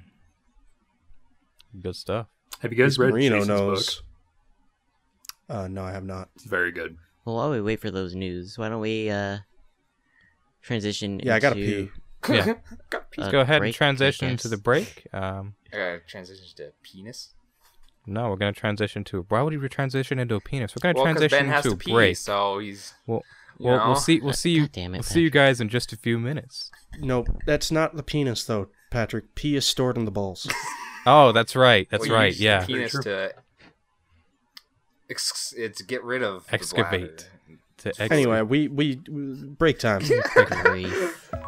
Good stuff. Have you guys At read Marino Jason's knows. book? Uh, no, I have not. It's very good. Well, while we wait for those news, why don't we uh transition? Yeah, I gotta into, pee. Yeah. uh, Go ahead and break, I transition to the break. Um, I gotta transition to penis. no, we're gonna transition to. Why would we transition into a penis? We're gonna Well, transition Ben has to to a pee, break. so he's. Well, Well, know? we'll see. We'll Uh, see you. God damn it, we'll see you guys in just a few minutes. No, that's not the penis though, Patrick. Pee is stored in the balls. Oh, that's right. That's Well, you right. use Yeah. Penis to. Ex- it's get rid of Excavate. bladder. To ex- anyway, we, we we break time.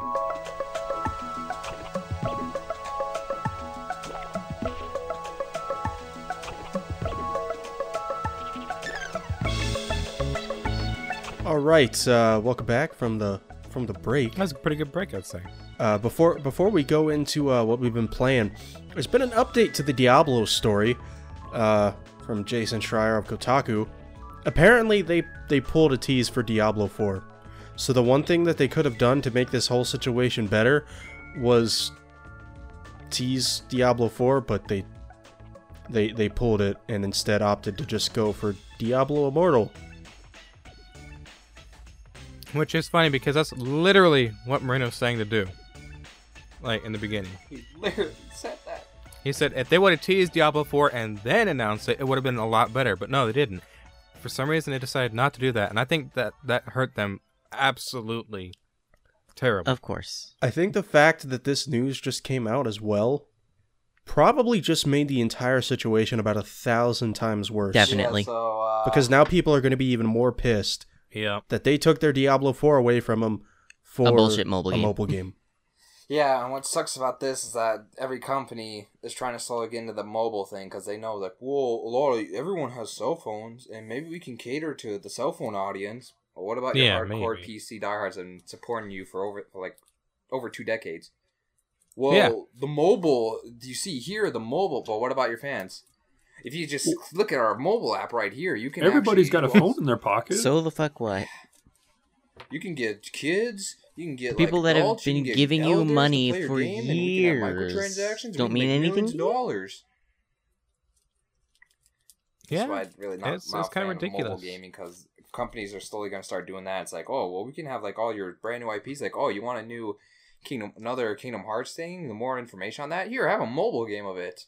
All right, uh, welcome back from the from the break. That was a pretty good break, I'd say. Uh, before before we go into uh, what we've been playing, there's been an update to the Diablo story uh, from Jason Schreier of Kotaku. Apparently, they they pulled a tease for Diablo 4. So the one thing that they could have done to make this whole situation better was tease Diablo 4, but they they they pulled it and instead opted to just go for Diablo Immortal. Which is funny because that's literally what Marino's saying to do. Like in the beginning. He literally said that. He said if they would have teased Diablo 4 and then announced it, it would have been a lot better. But no, they didn't. For some reason, they decided not to do that, and I think that that hurt them absolutely terrible. Of course. I think the fact that this news just came out as well probably just made the entire situation about a thousand times worse. Definitely. Yeah, so, uh, Because now people are going to be even more pissed yeah. that they took their Diablo 4 away from them for bullshit mobile a game. mobile game. Yeah, and what sucks about this is that every company is trying to slowly get into the mobile thing because they know like, well, a lot of everyone has cell phones, and maybe we can cater to the cell phone audience. But what about your Yeah, hardcore maybe. PC diehards and supporting you for over for like over two decades? Well, Yeah. the mobile do you see here, the mobile, but what about your fans? If you just look at our mobile app right here, you can Everybody's actually- got a phone in their pocket. So the fuck what? You can get kids. You can get People like, that have adults, you been can giving you money for game, and we can have years don't mean anything millions to of you? dollars. Yeah. That's I'm really not. It's- not it's kinda of ridiculous. Mobile gaming because companies are slowly going to start doing that. It's like, oh, well, we can have like all your brand new IPs. Like, oh, you want a new Kingdom, another Kingdom Hearts thing? The more information on that, here, have a mobile game of it.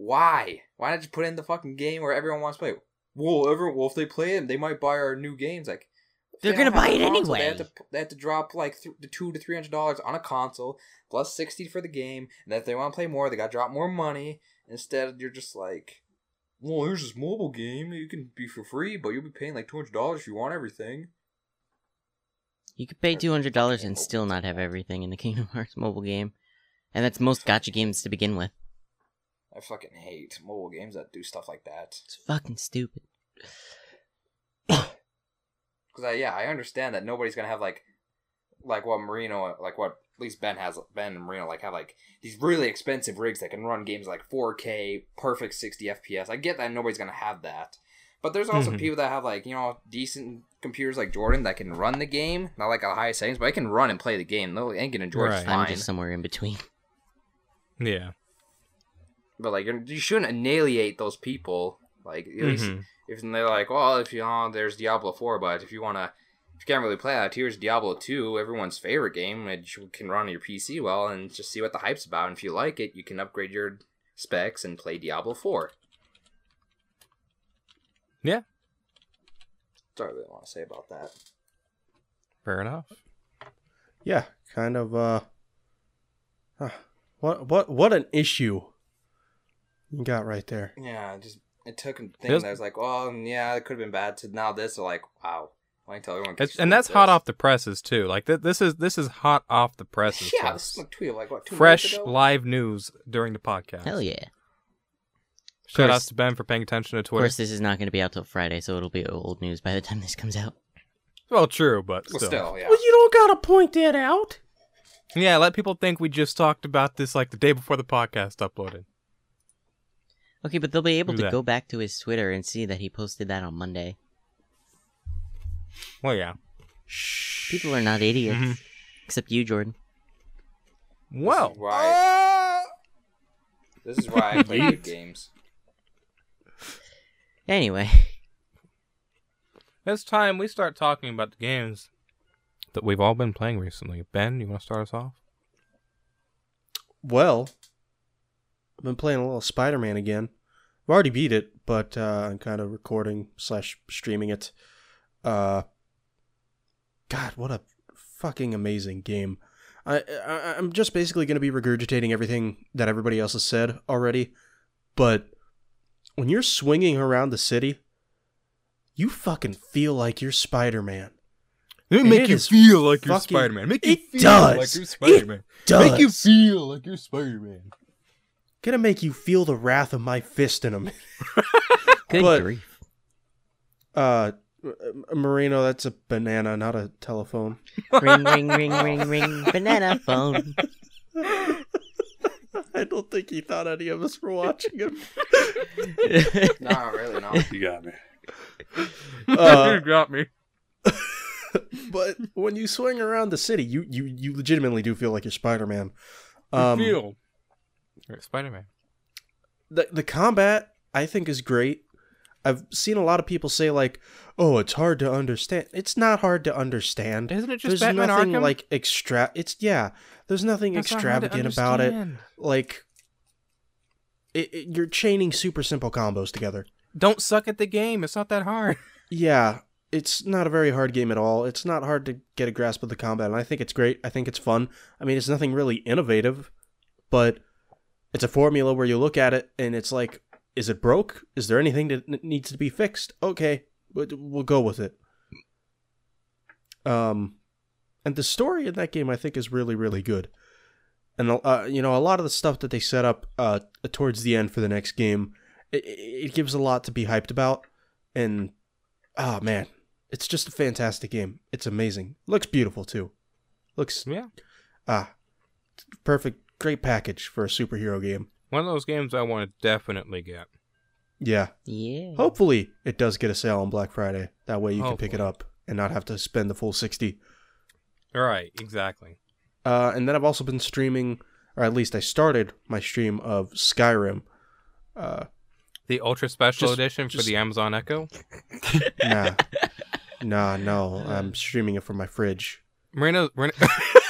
Why? Why not just put in the fucking game where everyone wants to play? Well, everyone. Well, if they play it, they might buy our new games. Like, They're they don't gonna buy it console, They have, anyway. to, they have to drop like th- the two to three hundred dollars on a console plus sixty for the game, and if they want to play more, they got to drop more money. Instead, you're just like, well, here's this mobile game. You can be for free, but you'll be paying like two hundred dollars if you want everything. You could pay two hundred dollars and still not have everything in the Kingdom Hearts mobile game, and that's most gacha games to begin with. I fucking hate mobile games that do stuff like that. It's fucking stupid. Because I, yeah, I understand that nobody's gonna have like, like what Marino, like what at least Ben has, Ben and Marino like have like these really expensive rigs that can run games like 4K, perfect 60 FPS. I get that nobody's gonna have that, but there's also Mhm. people that have like you know decent computers like Jordan that can run the game, not like at high settings, but I can run and play the game. They'll ain't gonna enjoy it Right. fine. I'm just somewhere in between. Yeah. But like you're, you shouldn't annihilate those people. Like at least Mhm. if they're like, well, if you know, there's Diablo four, but if you wanna, if you can't really play that, here's Diablo two, everyone's favorite game, and you can run on your PC well, and just see what the hype's about. And if you like it, you can upgrade your specs and play Diablo four. Yeah. That's all I really want to say about that. Fair enough. Yeah, kind of uh huh. what what what an issue you got right there. Yeah, just it took a thing There's- that was like, oh yeah, it could have been bad. To now this, are like, wow. Why don't you tell everyone? It's, and that's with hot off the presses too. Like th- this is this is hot off the presses. Yeah, this is a tweet like what two fresh ago? live news during the podcast. Hell yeah! Shout course. outs to Ben for paying attention to Twitter. Of course, this is not going to be out till Friday, so it'll be old news by the time this comes out. Well, true, but Well, still. still, yeah. Well, you don't gotta point that out. Yeah, let people think we just talked about this like the day before the podcast uploaded. Okay, but they'll be able Who's to that? go back to his Twitter and see that he posted that on Monday. Well, yeah. People are not idiots, Mhm. except you, Jordan. Well, why- This is why I play good games. Anyway, it's time we start talking about the games that we've all been playing recently. Ben, you want to start us off? Well, I've been playing a little Spider Man again. I've already beat it, but uh, I'm kind of recording slash streaming it. Uh, God, what a fucking amazing game! I, I I'm just basically going to be regurgitating everything that everybody else has said already, but when you're swinging around the city, you fucking feel like you're Spider Man. It make it you feel like you're Spider Man. Make it you feel does. like you're Spider Man. Make you feel like you're Spider Man. Gonna make you feel the wrath of my fist in them. good But- grief. uh Uh, Marino, that's a banana, not a telephone. ring, ring, ring, ring, ring. Banana phone. I don't think he thought any of us were watching him. no, really, no. You got me. Uh, you got me. but when you swing around the city, you you you legitimately do feel like you're Spider-Man. Um, Um, feel. Spider Man. the the combat I think is great. I've seen a lot of people say like, "Oh, it's hard to understand." It's not hard to understand. Isn't it just There's Batman nothing Arkham? like extra. It's yeah. There's nothing That's extravagant about it. Like, it, it- you're chaining super simple combos together. Don't suck at the game. It's not that hard. Yeah, it's not a very hard game at all. It's not hard to get a grasp of the combat, and I think it's great. I think it's fun. I mean, it's nothing really innovative, but it's a formula where you look at it and it's like, is it broke? Is there anything that needs to be fixed? Okay, we'll go with it. Um, and the story in that game I think is really really good. And uh, you know, a lot of the stuff that they set up uh towards the end for the next game, it, it gives a lot to be hyped about. And oh man, it's just a fantastic game. It's amazing. Looks beautiful too. Looks Yeah. ah perfect. Great package for a superhero game. One of those games I want to definitely get. Yeah. Yeah. Hopefully it does get a sale on Black Friday. That way you can pick it up and not have to spend the full 60. All right, exactly. Uh, and then I've also been streaming, or at least I started my stream of Skyrim. Uh, The Ultra Special Just- Edition for the Amazon Echo. nah, nah, no, I'm streaming it from my fridge. Marino, Marino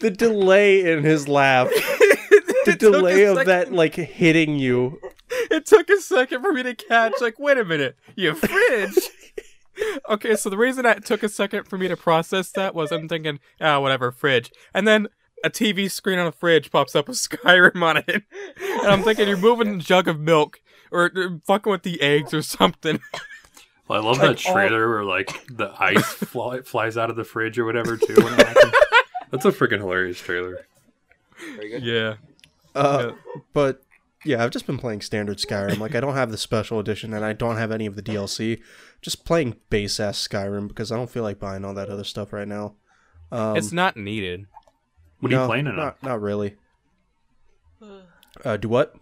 The delay in his laugh, the It took a delay of second- that like hitting you. It took a second for me to catch. Like, wait a minute, you fridge. okay, so the reason that took a second for me to process that was I'm thinking, ah, whatever, fridge, and then a TV screen on a fridge pops up with Skyrim on it, and I'm thinking you're moving a jug of milk or uh, fucking with the eggs or something. Well, I love Like, that all- trailer where like the ice fly, flies out of the fridge or whatever too. When it. That's a freaking hilarious trailer. Very good. yeah. Uh, but yeah, I've just been playing standard Skyrim. Like I don't have the special edition, and I don't have any of the DLC. Just playing base ass Skyrim because I don't feel like buying all that other stuff right now. Um, it's not needed. What are you playing it on? Not, not really. Uh, do what?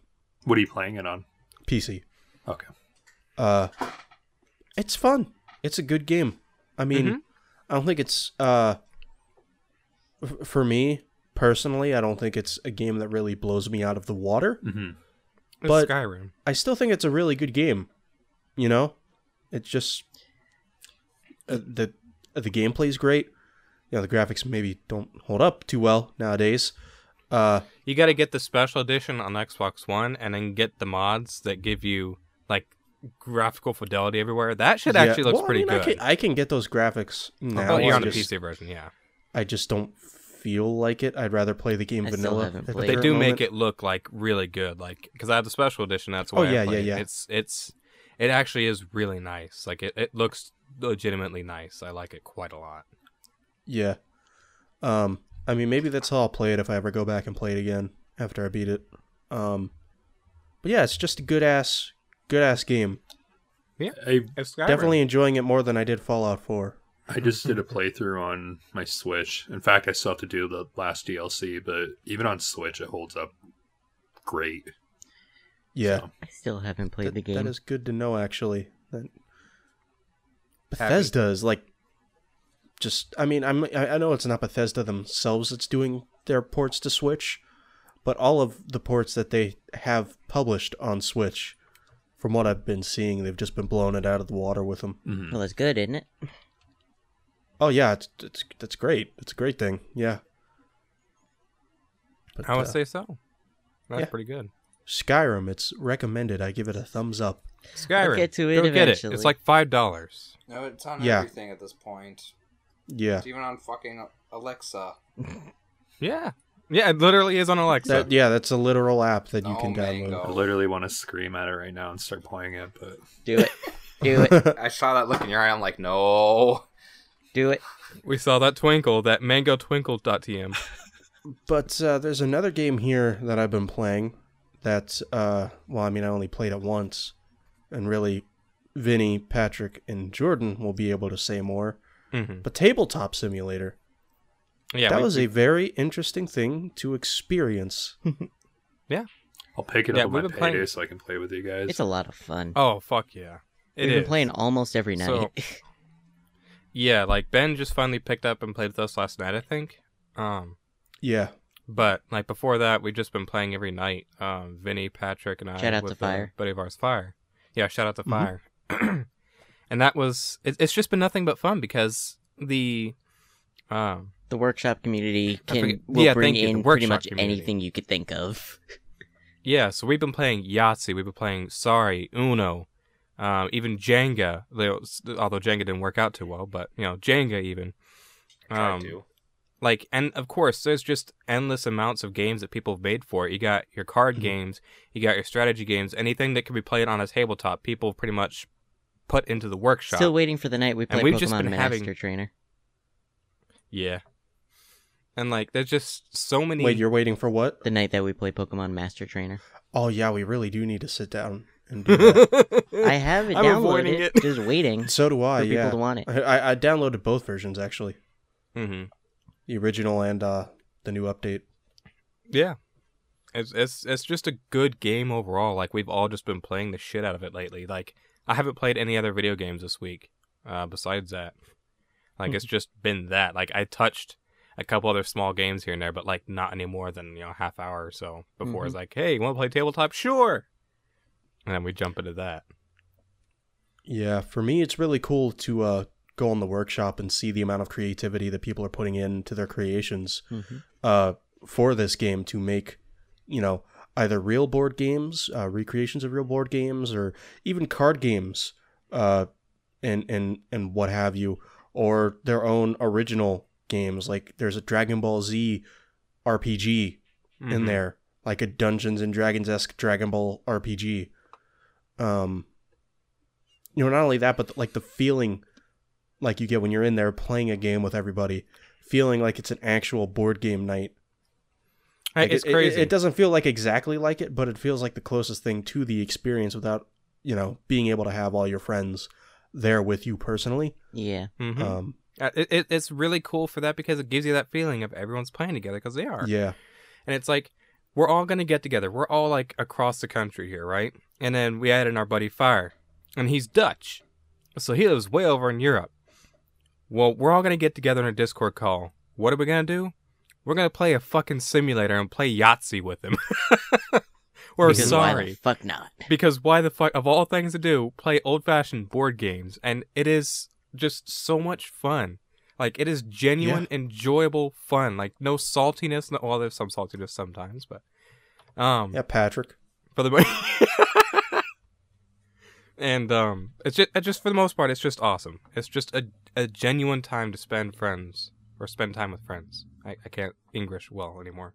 What are you playing it on? PC. Okay. Uh, it's fun. It's a good game. I mean, Mhm. I don't think it's uh, f- for me personally. I don't think it's a game that really blows me out of the water. hmm It's But- Skyrim. I still think it's a really good game. You know, it's just uh, the uh, the gameplay's great. You know, the graphics maybe don't hold up too well nowadays. Uh, You got to get the special edition on Xbox One, and then get the mods that give you like graphical fidelity everywhere. That shit yeah. actually looks Well, I pretty mean, I good. can, I can get those graphics now. oh, you're I on the PC version, yeah. I just don't feel like it. I'd rather play the game I vanilla. haven't the played They do moment. make it look like really good, like because I have the special edition. That's why. Oh, yeah, play yeah, it. yeah. It's it's it actually is really nice. Like it, it looks legitimately nice. I like it quite a lot. Yeah. Um, I mean, maybe that's how I'll play it if I ever go back and play it again after I beat it. Um, but yeah, it's just a good ass, good ass game. I It's Definitely enjoying it more than I did Fallout 4. I just did a playthrough on my Switch. In fact, I still have to do the last DLC, but even on Switch, it holds up great. Yeah, So, I still haven't played that, the game. that is good to know. Actually, that Bethesda is like, just. I mean, I'm. I I know it's not Bethesda themselves that's doing their ports to Switch, but all of the ports that they have published on Switch, from what I've been seeing, they've just been blowing it out of the water with them. Mm-hmm. Well, that's good, isn't it? Oh yeah, it's it's that's great. It's a great thing. Yeah. But, I would uh, say so. That's yeah. pretty good. Skyrim. It's recommended. I give it a thumbs up. Skyrim. get to it Go get it. It's like five dollars. No, it's on Yeah. everything at this point. Yeah. It's even on fucking Alexa. Yeah. Yeah, it literally is on Alexa. That yeah, that's a literal app that you No can download. mango. I literally want to scream at it right now and start playing it, but Do it. Do it. I saw that look in your eye. I'm like, no. Do it. we saw that twinkle, that mango twinkle.tm. But uh, there's another game here that I've been playing that uh well I mean I only played it once and really Vinny, Patrick and Jordan will be able to say more. Mm-hmm. But tabletop simulator Yeah, that we- was we- a very interesting thing to experience. Yeah, I'll pick it Yeah, up on my been payday playing- so I can play with you guys. It's a lot of fun. Oh fuck yeah! It We've been playing almost every night. So- Yeah, like Ben just finally picked up and played with us last night, I think. Um, Yeah. but like before that, we've just been playing every night. Um, Vinny, Patrick, and I. Shout out with to Fire. Buddy of ours, Fire. Yeah, shout out to Mhm. Fire. and that was it, it's just been nothing but fun because the um the workshop community can will yeah, bring thank you, the in pretty much community. anything you could think of. yeah, so we've been playing Yahtzee, we've been playing Sorry, Uno, um, even Jenga. Although Jenga didn't work out too well, but you know Jenga even. Tried Um, to. like and of course there's just endless amounts of games that people have made for it you got your card Mhm. games you got your strategy games anything that can be played on a tabletop people pretty much put into the workshop Still waiting for the night we play we've Pokemon just been Master having- Trainer. yeah and like there's just so many Wait, you're waiting for what? The night that we play Pokemon Master Trainer. Oh yeah, we really do need to sit down and do that. I have it I'm downloaded, it. just waiting so do I. for people to want it. I, I I downloaded both versions actually, hmm the original and uh the new update. yeah it's, it's it's just a good game overall like we've all just been playing the shit out of it lately like i haven't played any other video games this week uh besides that like it's just been that like i touched a couple other small games here and there but like not any more than you know half hour or so before it's like hey you want to play tabletop? Sure. And then we jump into that. Yeah, for me, it's really cool to uh, go in the workshop and see the amount of creativity that people are putting into their creations Mhm. uh, for this game to make, you know, either real board games, uh, recreations of real board games, or even card games, uh, and and and what have you, or their own original games. Like there's a Dragon Ball Z RPG in Mhm. there, like a Dungeons and Dragons esque Dragon Ball RPG. Um, you know, not only that, but like the feeling like you get when you're in there playing a game with everybody, feeling like it's an actual board game night. Like, it's it, it- crazy It, doesn't feel like exactly like it, but it feels like the closest thing to the experience without, you know, being able to have all your friends there with you personally. Yeah. Mhm. Um, Uh, it, it, it's really cool for that because it gives you that feeling of everyone's playing together because they are yeah. and it's like we're all gonna get together. We're all like across the country here, right? And then we add in our buddy Fire, and he's Dutch, so he lives way over in Europe. Well, we're all gonna get together in a Discord call. What are we gonna do? We're gonna play a fucking simulator and play Yahtzee with him. We're Because why the sorry fuck not? because why the fuck of all things to do play old-fashioned board games and it is just so much fun like it is genuine enjoyable fun like no saltiness no, well there's some saltiness sometimes but um Yeah, Patrick. for the mo- and um it's just, just for the most part it's just awesome it's just a, a genuine time to spend friends or spend time with friends I, I can't english well anymore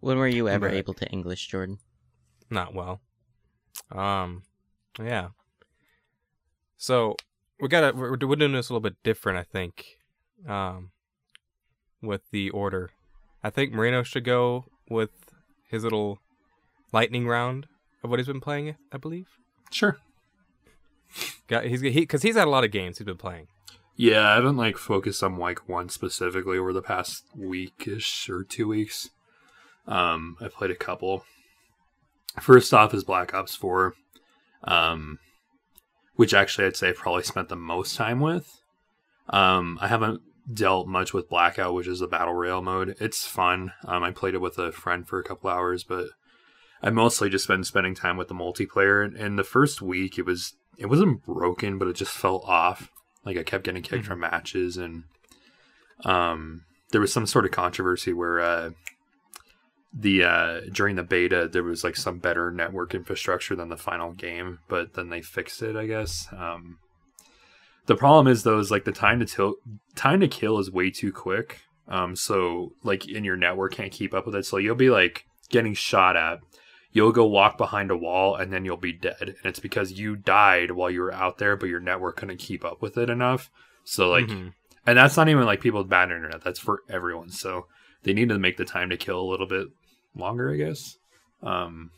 When were you ever Right. able to English, Jordan? not well. Um, yeah. So we gotta we're, we're doing this a little bit different, I think. Um, with the order, I think Marino should go with his little lightning round of what he's been playing. I believe. Sure. Got he's he because he's had a lot of games he's been playing. Yeah, I haven't like focused on like one specifically over the past weekish or two weeks. Um, I played a couple. First off is Black Ops Four, um, which actually I'd say I probably spent the most time with. Um, I haven't dealt much with Blackout, which is the battle royale mode. It's fun. Um, I played it with a friend for a couple hours, but I mostly just been spending time with the multiplayer. And the first week, it was it wasn't broken, but it just felt off. Like I kept getting kicked from matches, and um, there was some sort of controversy where uh, the uh, during the beta there was like some better network infrastructure than the final game, but then they fixed it, I guess. Um, the problem is though is like the time to till time to kill is way too quick. Um, so like in your network can't keep up with it. So you'll be like getting shot at. You'll go walk behind a wall and then you'll be dead. And it's because you died while you were out there, but your network couldn't keep up with it enough. So like Mhm. and that's not even like people with bad internet. That's for everyone. So they need to make the time to kill a little bit longer, I guess. Um,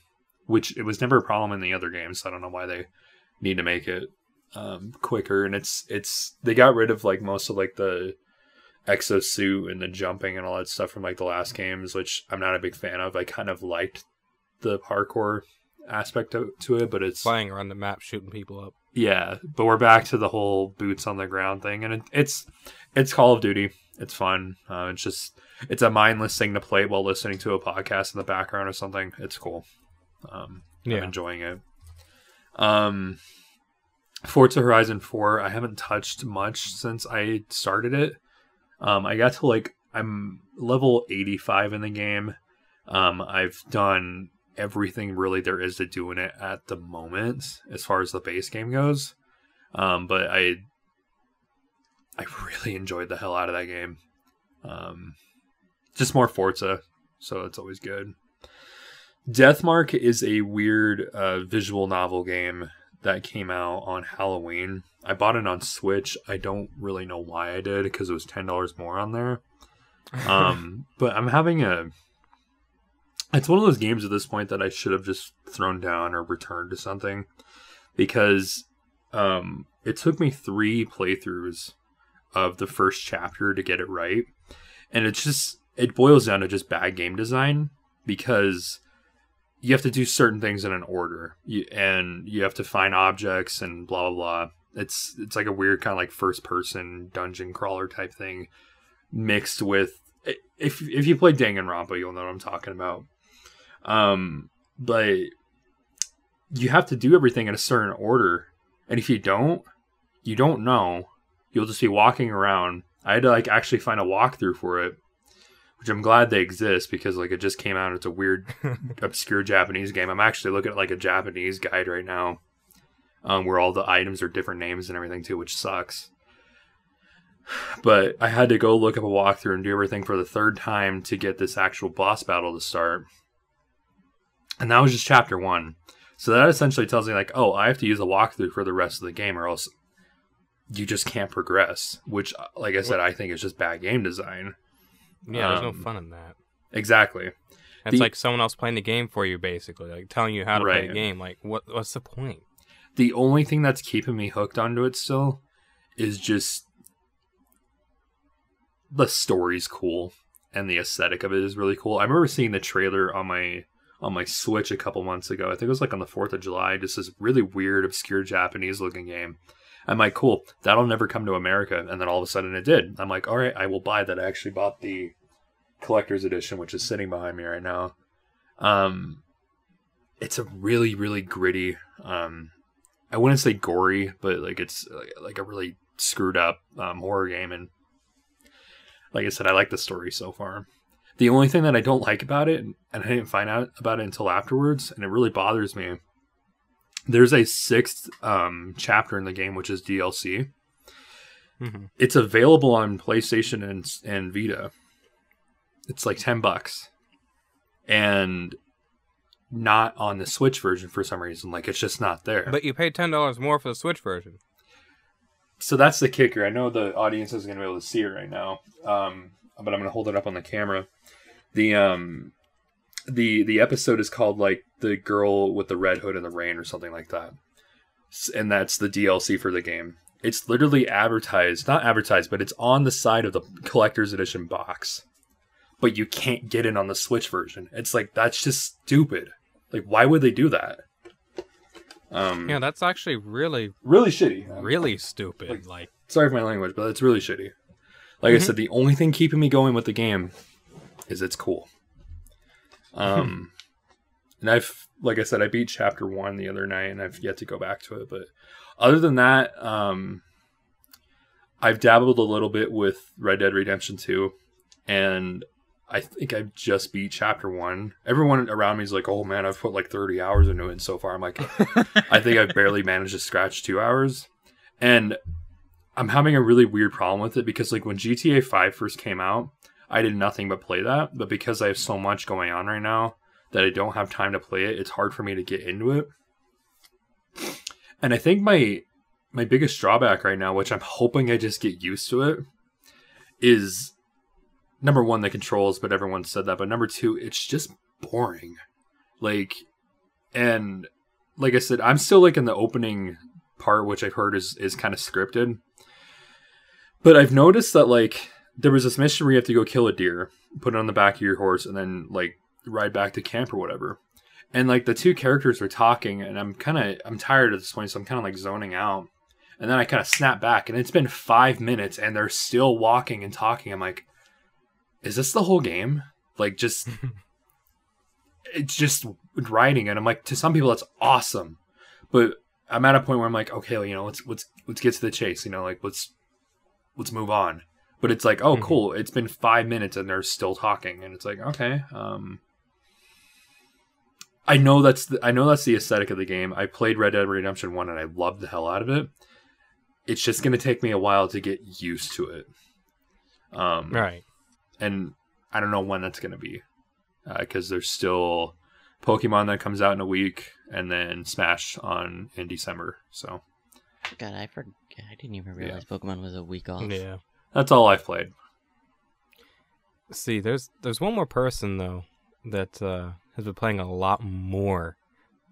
which it was never a problem in the other games. So I don't know why they need to make it um, quicker. And it's it's they got rid of like most of like the exosuit and the jumping and all that stuff from like the last games, which I'm not a big fan of. I kind of liked the parkour aspect to, to it, but it's Flying around the map, shooting people up. yeah. But we're back to the whole boots on the ground thing, and it, it's it's Call of Duty. It's fun. Uh, it's just it's a mindless thing to play while listening to a podcast in the background or something. It's cool. Um, I'm Yeah. enjoying it. Um, Forza Horizon 4, I haven't touched much since I started it. Um, I got to like I'm level 85 in the game. Um, I've done everything really there is to do in it at the moment as far as the base game goes. Um, but I I really enjoyed the hell out of that game. Um, just more Forza, so it's always good. Deathmark is a weird uh, visual novel game that came out on Halloween. I bought it on Switch. I don't really know why I did because it was ten dollars more on there. Um, but I'm having a. It's one of those games at this point that I should have just thrown down or returned to something, because um, it took me three playthroughs of the first chapter to get it right, and it's just it boils down to just bad game design because you have to do certain things in an order. You, and you have to find objects and blah blah blah. It's it's like a weird kind of like first person dungeon crawler type thing mixed with if if you play Danganronpa you'll know what I'm talking about. Um but you have to do everything in a certain order. And if you don't you don't know you'll just be walking around I had to like actually find a walkthrough for it which I'm glad they exist because like it just came out. It's a weird, obscure Japanese game. I'm actually looking at like a Japanese guide right now, um, where all the items are different names and everything too, which sucks. But I had to go look up a walkthrough and do everything for the third time to get this actual boss battle to start. And that was just chapter one. So that essentially tells me like, oh, I have to use a walkthrough for the rest of the game, or else you just can't progress. Which, like I said, I think is just bad game design. Yeah, there's no Um, fun in that. Exactly. It's the- like someone else playing the game for you, basically, like telling you how to play the game. Like, what? What's the point? The only thing that's keeping me hooked onto it still is just the story's cool and the aesthetic of it is really cool. I remember seeing the trailer on my on my Switch a couple months ago. I think it was like on the 4th of July, just this really weird obscure Japanese looking game. I'm like, cool, that'll never come to America. And then all of a sudden it did. I'm like, all right, I will buy that. I actually bought the collector's edition, which is sitting behind me right now. Um, it's a really, really gritty, um, I wouldn't say gory, but like it's like, a really screwed up um, horror game. And like I said, I like the story so far. The only thing that I don't like about it, and I didn't find out about it until afterwards, and it really bothers me. There's a sixth um, chapter in the game, which is DLC. hmm It's available on PlayStation and and Vita. It's like ten bucks, and not on the Switch version for some reason. Like it's just not there. But you paid ten dollars more for the Switch version. so that's the kicker. I know the audience isn't going to be able to see it right now, um, but I'm going to hold it up on the camera. The um, the the episode is called like the girl with the red hood in the rain or something like that, and that's the DLC for the game. It's literally advertised, not advertised, but it's on the side of the collector's edition box. But you can't get it on the Switch version. It's like that's just stupid. Like, why would they do that? Um, Yeah, that's actually really, really shitty. really stupid. Like- Like, sorry for my language, but it's really shitty. Like I said, the only thing keeping me going with the game is it's cool. Um, and I've, like I said, I beat chapter one the other night, and I've yet to go back to it. But other than that, um, I've dabbled a little bit with Red Dead Redemption two, and I think I've just beat chapter one. Everyone around me is like, "Oh man, I've put like thirty hours into it and so far." I'm like, I think I've barely managed to scratch two hours, and I'm having a really weird problem with it because like when GTA 5 first came out, I did nothing but play that, but because I have so much going on right now that I don't have time to play it, it's hard for me to get into it. And I think my my biggest drawback right now, which I'm hoping I just get used to it, is number one the controls, but everyone said that, but number two, it's just boring. Like, and like I said, I'm still like in the opening part, which I've heard is is kind of scripted. But I've noticed that like there was this mission where you have to go kill a deer, put it on the back of your horse, and then like ride back to camp or whatever. And like the two characters are talking, and I'm kind of I'm tired at this point, so I'm kind of like zoning out. And then I kind of snap back, and it's been five minutes, and they're still walking and talking. I'm like, is this the whole game? Like, just it's just writing, and I'm like, to some people that's awesome, but I'm at a point where I'm like, okay, you know, let's let's let's get to the chase. You know, like let's let's move on. But it's like, oh, Mhm. cool. It's been five minutes and they're still talking, and it's like, okay. Um, I know that's the, I know that's the aesthetic of the game. I played Red Dead Redemption One and I loved the hell out of it. It's just going to take me a while to get used to it. Um, Right. and I don't know when that's going to be because there's still Pokemon that comes out in a week, and then Smash on in December. So God, I forgot. I didn't even realize Pokemon was a week off. Yeah. That's all I've played. See, there's there's one more person though that uh, has been playing a lot more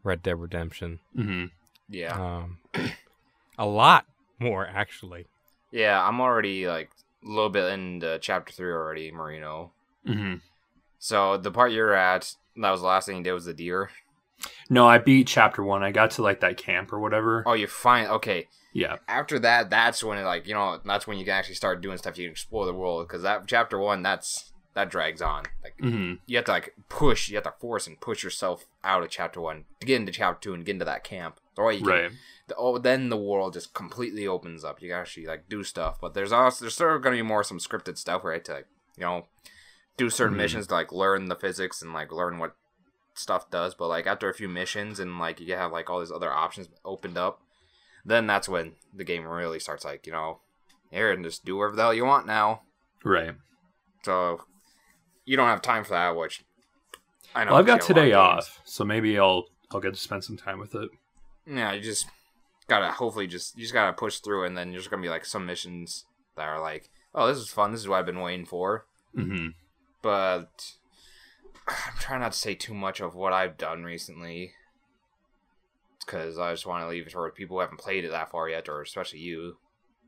Red Dead Redemption. hmm Yeah. Um, a lot more actually. Yeah, I'm already like a little bit into chapter three already, Marino. hmm So the part you're at, that was the last thing you did was the deer. No, I beat chapter one. I got to like that camp or whatever. Oh, you're fine. okay. Yeah. After that, that's when it like you know that's when you can actually start doing stuff. You can explore the world because that chapter one, that's that drags on. Like hmm you have to like push, you have to force and push yourself out of chapter one to get into chapter two and get into that camp. Or you can, Right. the, oh, then the world just completely opens up. You can actually like do stuff, but there's also there's still gonna be more some scripted stuff, right? To like, you know, do certain Mhm. missions to like learn the physics and like learn what stuff does. But like after a few missions and like you have like all these other options opened up, then that's when the game really starts like you know, here and just do whatever the hell you want now. Right. So you don't have time for that, which I know. Well, I've got 'cause you have a today lot of games. off, so maybe I'll I'll get to spend some time with it. Yeah, you just gotta hopefully just you just gotta push through, and then there's gonna be like some missions that are like, oh, this is fun. This is what I've been waiting for. hmm But I'm trying not to say too much of what I've done recently, because I just want to leave it for people who haven't played it that far yet, or especially you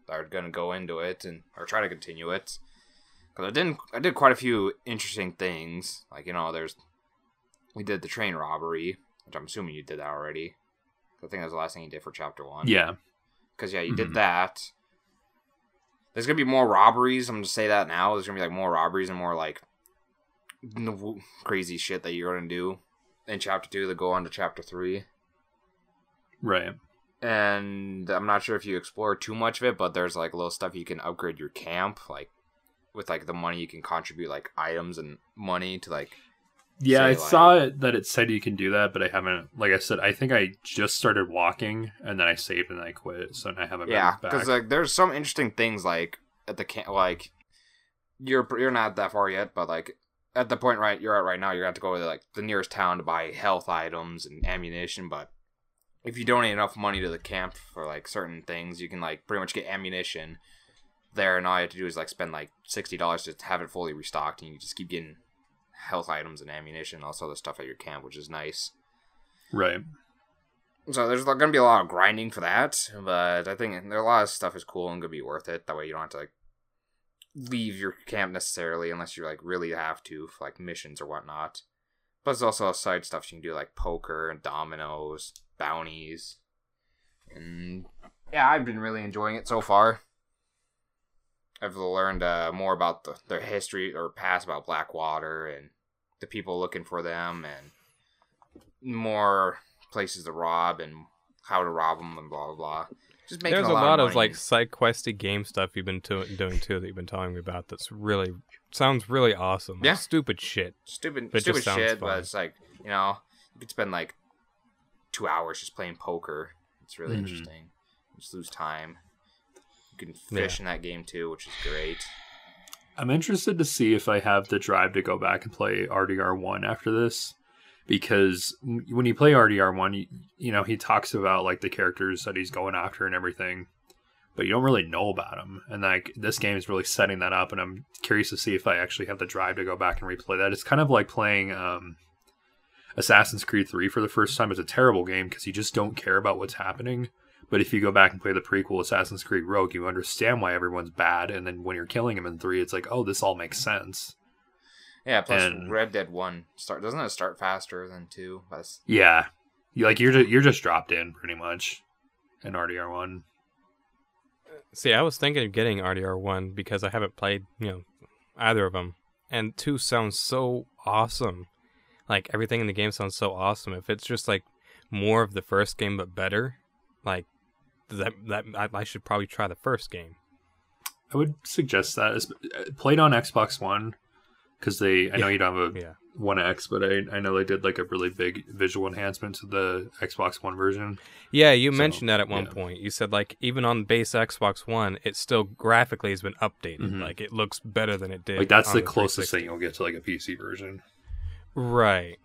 that are gonna go into it and or try to continue it. Because I didn't, I did quite a few interesting things. Like you know, there's we did the train robbery, which I'm assuming you did that already. I think that was the last thing you did for chapter one. Yeah. Because yeah, you Mhm. did that. There's gonna be more robberies. I'm gonna say that now. There's gonna be like more robberies and more like crazy shit that you're gonna do in chapter two that go on to chapter three. Right. And I'm not sure if you explore too much of it, but there's like little stuff you can upgrade your camp, like with like the money you can contribute like items and money to like Yeah, I like- saw it that it said you can do that, but I haven't. Like I said, I think I just started walking and then I saved and I quit, so I haven't. yeah because like there's some interesting things like at the camp like you're you're not that far yet but like at the point right you're at right now you're to have to go to like the nearest town to buy health items and ammunition but if you donate enough money to the camp for like certain things you can like pretty much get ammunition there and all you have to do is like spend like $60 to have it fully restocked and you just keep getting health items and ammunition and all this other stuff at your camp which is nice right. so there's going to be a lot of grinding for that, but I think there a lot of stuff is cool and going to be worth it. That way you don't have to like leave your camp necessarily unless you like really have to for like missions or whatnot. But there's also side stuff you can do like poker and dominoes, bounties, and yeah, I've been really enjoying it so far. I've learned uh, more about the, their history or past about Blackwater and the people looking for them and more places to rob and how to rob them and blah blah blah. Just making There's a a lot, of, money. like side questy game stuff you've been to- doing too that you've been telling me about. That's really sounds really awesome. Like, Yeah. stupid shit. stupid but stupid shit, fun. but it's like you know you could spend like two hours just playing poker. It's really Mhm. interesting. Just lose time. You can fish in that game too, which is great. I'm interested to see if I have the drive to go back and play RDR one after this, because when you play RDR one, you, you know he talks about like the characters that he's going after and everything, but you don't really know about them. And like this game is really setting that up, and I'm curious to see if I actually have the drive to go back and replay that. It's kind of like playing um, Assassin's Creed 3 for the first time, it's a terrible game because you just don't care about what's happening. But if you go back and play the prequel Assassin's Creed Rogue, you understand why everyone's bad, and then when you're killing him in three, it's like, oh, this all makes sense. Yeah, plus And- Red Dead One start doesn't it start faster than two? That's Yeah, you like you're just, you're just dropped in pretty much in RDR one. See, I was thinking of getting RDR one because I haven't played, you know, either of them, and two sounds so awesome. Like everything in the game sounds so awesome. If it's just like more of the first game but better, like that that I, I should probably try the first game. I would suggest that is played on Xbox One because they. I know Yeah. you don't have a Yeah. One X, but I I know they did like a really big visual enhancement to the Xbox One version. Yeah, you So, mentioned that at one yeah. point. You said like even on base Xbox One, it still graphically has been updated. Mhm. Like it looks better than it did. Like that's on the closest thing you'll get to like a PC version. Right.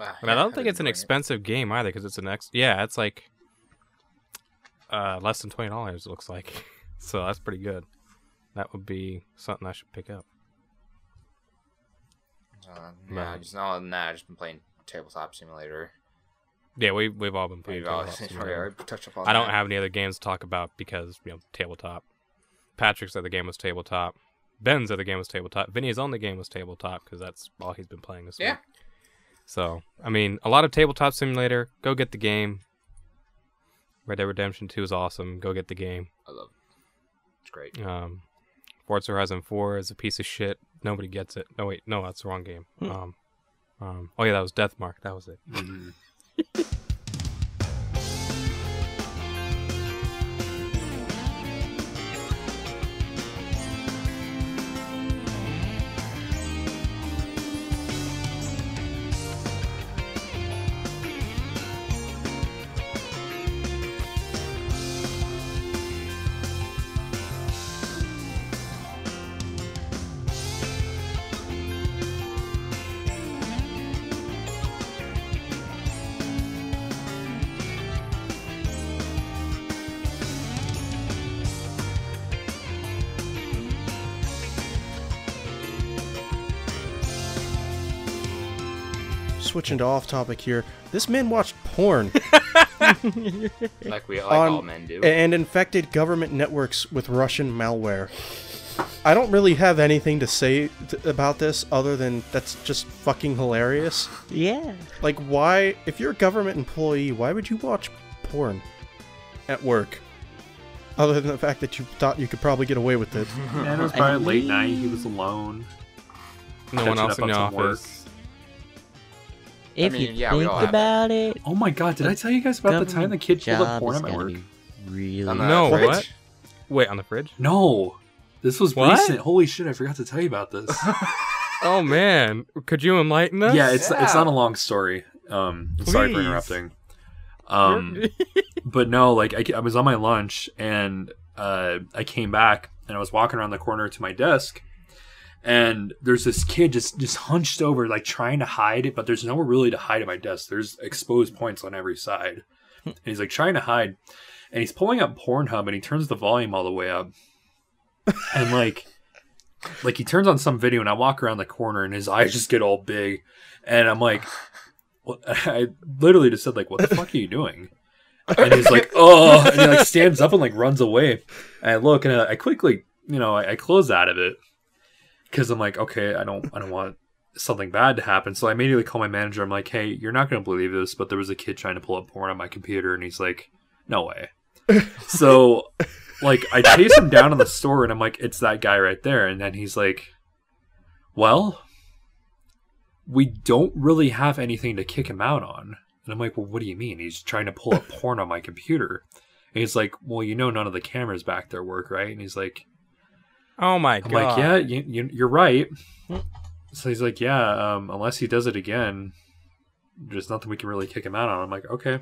ah, But I don't think it's an bring it. expensive game either because it's an X. Yeah, it's like uh less than twenty dollars. It looks like, so that's pretty good. That would be something I should pick up. Uh, yeah, Right. just other than that, I've just been playing Tabletop Simulator. Yeah, we we've all been playing. All-. I touched up on don't have any other games to talk about because you know tabletop. Patrick said the game was tabletop. Ben said the game was tabletop. Vinny's on the game was tabletop because that's all he's been playing this Yeah. week. So I mean, a lot of tabletop simulator. Go get the game. Red Dead Redemption Two is awesome. Go get the game. I love it. It's great. Um, Forza Horizon 4 is a piece of shit. Nobody gets it. No, wait, no, that's the wrong game. Um, um, oh yeah, that was Deathmark. That was it. Mhm. Switching to off topic here. This man watched porn Like we like On- all men do. and infected government networks with Russian malware. I don't really have anything to say th- about this other than that's just fucking hilarious. Yeah. Like, why, if you're a government employee, why would you watch porn at work? Other than the fact that you thought you could probably get away with it. And it was I probably late night. He was alone. No one else in the office. work. Office. If mean, you yeah, we think all have about it, Oh my god! Did I tell you guys about the time the kid pulled up job porn at my work? be Really? On the No, fridge. what? Wait, on the fridge? No, this was What? recent. Holy shit! I forgot to tell you about this. Oh man, could you enlighten us? yeah, it's it's not a long story. Um, sorry for interrupting. Um, but no, like I, I was on my lunch and uh, I came back and I was walking around the corner to my desk, and there's this kid just just hunched over, like trying to hide it, but there's nowhere really to hide at my desk. There's exposed points on every side, hmm. and he's like trying to hide, and he's pulling up Pornhub and he turns the volume all the way up, and like. Like he turns on some video and I walk around the corner and his eyes just get all big, and I'm like, what? I literally just said like, "What the fuck are you doing?" And he's like, "Oh," and he like stands up and like runs away. And I look and I, I quickly, you know, I, I close out of it because I'm like, okay, I don't, I don't want something bad to happen. So I immediately call my manager. I'm like, "Hey, you're not gonna believe this, but there was a kid trying to pull up porn on my computer," and he's like, "No way." so like I chase him down in the store and I'm like, it's that guy right there. And then he's like, Well, we don't really have anything to kick him out on. And I'm like, Well, what do you mean? He's trying to pull up porn on my computer. And he's like, Well, you know none of the cameras back there work, right? And he's like Oh my I'm god. like, Yeah, you, you, you're right. So he's like, Yeah, um, unless he does it again, there's nothing we can really kick him out on. I'm like, Okay.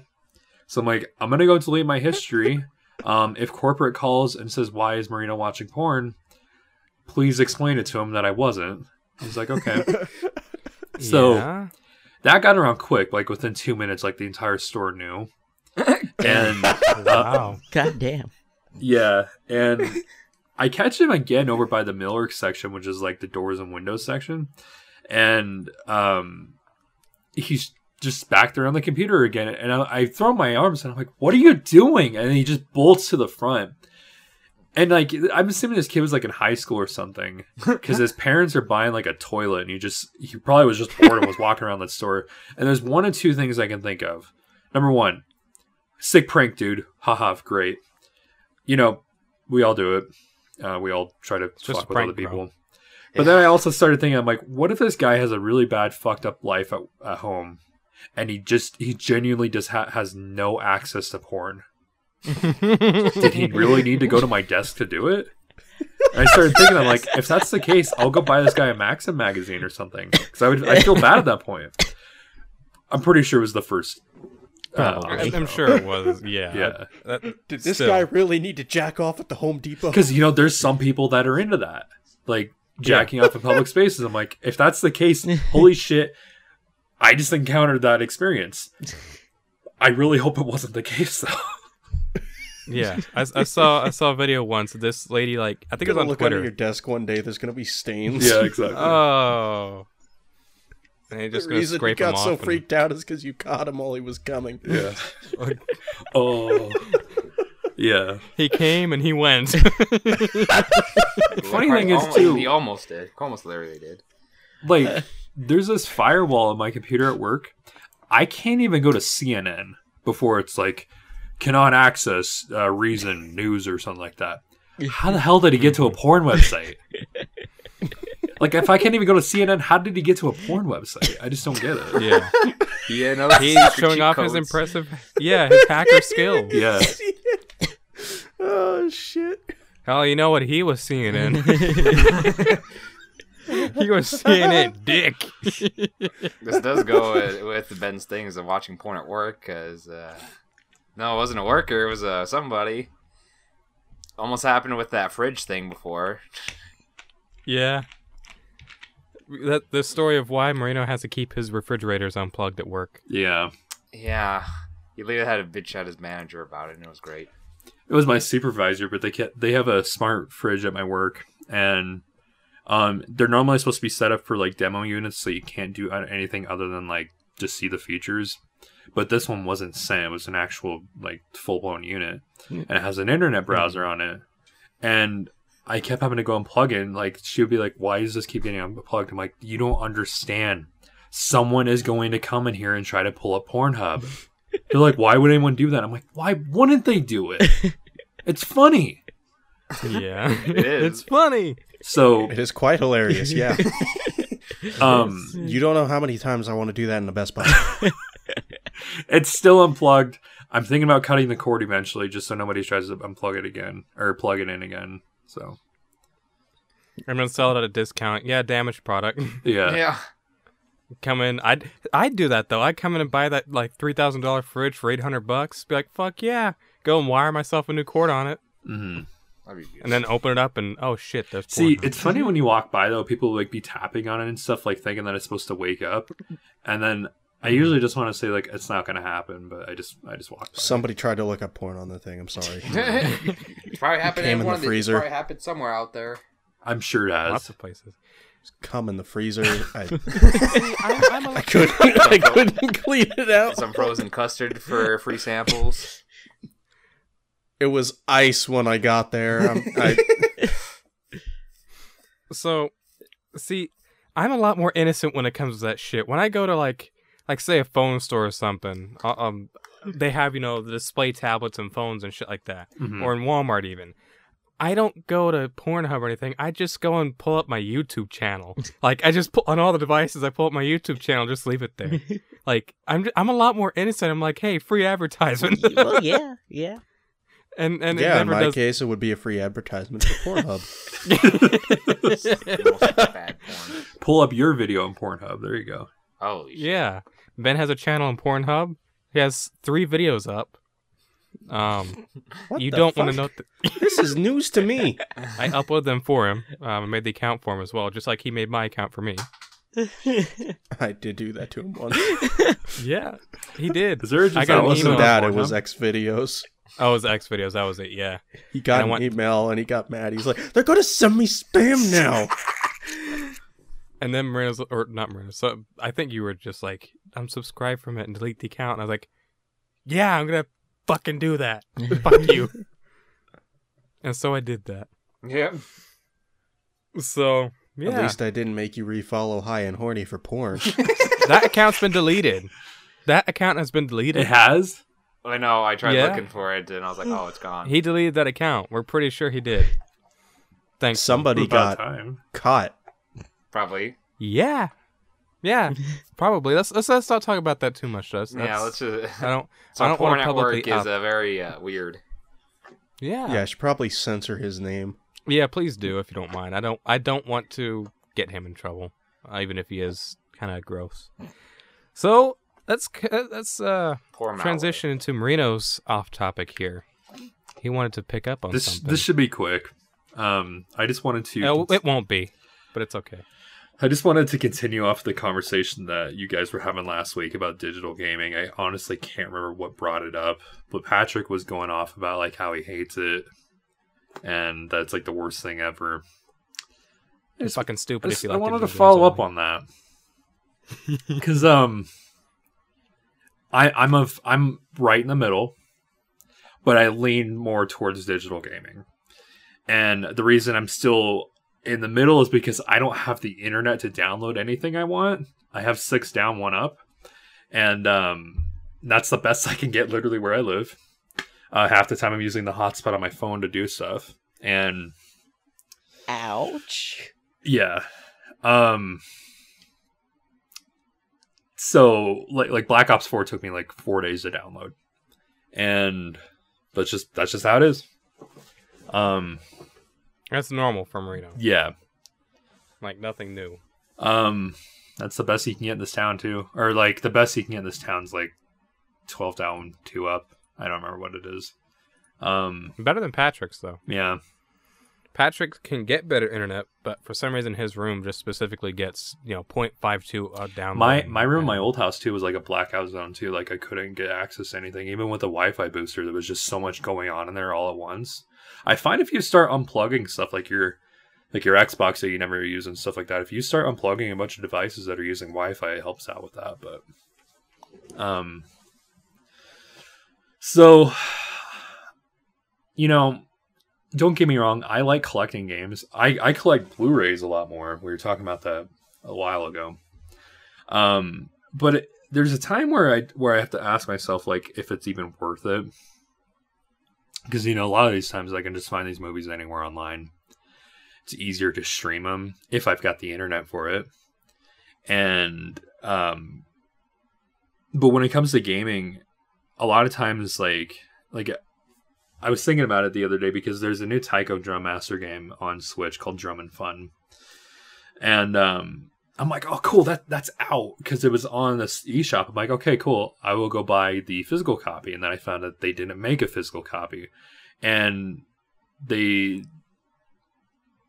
So I'm like, I'm gonna go delete my history. Um, if corporate calls and says, "Why is Marino watching porn?" Please explain it to him that I wasn't. He's like, "Okay." so Yeah? that got around quick. Like within two minutes, like the entire store knew. and uh, wow. God damn. yeah, and I catch him again over by the Millwork section, which is like the doors and windows section, and um, he's just back there on the computer again, and I, I throw my arms and I'm like, "What are you doing?" And he just bolts to the front. And like, I'm assuming this kid was like in high school or something, because his parents are buying like a toilet, and he just he probably was just bored and was walking around that store. And there's one or two things I can think of. Number one, sick prank, dude. Haha, great. You know, we all do it. Uh, we all try to Just fuck with other people. bro. But then I also started thinking, I'm like, what if this guy has a really bad, fucked up life at, at home, and he just he genuinely just ha- has no access to porn? Did he really need to go to my desk to do it? And I started thinking, I'm like, if that's the case, I'll go buy this guy a Maxim magazine or something, because I would I feel bad at that point. I'm pretty sure it was the first. Uh, I'm, I'm sure it was. Yeah. Yeah. That- Did this still. guy really need to jack off at the Home Depot? because you know there's some people that are into that like jacking off in public spaces i'm like if that's the case holy shit i just encountered that experience i really hope it wasn't the case though Yeah, I, I saw I saw a video once. of This lady, like, I think it was on look under Twitter. your desk one day. There's gonna be stains. yeah exactly Oh, and you're just the reason you scrape him got so and- freaked out is because you caught him while he was coming. yeah oh yeah He came and he went. Funny thing is, almost, too- he almost did. Almost literally did. like there's this firewall on my computer at work i can't even go to cnn before it's like cannot access uh, reason news or something like that how the hell did he get to a porn website like if i can't even go to cnn how did he get to a porn website i just don't get it yeah, Yeah, no, he's showing off his impressive, yeah, his hacker skills. yeah oh shit! Hell, you know what he was seeing in? he was seeing it, dick. This does go with, with Ben's things of watching porn at work, because uh, no, it wasn't a worker; it was uh, somebody. Almost happened with that fridge thing before. Yeah. That the story of why Marino has to keep his refrigerators unplugged at work. yeah. Yeah, he later had a bitch at his manager about it, and it was great. it was my supervisor but they kept, they have a smart fridge at my work and um they're normally supposed to be set up for like demo units so you can't do anything other than like just see the features. But this one wasn't sent it was an actual like full-blown unit. And it has an internet browser on it. And i kept having to go and plug in like she would be like why does this keep getting unplugged i'm like you don't understand someone is going to come in here and try to pull up pornhub they're like why would anyone do that i'm like why wouldn't they do it it's funny Yeah. is. it's funny. so It is quite hilarious. Yeah. um you don't know how many times I want to do that in the Best Buy. it's still unplugged i'm thinking about cutting the cord eventually just so nobody tries to unplug it again or plug it in again so I'm gonna sell it at a discount. Yeah, damaged product. yeah Yeah, come in. I'd I'd do that though. I'd come in and buy that like three thousand dollar fridge for eight hundred bucks. Be like, fuck yeah. Go and wire myself a new cord on it, Mhm. that'd be good. and then open it up and oh shit, there's see Pornhub. it's funny when you walk by though people like be tapping on it and stuff like thinking that it's supposed to wake up and then i usually just want to say like it's not gonna happen but i just i just walked. by Somebody tried to look up porn on the thing. I'm sorry. It's probably happened Came in in one the of the, freezer. Probably happened somewhere out there. i'm sure it has lots of places. Come in the freezer. I, I'm, I'm a I couldn't. I couldn't clean it out. Some frozen custard for free samples. It was ice when I got there. I'm, I, So, see, I'm a lot more innocent when it comes to that shit. When I go to like, like say a phone store or something, uh, um, they have you know the display tablets and phones and shit like that, Mhm. or in Walmart even. I don't go to Pornhub or anything. I just go and pull up my YouTube channel. like I just pull on all the devices. I pull up my YouTube channel, just leave it there. like I'm, ju- I'm a lot more innocent. I'm like, hey, free advertisement, well, yeah, yeah. and and yeah, it in never my does. case, it would be a free advertisement for Pornhub. Most bad porn. pull up your video on pornhub there you go Holy shit. Yeah, Ben has a channel on Pornhub. He has three videos up. Um, What you the don't want to know. Th- This is news to me. I upload them for him. Um, I made the account for him as well, just like he made my account for me. I did do that to him once. Yeah, he did. is there I It got an wasn't email that. on It was X videos. Oh, it was X videos. That was it. Yeah. He got And an went- email and he got mad. He's like, "They're gonna send me spam now." And then Marina's, or not Marina. So I think you were just like unsubscribe from it and delete the account. And I was like, yeah, I'm gonna fucking do that. Fuck you. And so I did that. Yeah. So yeah, At least I didn't make you refollow High and Horny for porn. that account's been deleted. That account has been deleted. It has. I know. I tried Yeah. looking for it, and I was like, "Oh, it's gone." He deleted that account. We're pretty sure he did. Thanks. Somebody got time. caught. Probably. Yeah. Yeah. Probably. Let's let's let's not talk about that too much. That's, yeah. Let's just. I don't. So I don't porn wanna network publicly is out- uh, very uh, weird. Yeah. Yeah, I should probably censor his name. Yeah. Please do if you don't mind. I don't. I don't want to get him in trouble, uh, even if he is kind of gross. So let's uh, let's uh transition into Marino's off topic here. He wanted to pick up on This something. this should be quick. Um, I just wanted to. Oh, it won't be, but it's okay. I just wanted to continue off the conversation that you guys were having last week about digital gaming. I honestly can't remember what brought it up, but Patrick was going off about like how he hates it, and that's like the worst thing ever. It's fucking I, stupid if just- you I wanted to follow up on that because um, I I'm a I'm right in the middle, but I lean more towards digital gaming, and the reason I'm still in the middle is because I don't have the internet to download anything I want. I have six down, one up, and um, that's the best I can get literally where I live. Uh, half the time I'm using the hotspot on my phone to do stuff, and Ouch. yeah. Um so like like Black Ops 4 took me like 4 days to download. And that's just that's just how it is. Um That's normal for Marino. yeah. Like nothing new. Um that's the best you can get in this town too. Or like the best you can get in this town's like 12 down, 2 up. I don't remember what it is. Um Better than Patrick's though. yeah. Patrick can get better internet, but for some reason his room just specifically gets you know 0.52 uh, down. My my room, in my old house too, was like a blackout zone too. Like I couldn't get access to anything, even with the Wi-Fi booster. There was just so much going on in there all at once. I find if you start unplugging stuff like your like your Xbox that you never use and stuff like that, if you start unplugging a bunch of devices that are using Wi-Fi, it helps out with that. But um, so you know, don't get me wrong. I like collecting games. I I collect Blu-rays a lot more. We were talking about that a while ago. Um, but it, there's a time where I where I have to ask myself like if it's even worth it. Because you know, a lot of these times I can just find these movies anywhere online. It's easier to stream them if I've got the internet for it. And um, but when it comes to gaming, a lot of times like like I was thinking about it the other day because there's a new Taiko Drum Master game on Switch called Drum and Fun. And um I'm like, oh, cool, that that's out because it was on this eShop. I'm like, okay, cool. I will go buy the physical copy, and then I found that they didn't make a physical copy, and they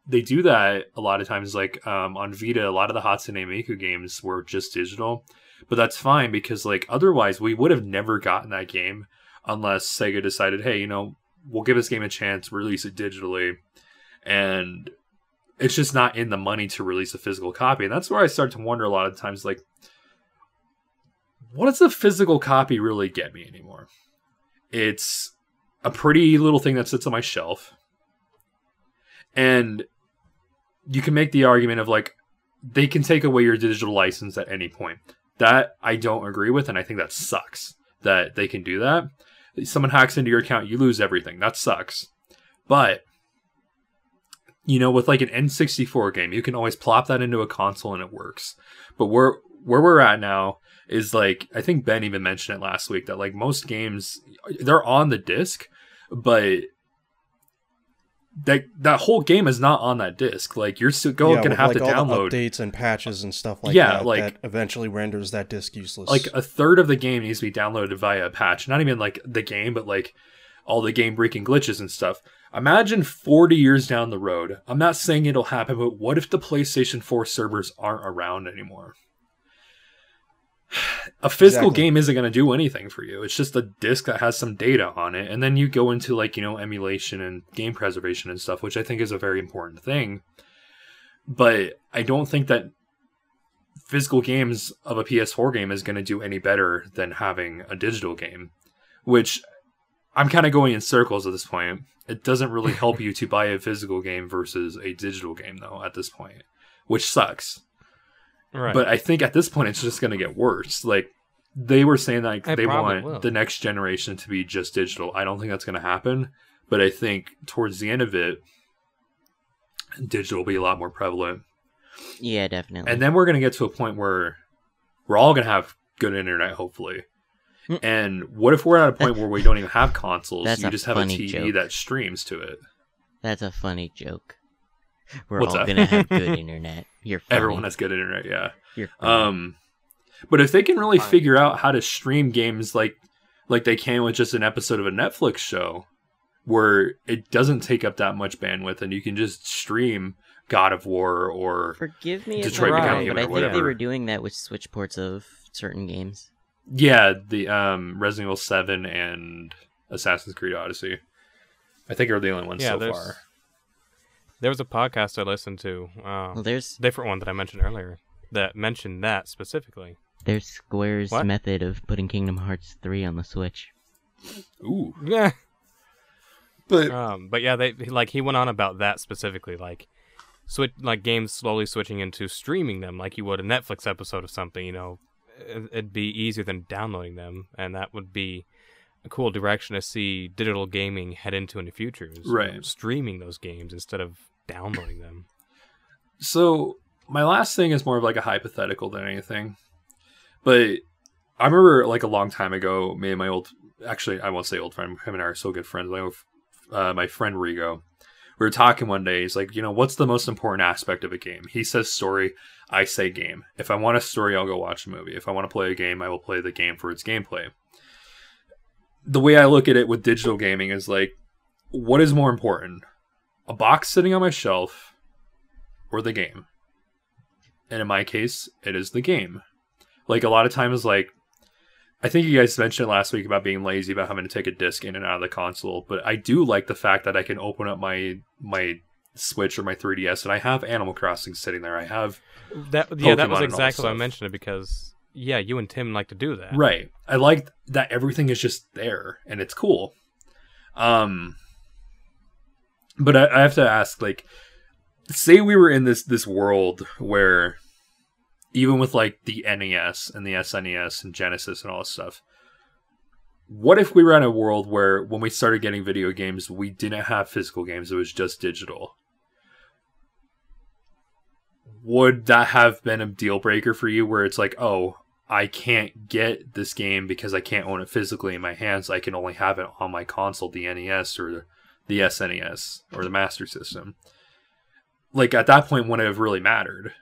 they do that a lot of times. Like um, on Vita, a lot of the Hatsune Miku games were just digital, but that's fine because like otherwise we would have never gotten that game unless Sega decided, hey, you know, we'll give this game a chance, release it digitally, and it's just not in the money to release a physical copy. And that's where I start to wonder a lot of times, like, what does the physical copy really get me anymore? It's a pretty little thing that sits on my shelf. And you can make the argument of like, they can take away your digital license at any point. That I don't agree with, and I think that sucks that they can do that. Someone hacks into your account, you lose everything. That sucks. But you know, with like an N64 game, you can always plop that into a console and it works. But where where we're at now is like I think Ben even mentioned it last week that like most games they're on the disc, but that that whole game is not on that disc. Like you're still go, Yeah, gonna have like, to download updates and patches and stuff like Yeah, that. like- that eventually renders that disc useless. like a third of the game needs to be downloaded via a patch. Not even like the game, but like all the game breaking glitches and stuff. Imagine 40 years down the road. I'm not saying it'll happen, but what if the PlayStation 4 servers aren't around anymore? A physical Exactly. game isn't going to do anything for you. It's just a disc that has some data on it. And then you go into like, you know, emulation and game preservation and stuff, which I think is a very important thing. But I don't think that physical games of a PS4 game is going to do any better than having a digital game, which I'm kind of going in circles at this point. It doesn't really help you to buy a physical game versus a digital game though at this point, which sucks. Right. But I think at this point it's just going to get worse. Like they were saying like It they want will. the next generation to be just digital. I don't think that's going to happen, but I think towards the end of it digital will be a lot more prevalent. Yeah, definitely. And then we're going to get to a point where we're all going to have good internet hopefully. Mm. And what if we're at a point where we don't even have consoles? That's you just have a TV joke. that streams to it. That's a funny joke. We're What's all that? gonna have good internet. You're funny. Everyone has good internet, yeah. You're funny. Um, but if they can really Fine. figure out how to stream games like like they can with just an episode of a Netflix show, where it doesn't take up that much bandwidth, and you can just stream God of War or Forgive me if Detroit I'm wrong, but I or think they were doing that with Switch ports of certain games. Yeah, the um Resident Evil Seven and Assassin's Creed Odyssey. I think are the only ones Yeah, so there's- far. there was a podcast I listened to, uh, Well, there's different one that I mentioned earlier, that mentioned that specifically. there's Square's What? method of putting Kingdom Hearts 3 on the Switch. Ooh, Yeah. but Um, but yeah, they like he went on about that specifically, like switch like games slowly switching into streaming them, like you would a Netflix episode of something. You know, it- it'd be easier than downloading them, and that would be a cool direction to see digital gaming head into in the future. is, you know, Right. streaming those games instead of downloading them. So my last thing is more of like a hypothetical than anything. But I remember like a long time ago, me and my old actually I won't say old friend, him and I are so good friends. My uh, my friend Rigo. We were talking one day, he's like, you know, what's the most important aspect of a game? He says story, I say game. If I want a story, I'll go watch a movie. If I want to play a game, I will play the game for its gameplay. The way I look at it with digital gaming is like, what is more important? A box sitting on my shelf or the game. And in my case, it is the game. Like a lot of times, like I think you guys mentioned last week about being lazy about having to take a disc in and out of the console, but I do like the fact that I can open up my my Switch or my 3DS and I have Animal Crossing sitting there. I have That yeah, that was exactly why I mentioned it because yeah, you and Tim like to do that. Right. I like that everything is just there and it's cool. Um but I, I have to ask, like, say we were in this this world where even with like the NES and the SNES and Genesis and all this stuff, what if we were in a world where when we started getting video games, we didn't have physical games, it was just digital? Would that have been a deal breaker for you where it's like, oh, I can't get this game because I can't own it physically in my hands. I can only have it on my console, the NES or the SNES or the Master System. Like at that point, wouldn't it have really mattered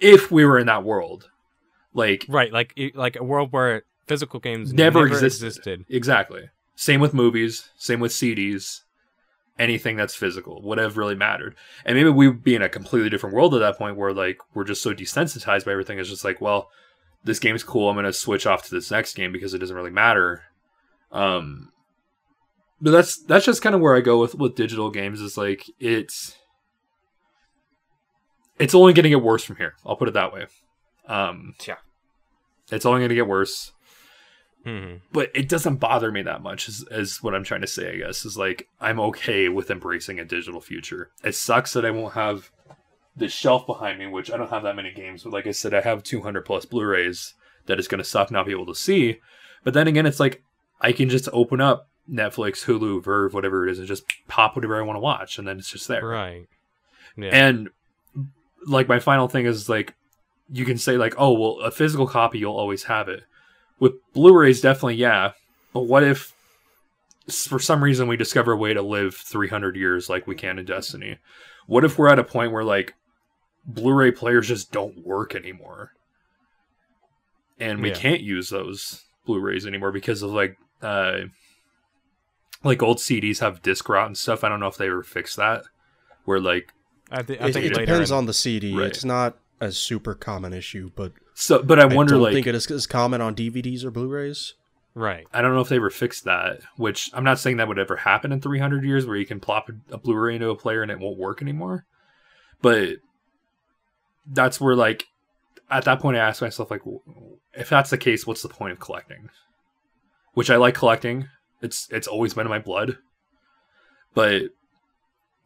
if we were in that world? Like Right, like like a world where physical games Never never, existed. existed. exactly. Same with movies. Same with CDs. Anything that's physical would have really mattered. And maybe we'd be in a completely different world at that point where like we're just so desensitized by everything. It's just like, well, this game's cool. I'm gonna switch off to this next game because it doesn't really matter. Um, but that's that's just kind of where I go with with digital games. Is like it's it's only going to get worse from here. I'll put it that way. Um, Yeah. it's only going to get worse hmm but it doesn't bother me that much is, is what i'm trying to say i guess is like i'm okay with embracing a digital future it sucks that i won't have this shelf behind me which i don't have that many games but like i said i have 200 plus blu-rays that is going to suck not be able to see but then again it's like i can just open up netflix hulu verve whatever it is and just pop whatever i want to watch and then it's just there Right. Yeah. and like my final thing is like you can say like, oh well, a physical copy you'll always have it. With Blu-rays, definitely yeah. But what if for some reason we discover a way to live 300 years like we can in Destiny? What if we're at a point where like Blu-ray players just don't work anymore, and we Yeah. can't use those Blu-rays anymore because of like uh like old CDs have disc rot and stuff. I don't know if they ever fixed that. Where like I, thi- I think it later depends on the CD. Right. It's not a super common issue, but so, but I wonder don't like think it is as common on DVDs or Blu-rays. right. I don't know if they ever fixed that, which I'm not saying that would ever happen in 300 years where you can plop a, a Blu-ray into a player and it won't work anymore. But that's where like at that point, I ask myself, like, if that's the case, what's the point of collecting? Which I like collecting. It's it's always been in my blood, but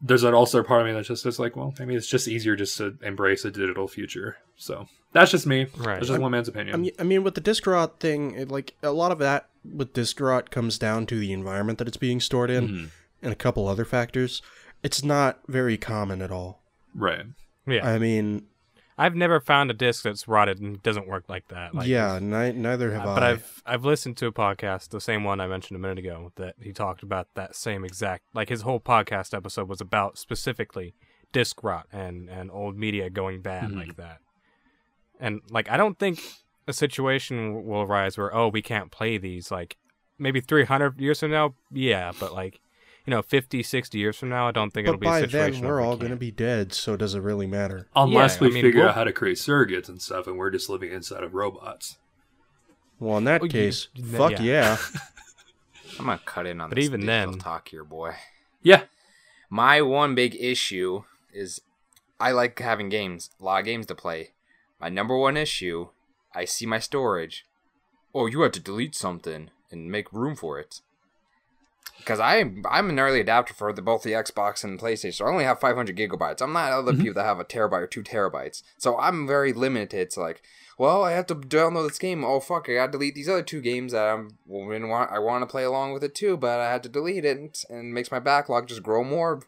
there's an also part of me that just is like, well, maybe it's just easier just to embrace a digital future. So that's just me. Right. That's just one man's opinion. I mean, I mean, with the disc rot thing, it, like a lot of that with disc rot comes down to the environment that it's being stored in, Mhm. and a couple other factors. It's not very common at all. Right. Yeah, I mean, I've never found a disc that's rotted and doesn't work like that. Like, yeah, ni- neither have Uh, I. but I've I've listened to a podcast, the same one I mentioned a minute ago, that he talked about that same exact like his whole podcast episode was about specifically disc rot and and old media going bad Mhm. like that. And like I don't think a situation will arise where oh we can't play these like maybe 300 years from now yeah but like you know 50 60 years from now I don't think but it'll be by a situation then, we're where we all going to be dead, so does it really matter? Unless Yeah, we I mean, figure we'll- out how to create surrogates and stuff, and we're just living inside of robots. Well, in that oh, Well, case, you- fuck yeah. yeah. I'm gonna cut in on this. But this even then- talk here, boy. Yeah. My one big issue is I like having games, a lot of games to play. My number one issue, I see my storage. Oh, you had to delete something and make room for it. Because I'm I'm an early adapter for the, both the Xbox and PlayStation. So I only have 500 gigabytes. I'm not other mm-hmm. people that have a terabyte or two terabytes. So I'm very limited to like, well, I have to download this game. Oh fuck, I got to delete these other two games that I'm want. I want to play along with it too, but I had to delete it, and, and it makes my backlog just grow more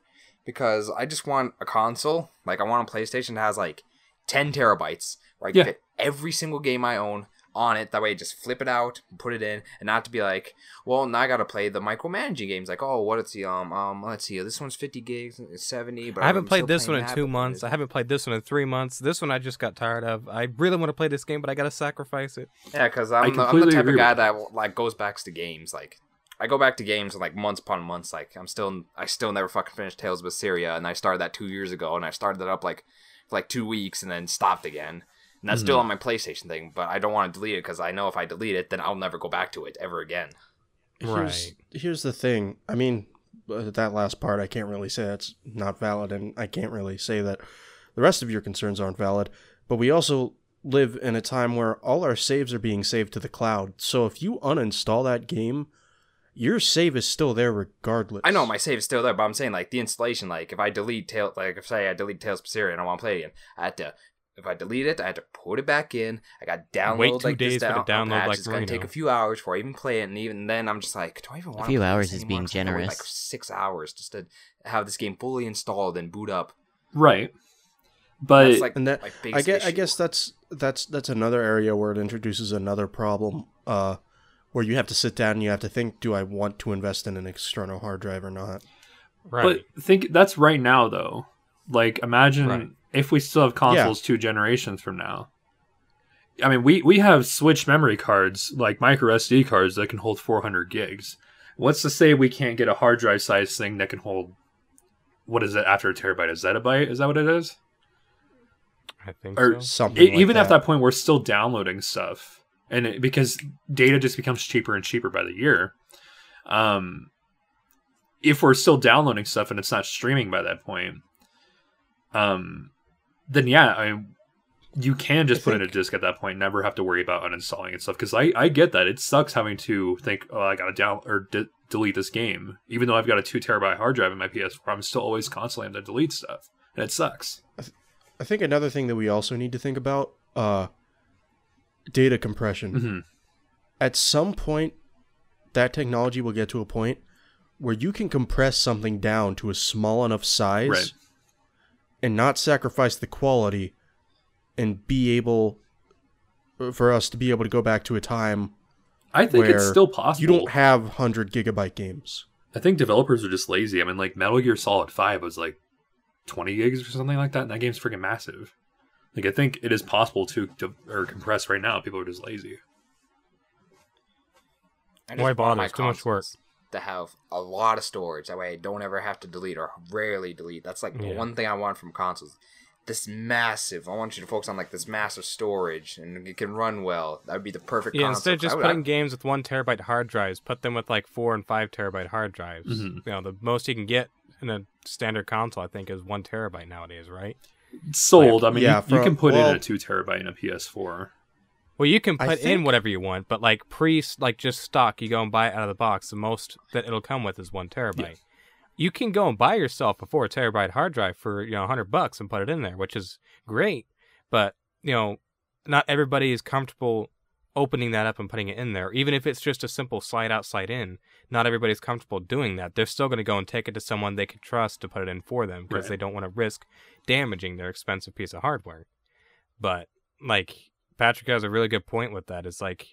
because I just want a console. Like I want a PlayStation that has like 10 terabytes where I Yeah. fit every single game I own on it. That way, I just flip it out, put it in, and not to be like, well, now I gotta play the micromanaging games. Like, oh, what is the um um? Let's see, this one's 50 gigs, it's 70. But I haven't I'm played this one in that, two months. I haven't played this one in three months. This one I just got tired of. I really want to play this game, but I gotta sacrifice it. Yeah, because I'm, the, I'm the type of guy that like goes back to games. Like, I go back to games like months upon months. Like, I'm still, I still never fucking finished Tales of Syria, and I started that two years ago, and I started that up like for like two weeks, and then stopped again. And that's Mm-hmm. still on my PlayStation thing, but I don't want to delete it because I know if I delete it, then I'll never go back to it ever again. Here's, Right. here's the thing. I mean, uh, that last part, I can't really say that's not valid, and I can't really say that the rest of your concerns aren't valid. But we also live in a time where all our saves are being saved to the cloud. So if you uninstall that game, your save is still there regardless. I know my save is still there, but I'm saying like the installation. Like if I delete Tail, like if say I delete Tales of Syria and I want to play it again, I had to. If I delete it, I had to put it back in. I got download Wait two like this days for the down, download patch. like It's gonna take a few hours before I even play it, and even then, I'm just like, do I even want few play hours this is anymore? being 'Cause I have to wait, generous. Like six hours just to have this game fully installed and boot up. Right. But That's like and that my I biggest guess I guess that's that's that's another area where it introduces another problem. Uh, where you have to sit down and you have to think: Do I want to invest in an external hard drive or not? Right. But think that's right now though. Like imagine Right. If we still have consoles two generations from now. I mean, we we have Switch memory cards like micro SD cards that can hold 400 gigs. What's to say we can't get a hard drive size thing that can hold what is it after a terabyte? A zettabyte? Is that what it is? I think or so. Something E- like even that. at that point, we're still downloading stuff, and it, because data just becomes cheaper and cheaper by the year. Um, if we're still downloading stuff and it's not streaming by that point, um, then yeah, I you can just I put in a disk at that point, never have to worry about uninstalling and stuff. Because I I get that it sucks having to think, oh, I gotta down or de- delete this game, even though I've got a two terabyte hard drive in my PS4. I'm still always constantly having to delete stuff, and it sucks. I think another thing that we also need to think about: uh, data compression. hmm At some point, that technology will get to a point where you can compress something down to a small enough size Right. And not sacrifice the quality and be able for us to be able to go back to a time I think it's still possible. you don't have 100 gigabyte games. I think developers are just lazy. I mean, like Metal Gear Solid Five was like twenty gigs or something like that, and that game's freaking massive. Like, I think it is possible to, to or compress right now. People are just lazy. I just Why want bother? my It's too much work. Consoles To have a lot of storage, that way I don't ever have to delete or rarely delete. That's like the Yeah. one thing I want from consoles. This massive. I want you to focus on like this massive storage, and it can run well. That would be the perfect. Yeah, console. instead of 'Cause I just would- putting games with one terabyte hard drives, put them with like four and five terabyte hard drives. Mhm. You know, the most you can get in a standard console, I think, is one terabyte nowadays, right? Sold. I mean, Yeah, you, you can put well- in a two terabyte in a PS4. Well, you can put in whatever you want, but like pre, like just stock, you go and buy it out of the box. The most that it'll come with is one terabyte. You can go and buy yourself a four terabyte hard drive for you know a hundred bucks and put it in there, which is great. But you know, not everybody is comfortable opening that up and putting it in there. Even if it's just a simple slide out, slide in, not everybody's comfortable doing that. They're still going to go and take it to someone they can trust to put it in for them because Right. they don't want to risk damaging their expensive piece of hardware. But like Patrick has a really good point with that. It's like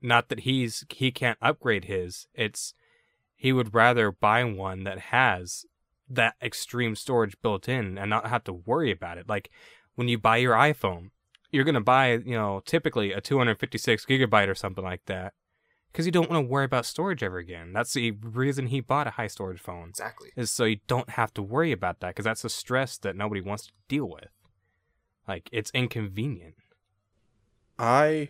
not that he's he can't upgrade his. It's he would rather buy one that has that extreme storage built in and not have to worry about it. Like when you buy your iPhone, you're gonna buy you know typically a 256 gigabyte or something like that because you don't want to worry about storage ever again. That's the reason he bought a high storage phone Exactly. is so you don't have to worry about that because that's a stress that nobody wants to deal with. Like it's inconvenient. I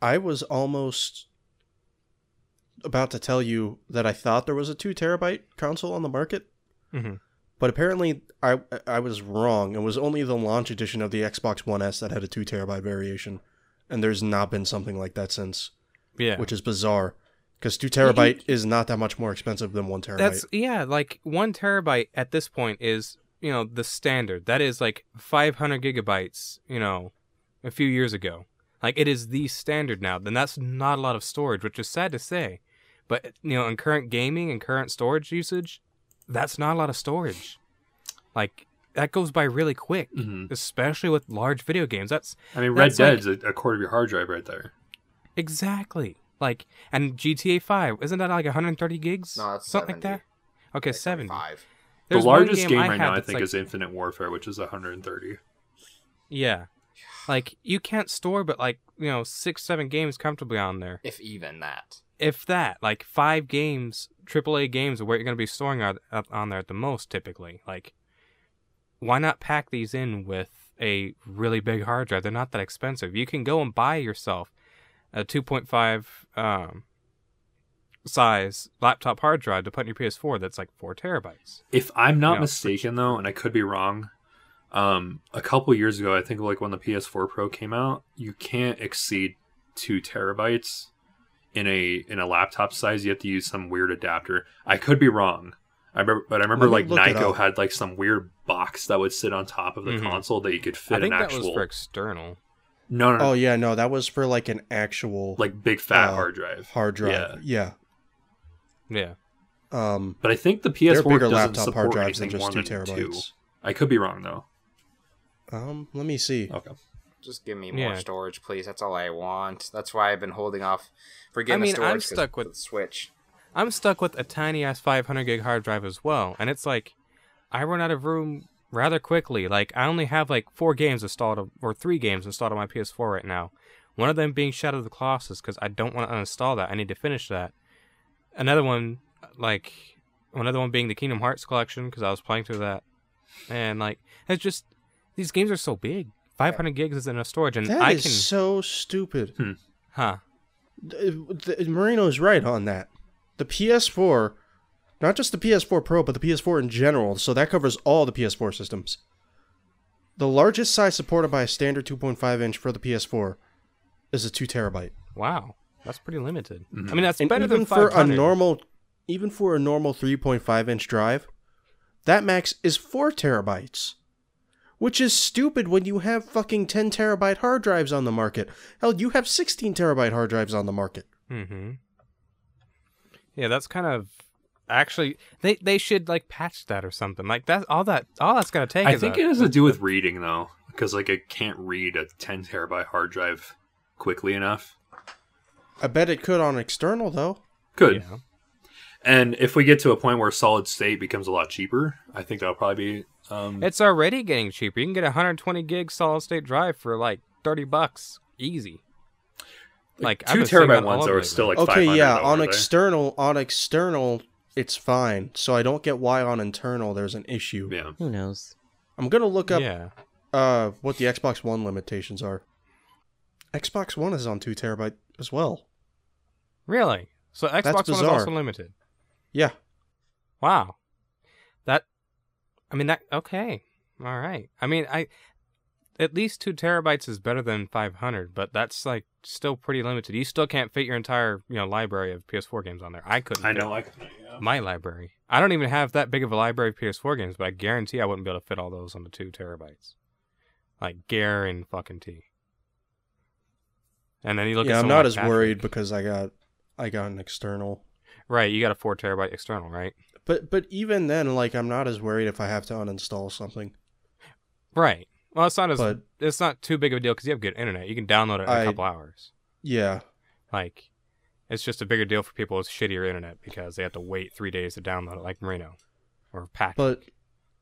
I was almost about to tell you that I thought there was a two terabyte console on the market, Mhm. but apparently I I was wrong. It was only the launch edition of the Xbox One S that had a two terabyte variation, and there's not been something like that since, Yeah. which is bizarre. Because two terabyte is not that much more expensive than one terabyte. That's yeah, like one terabyte at this point is you know the standard. That is like 500 gigabytes. You know, a few years ago, like it is the standard now. Then that's not a lot of storage, which is sad to say. But you know, in current gaming and current storage usage, that's not a lot of storage. Like that goes by really quick, Mhm. especially with large video games. That's I mean, Red That's like- Dead's a, a quarter of your hard drive right there. exactly like and GTA 5 isn't that like 130 gigs? No, that's something like that. Okay, Like 70. 75. The largest game, I right had now, I think, like- is Infinite Warfare, which is 130. Yeah. Like you can't store but like, you know, 6 7 games comfortably on there. If even that. If that, like 5 games, AAA games are where you're going to be storing on, on there at the most typically. Like why not pack these in with a really big hard drive? They're not that expensive. You can go and buy yourself a 2.5 um size laptop hard drive to put in your PS4 that's like 4 terabytes. If I'm not Yeah. mistaken, though, and I could be wrong, um, a couple years ago, I think like when the PS4 Pro came out, you can't exceed two terabytes in a in a laptop size. You have to use some weird adapter. I could be wrong. I remember, but I remember like me Nyko had like some weird box that would sit on top of the Mhm. console that you could fit I think an that actual was for external. no, no, no oh yeah, no, that was for like an actual like big fat uh, hard drive. hard drive. Yeah. Yeah. Um, But I think the PS4 bigger doesn't laptop support hard drives than anything just more two than two. terabytes. I could be wrong though. Um, let me see. Okay. Just give me more Yeah. storage, please. That's all I want. That's why I've been holding off for getting I mean, the storage. I'm 'cause stuck with- the Switch. I'm stuck with a tiny ass 500 gig hard drive as well, and it's like I run out of room rather quickly. Like I only have like four games installed, or three games installed on my PS4 right now. One of them being Shadow of the Colossus because I don't want to uninstall that. I need to finish that. Another one, like another one being the Kingdom Hearts collection because I was playing through that, and like it's just these games are so big. 500 gigs is enough storage, and That I is can, so stupid. huh? Th- th- Marino's right on that. The PS4, not just the PS4 Pro, but the PS4 in general, so that covers all the PS4 systems. The largest size supported by a standard 2.5 inch for the PS4 is a 2 terabyte. Wow, that's pretty limited. Mhm. I mean, that's And better even than for a normal even for a normal 3.5 inch drive, that max is 4 terabytes. Which is stupid when you have fucking 10 terabyte hard drives on the market. Hell, you have 16 terabyte hard drives on the market. Mm-hmm. Yeah, that's kind of actually they they should like patch that or something like that. All that all that's gonna take. I is think a- it has to do with reading though, because like it can't read a 10 terabyte hard drive quickly enough. I bet it could on external though. Could. Yeah. And if we get to a point where solid state becomes a lot cheaper, I think that'll probably be. Um, It's already getting cheaper. You can get a 120 gig solid state drive for like 30 bucks, easy. Like I've two been seeing that terabyte ones are still like okay, yeah, on aren't external on external it's fine. So I don't get why on internal there's an issue. Yeah. Who knows? I'm going to look up yeah. uh what the Xbox One limitations are. Xbox One is on 2 terabyte as well. Really? So Xbox One is also limited. Yeah. Wow. That, I mean that. Okay, all right. I mean, I at least two terabytes is better than 500, but that's like still pretty limited. You still can't fit your entire you know library of PS4 games on there. I couldn't. I fit know I can. Yeah. my library. I don't even have that big of a library of PS4 games, but I guarantee I wouldn't be able to fit all those on the two terabytes. Like guarantee fucking T. And then you look yeah, at I'm not like as Patrick. worried because I got I got an external. Right, you got a four terabyte external, right? But but even then, like I'm not as worried if I have to uninstall something. Right. Well, it's not as But it's not too big of a deal because you have good internet. You can download it in a I- couple hours. yeah, Like, it's just a bigger deal for people with shittier internet because they have to wait three days to download it, like Marino or Pack. but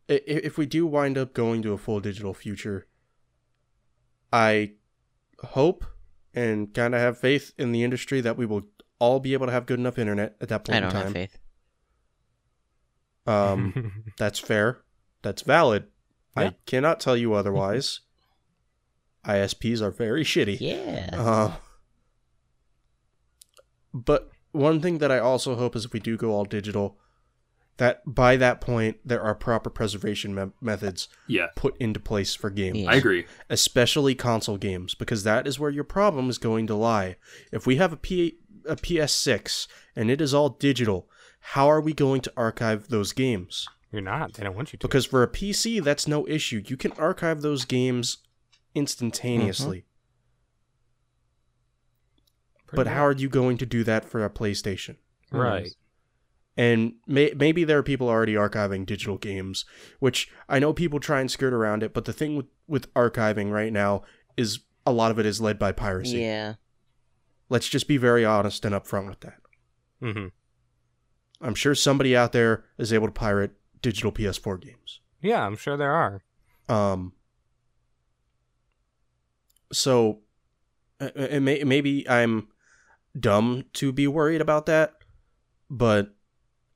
i- i- if we do wind up going to a full digital future, I hope and kind of have faith in the industry that we will all be able to have good enough internet at that point I don't in time. have faith. Um, that's fair. That's valid. Yeah. I cannot tell you otherwise. ISPs are very shitty. Yeah. Uh, but one thing that I also hope is if we do go all digital, that by that point there are proper preservation me- methods Yeah, put into place for games, Yeah. I agree. especially console games, because that is where your problem is going to lie. If we have a, P- a PS6 and it is all digital, how are we going to archive those games? You're not. They don't want you to. Because for a PC, that's no issue. You can archive those games instantaneously. But how are you going to do that for a PlayStation? Right. And may- maybe there are people already archiving digital games, which I know people try and skirt around it. But the thing with, with archiving right now is a lot of it is led by piracy. Yeah. Let's just be very honest and upfront with that. Mm-hmm. I'm sure somebody out there is able to pirate digital PS4 games. Yeah, I'm sure there are. Um. So, it may, maybe I'm dumb to be worried about that, but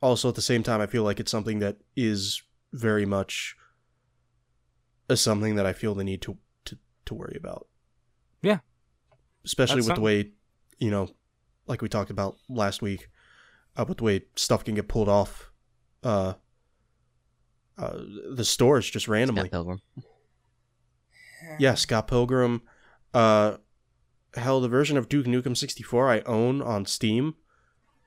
also at the same time, I feel like it's something that is very much a something that I feel the need to to, to worry about. Yeah. especially That's with the way, you know, like we talked about last week, uh, with the way stuff can get pulled off, uh, uh, the stores just randomly. Scott Pilgrim. Yeah, Scott Pilgrim. Uh, hell, the version of Duke Nukem 64 I own on Steam,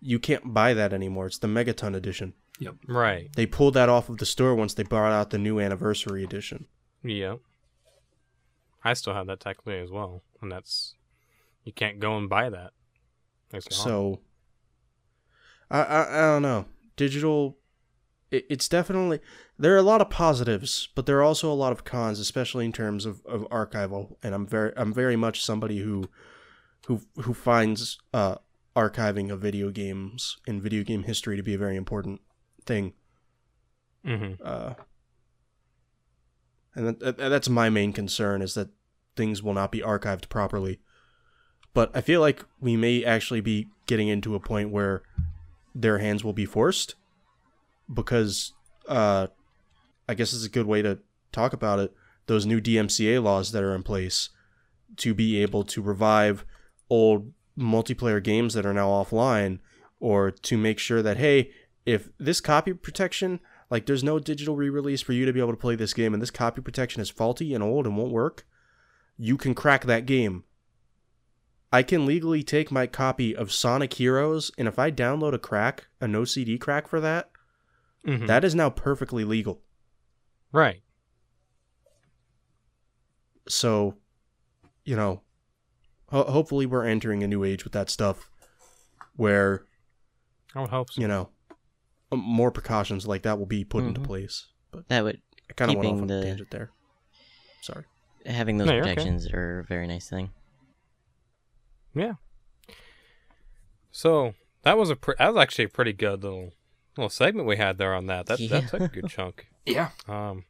you can't buy that anymore. It's the Megaton edition. Yep. Right. They pulled that off of the store once they brought out the new anniversary edition. Yeah. I still have that technically as well, and that's you can't go and buy that. It's. So, I, I I don't know. Digital, it, it's definitely there are a lot of positives, but there are also a lot of cons, especially in terms of, of archival. And I'm very I'm very much somebody who who who finds uh, archiving of video games and video game history to be a very important thing. Mhm. Uh, and that, that's my main concern is that things will not be archived properly. But I feel like we may actually be getting into a point where their hands will be forced because uh, I guess it's a good way to talk about it. Those new DMCA laws that are in place to be able to revive old multiplayer games that are now offline or to make sure that hey if this copy protection like there's no digital re-release for you to be able to play this game and this copy protection is faulty and old and won't work you can crack that game i can legally take my copy of sonic heroes and if i download a crack a no cd crack for that Mhm. that is now perfectly legal right. so you know ho- hopefully we're entering a new age with that stuff where I would hope so. you know um, more precautions like that will be put into Mhm. place but That would i kind of went off Keeping on a the- tangent there sorry having those No, you're okay. protections are a very nice thing. Yeah. So that was a pre- that was actually a pretty good little little segment we had there on that. That Yeah. that took a good chunk. Yeah. Um,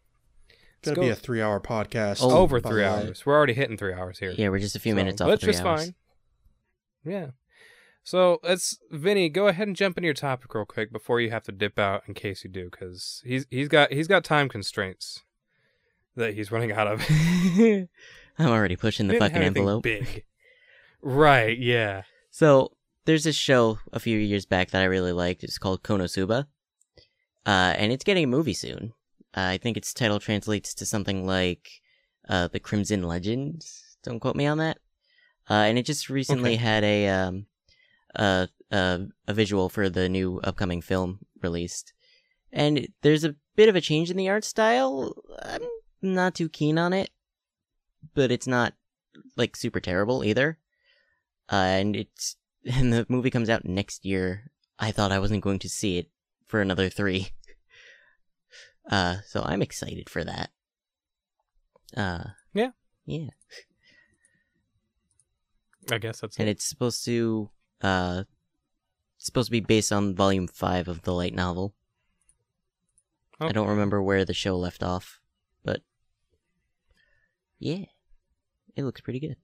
It's gonna go- be a three-hour podcast. Oh, over three the way. hours. We're already hitting three hours here. Yeah, we're just a few So, minutes off That's three just hours. fine. Yeah. So let's Vinny, go ahead and jump into your topic real quick before you have to dip out in case you do, because he's he's got he's got time constraints that he's running out of. I'm already pushing the fucking envelope. Big. Right. Yeah. So there's this show a few years back that I really liked. It's called Konosuba. uh, and it's getting a movie soon. Uh, I think its title translates to something like uh, "The Crimson Legends." Don't quote me on that. Uh, and it just recently Okay. had a um, a, a a visual for the new upcoming film released, and there's a bit of a change in the art style. I'm not too keen on it, but it's not like super terrible either. Uh, and it's and the movie comes out next year. I thought I wasn't going to see it for another three. Uh, so I'm excited for that. Uh, Yeah. yeah, I guess that's and it. it's supposed to uh, it's supposed to be based on volume five of the light novel. I don't remember where the show left off, but yeah, it looks pretty good.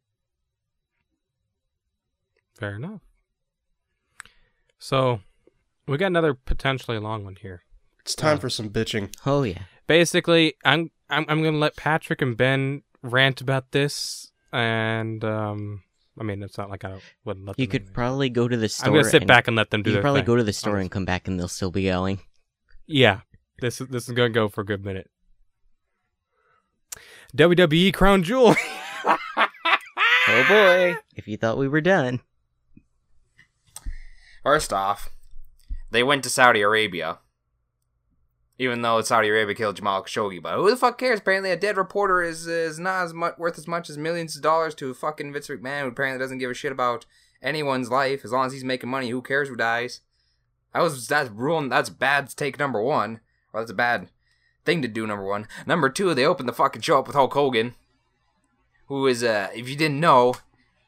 Fair enough. So, we got another potentially long one here. It's time Oh. for some bitching. Oh yeah, Basically, I'm I'm I'm gonna let Patrick and Ben rant about this, and um, I mean, it's not like I wouldn't let you them could anyway. probably go to the store. I'm gonna sit and- back and let them do You probably thing. go to the store and come back, and they'll still be going. Yeah, this is this is gonna go for a good minute. WWE Crown Jewel. Oh boy! If you thought we were done, First off, they went to Saudi Arabia. Even though Saudi Arabia killed Jamal Khashoggi, but who the fuck cares? Apparently, a dead reporter is is not as much worth as much as millions of dollars to a fucking Vince McMahon, who apparently doesn't give a shit about anyone's life as long as he's making money. Who cares who dies? That was that's ruling. That's bad take number one, or that's a bad thing to do. Number one. Number two, they opened the fucking show up with Hulk Hogan, who is uh, if you didn't know,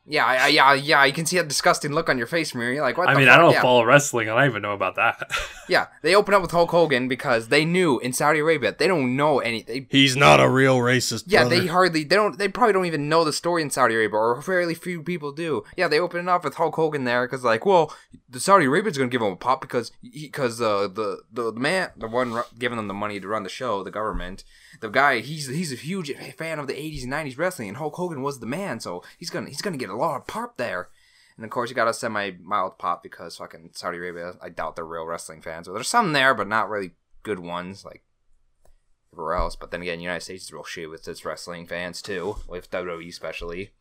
yeah, I- I- yeah, yeah, you can see that disgusting look on your face, Mir. You're like, what? I the mean, fuck? I don't yeah. follow wrestling. and I don't even know about that. Yeah, they open up with Hulk Hogan because they knew in Saudi Arabia they don't know any. They, He's not a real racist. yeah, brother. they hardly they don't they probably don't even know the story in Saudi Arabia, or fairly few people do. Yeah, they open it up with Hulk Hogan there because like, well, the Saudi Arabia's gonna give him a pop because because uh, the the the man the one ru- giving them the money to run the show, the government, the guy he's he's a huge fan of the 80s and 90s wrestling, and Hulk Hogan was the man, so he's gonna he's gonna get a lot of pop there. And of course, you got a semi mild pop because fucking Saudi Arabia, I doubt they're real wrestling fans. But there's some there, but not really good ones like everywhere else. But then again, the United States is real shit with its wrestling fans too, with WWE especially.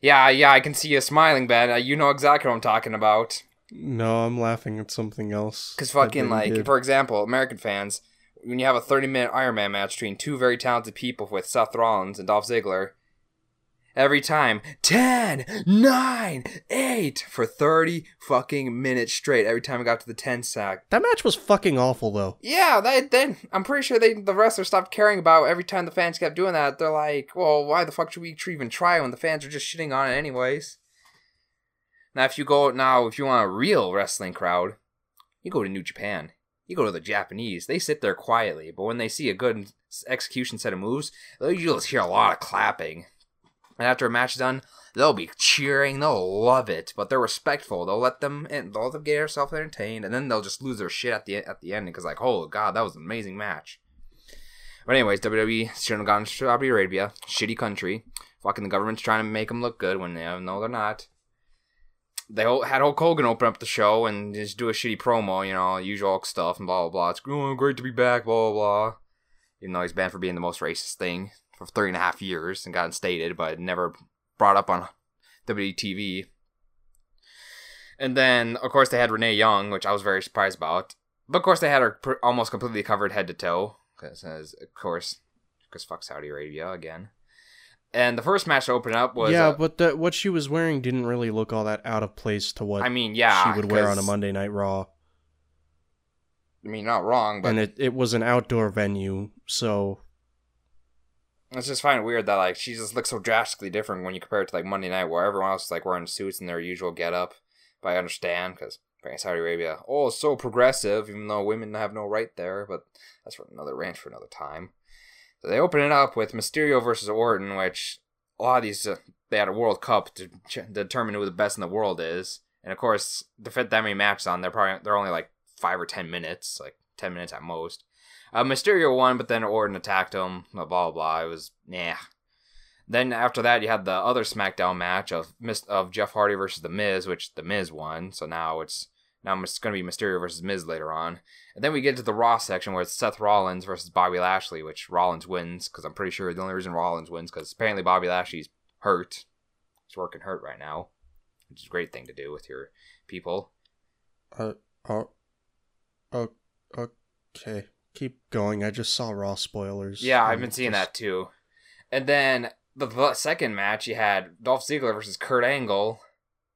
Yeah, yeah, I can see you smiling, Ben. Uh, You know exactly what I'm talking about. No, I'm laughing at something else. Because fucking, like, did. for example, American fans, when you have a 30 minute Iron Man match between two very talented people with Seth Rollins and Dolph Ziggler, every time 10, 9, 8 for 30 fucking minutes straight. Every time it got to the 10 sack. that match was fucking awful though. Yeah, they then I'm pretty sure they the wrestlers stopped caring about every time the fans kept doing that. They're like, well, why the fuck should we even try when the fans are just shitting on it anyways? Now, if you go now, if you want a real wrestling crowd, you go to New Japan. You go to the Japanese. They sit there quietly, but when they see a good execution set of moves, you'll hear a lot of clapping. And after a match is done, they'll be cheering. They'll love it, but they're respectful. They'll let them and they'll let them get themselves entertained, and then they'll just lose their shit at the at the end because like, oh god, that was an amazing match. But anyways, WWE shouldn't have gone to Saudi Arabia, shitty country. Fucking the government's trying to make them look good when they know they're not. They had Hulk Hogan open up the show and just do a shitty promo, you know, usual stuff and blah blah blah. It's oh, great to be back, blah blah blah. Even though he's banned for being the most racist thing for three and a half years and gotten stated, but never brought up on WTV. And then, of course, they had Renee Young, which I was very surprised about. But of course, they had her almost completely covered head to toe, because of course, because fuck Saudi Arabia again. And the first match to open up was yeah, uh, but the, what she was wearing didn't really look all that out of place to what I mean, yeah, she would wear on a Monday Night Raw. I mean, not wrong, but and it, it was an outdoor venue, so It's just find it weird that like she just looks so drastically different when you compare it to like Monday Night, where everyone else is like wearing suits in their usual getup. But I understand because Saudi Arabia, oh, so progressive, even though women have no right there. But that's for another rant for another time. They open it up with Mysterio versus Orton, which a lot of these uh, they had a World Cup to ch- determine who the best in the world is, and of course to fit that many matches on, they're probably they're only like five or ten minutes, like ten minutes at most. Uh, Mysterio won, but then Orton attacked him. Blah blah blah. It was nah. Then after that, you had the other SmackDown match of of Jeff Hardy versus The Miz, which The Miz won. So now it's Now it's going to be Mysterio versus Miz later on. And then we get to the Raw section where it's Seth Rollins versus Bobby Lashley, which Rollins wins because I'm pretty sure the only reason Rollins wins because apparently Bobby Lashley's hurt. He's working hurt right now, which is a great thing to do with your people. Uh, oh, oh, okay. Keep going. I just saw Raw spoilers. Yeah, I've been seeing just- that too. And then the, the second match, you had Dolph Ziggler versus Kurt Angle,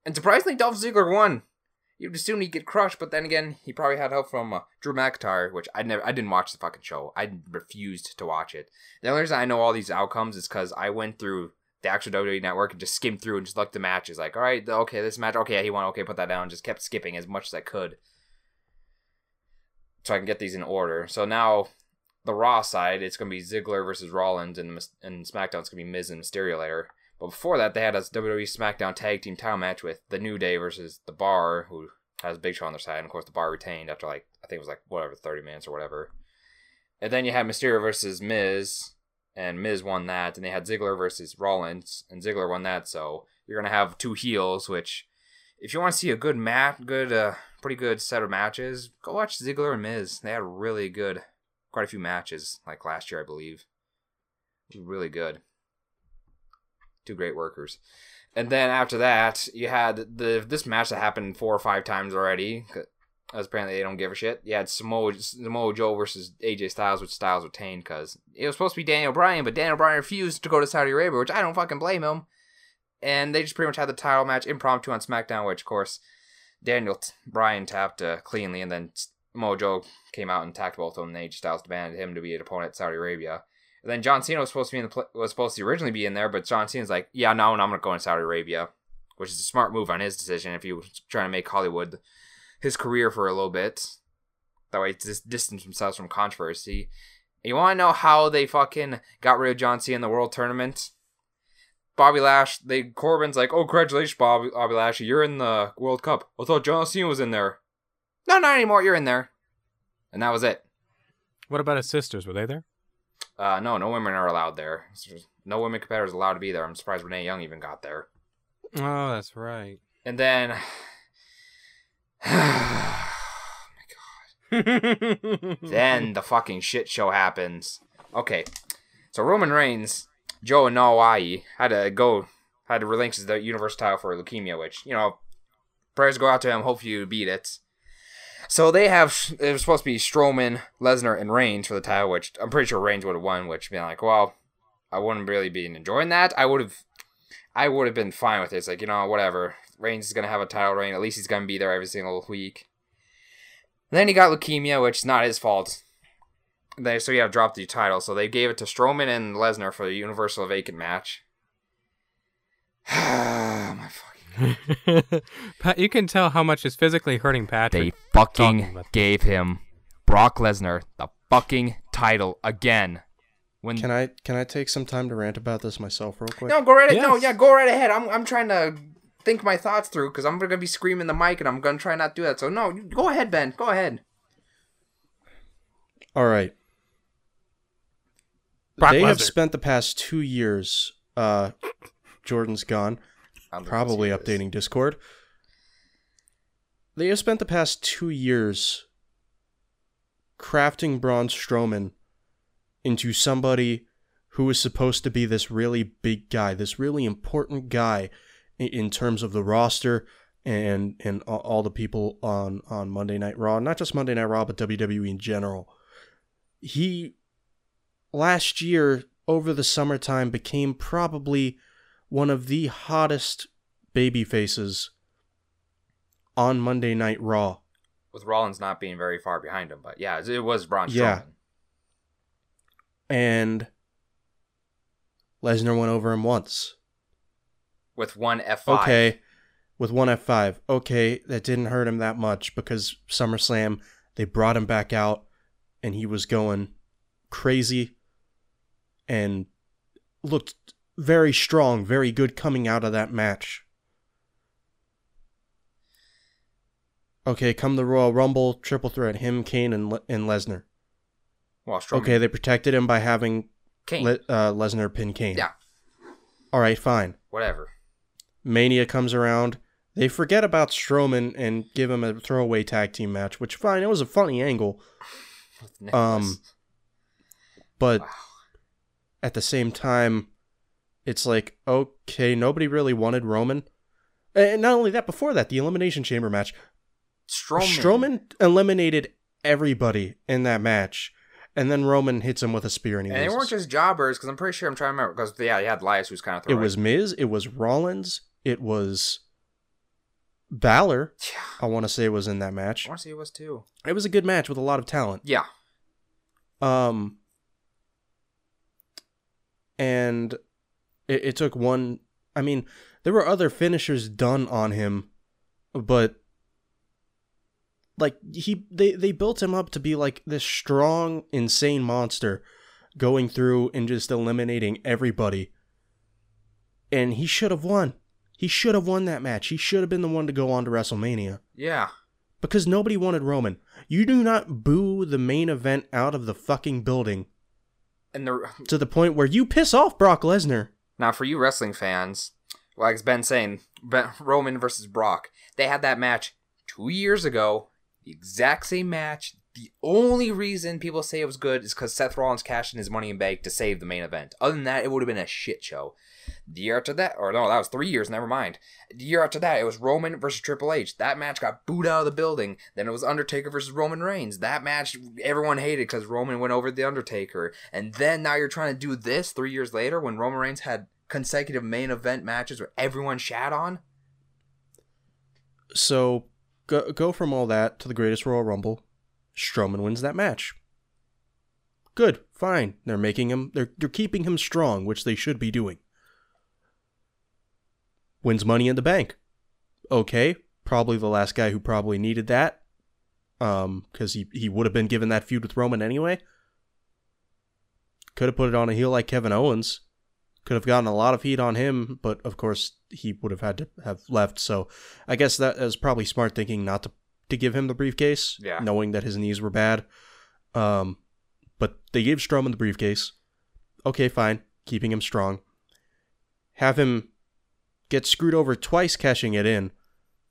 and surprisingly, Dolph Ziggler won. You'd assume he'd get crushed, but then again, he probably had help from uh, Drew McIntyre, which I never, I didn't watch the fucking show. I refused to watch it. The only reason I know all these outcomes is because I went through the actual WWE Network and just skimmed through and just looked the matches. Like, all right, okay, this match, okay, he won, okay, put that down. Just kept skipping as much as I could, so I can get these in order. So now the Raw side, it's going to be Ziggler versus Rollins, and, and SmackDown, it's going to be Miz and Mysterio later. But before that, they had a WWE SmackDown Tag Team title match with The New Day versus The Bar, who has Big Show on their side. And of course, The Bar retained after, like, I think it was like, whatever, 30 minutes or whatever. And then you had Mysterio versus Miz, and Miz won that. And they had Ziggler versus Rollins, and Ziggler won that. So you're to have two heels, which, if you want to see a good mat, good, uh, pretty good set of matches, go watch Ziggler and Miz. They had really good quite a few matches, like last year, I believe. Really good. Two great workers. And then after that, you had the this match that happened four or five times already. As apparently they don't give a shit. You had Samoa, Samoa Joe versus AJ Styles, which Styles retained because it was supposed to be Daniel Bryan, but Daniel Bryan refused to go to Saudi Arabia, which I don't fucking blame him. And they just pretty much had the title match impromptu on SmackDown, which of course Daniel t- Bryan tapped uh, cleanly, and then Mojo came out and attacked both of them. And AJ Styles demanded him to be an opponent at Saudi Arabia. And then John Cena was supposed to be in the was supposed to originally be in there, but John Cena's like, yeah, no, no I'm gonna go in Saudi Arabia, which is a smart move on his decision if he was trying to make Hollywood his career for a little bit. That way, just distance themselves from controversy. You want to know how they fucking got rid of John Cena in the World Tournament? Bobby Lash, they Corbin's like, oh, congratulations, Bobby, Bobby you're in the World Cup. I thought John Cena was in there. No, not anymore. You're in there, and that was it. What about his sisters? Were they there? Uh, no, no women are allowed there. No women competitors allowed to be there. I'm surprised Renee Young even got there. Oh, that's right. And then, oh my god. then the fucking shit show happens. Okay, so Roman Reigns, Joe Anoa'i had to go, had to relinquish the Universal title for leukemia, which you know, prayers go out to him. Hopefully, you beat it. So they have it was supposed to be Strowman, Lesnar, and Reigns for the title, which I'm pretty sure Reigns would have won. Which being like, well, I wouldn't really be enjoying that. I would have, I would have been fine with it. It's like you know, whatever. Reigns is gonna have a title reign. At least he's gonna be there every single week. And then he got leukemia, which is not his fault. They so he had dropped the title, so they gave it to Strowman and Lesnar for the Universal Vacant match. My Pat, you can tell how much is physically hurting Patrick. They fucking gave him Brock Lesnar the fucking title again. When Can I can I take some time to rant about this myself real quick? no, go right. No, Yes. yeah, go right ahead. I'm I'm trying to think my thoughts through because I'm gonna be screaming the mic and I'm gonna try not to do that. So no, go ahead, Ben. Go ahead. All right. Brock they have spent the past two years. Uh, Jordan's gone. Probably updating Discord. They have spent the past two years crafting Braun Strowman into somebody who is supposed to be this really big guy, this really important guy in terms of the roster and and all the people on on Monday Night Raw, not just Monday Night Raw, but WWE in general. He last year over the summertime became probably one of the hottest baby faces on Monday Night Raw. with Rollins not being very far behind him, but yeah, it was Braun Strowman. Yeah. And Lesnar went over him once. with one F five. Okay, with one F5. Okay, that didn't hurt him that much because SummerSlam, they brought him back out and he was going crazy and looked very strong, very good coming out of that match. Okay, come the Royal Rumble, triple threat, him, Kane, and, Le- and Lesnar. Well, Okay, they protected him by having Kane. Le- uh, Lesnar pin Kane. Yeah. All right, fine. Whatever. Mania comes around. They forget about Strowman and give him a throwaway tag team match, which fine, it was a funny angle, Um, but Wow. at the same time, it's like okay, nobody really wanted Roman. And not only that, before that, the Elimination Chamber match, Strowman. Strowman eliminated everybody in that match, and then Roman hits him with a spear and he And they weren't just jobbers, because I'm pretty sure I'm trying to remember. Because yeah, you had Elias, who's kind of it was Miz, it was Rollins, it was Balor. Yeah, I want to say it was in that match. I want to say it was too. It was a good match with a lot of talent. Yeah, Um, and it, it took one. I mean, there were other finishers done on him, but like he they they built him up to be like this strong, insane monster, going through and just eliminating everybody. And he should have won. He should have won that match. He should have been the one to go on to WrestleMania yeah. because nobody wanted Roman. You do not boo the main event out of the fucking building And the to the point where you piss off Brock Lesnar. Now for you wrestling fans, like Ben saying, Ben, Roman versus Brock, they had that match two years ago. The exact same match. The only reason people say it was good is because Seth Rollins cashed in his money in bank to save the main event. Other than that, it would have been a shit show. The year after that, or no, that was three years, never mind. The year after that, it was Roman versus Triple H. That match got booed out of the building. Then it was Undertaker versus Roman Reigns. That match everyone hated because Roman went over the Undertaker. And then now you're trying to do this three years later when Roman Reigns had consecutive main event matches where everyone shat on. So go go from all that to the greatest Royal Rumble. Strowman wins that match. Good, fine. They're making him they're they're keeping him strong, which they should be doing. Wins money in the bank. Okay, probably the last guy who probably needed that. Um, because he, he would have been given that feud with Roman anyway. Could have put it on a heel like Kevin Owens. Could have gotten a lot of heat on him, but of course he would have had to have left. So I guess that is probably smart thinking not to to give him the briefcase, Yeah. knowing that his knees were bad. Um, but they gave Strowman the briefcase. Okay, fine, keeping him strong. Have him get screwed over twice cashing it in,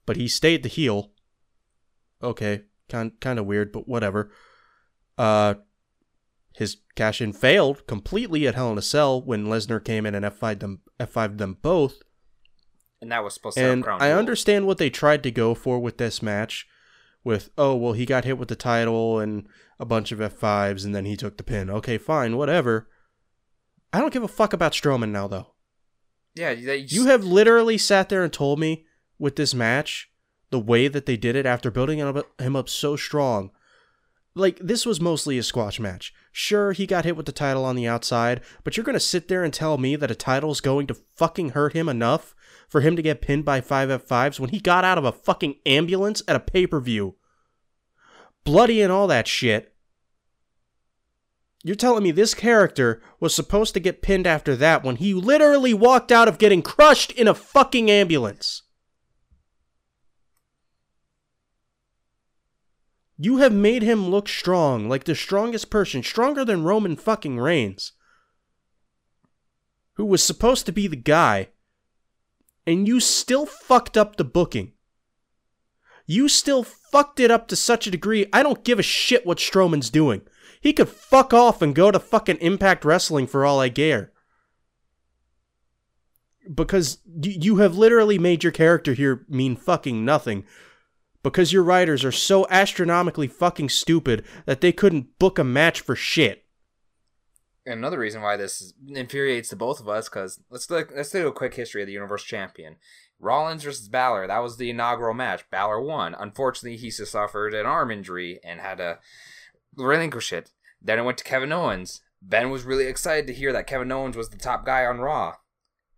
but he stayed the heel. Okay, kind kind of weird, but whatever. Uh, his cash in failed completely at Hell in a Cell when Lesnar came in and F5'd them F5'd them both. And that was supposed to set And I understand what they tried to go for with this match with oh well he got hit with the title and a bunch of F5s and then he took the pin. Okay, fine, whatever. I don't give a fuck about Strowman now though. Yeah, they You have literally sat there and told me with this match the way that they did it after building him up, so strong. Like this was mostly a squash match. Sure, he got hit with the title on the outside, but you're going to sit there and tell me that a title's going to fucking hurt him enough for him to get pinned by 5 F5s when he got out of a fucking ambulance at a pay-per-view. Bloody and all that shit. You're telling me this character was supposed to get pinned after that when he literally walked out of getting crushed in a fucking ambulance. You have made him look strong, like the strongest person, stronger than Roman fucking Reigns, who was supposed to be the guy, and you still fucked up the booking. You still fucked it up to such a degree, I don't give a shit what Strowman's doing. He could fuck off and go to fucking Impact Wrestling for all I care. Because you have literally made your character here mean fucking nothing. Because your writers are so astronomically fucking stupid that they couldn't book a match for shit. Another reason why this infuriates the both of us because let's look, let's do a quick history of the Universal Champion. Rollins versus Balor. That was the inaugural match. Balor won. Unfortunately, he suffered an arm injury and had to relinquish it. Then it went to Kevin Owens. Ben was really excited to hear that Kevin Owens was the top guy on Raw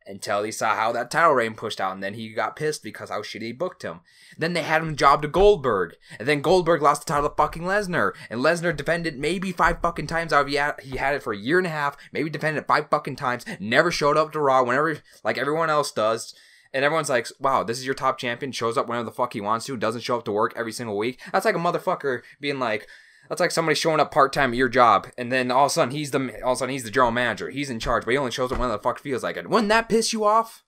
until he saw how that title reign pushed out, and then he got pissed because how shitty he booked him. Then they had him job to Goldberg, and then Goldberg lost the title to fucking Lesnar, and Lesnar defended maybe five fucking times out of he had, he had it for a year and a half, maybe defended it five fucking times, never showed up to Raw whenever like everyone else does. And everyone's like, wow, this is your top champion, shows up whenever the fuck he wants to, doesn't show up to work every single week. That's like a motherfucker being like, that's like somebody showing up part time at your job, and then all of a sudden he's the all of a sudden he's the general manager. He's in charge, but he only shows up when the fuck feels like it. Wouldn't that piss you off?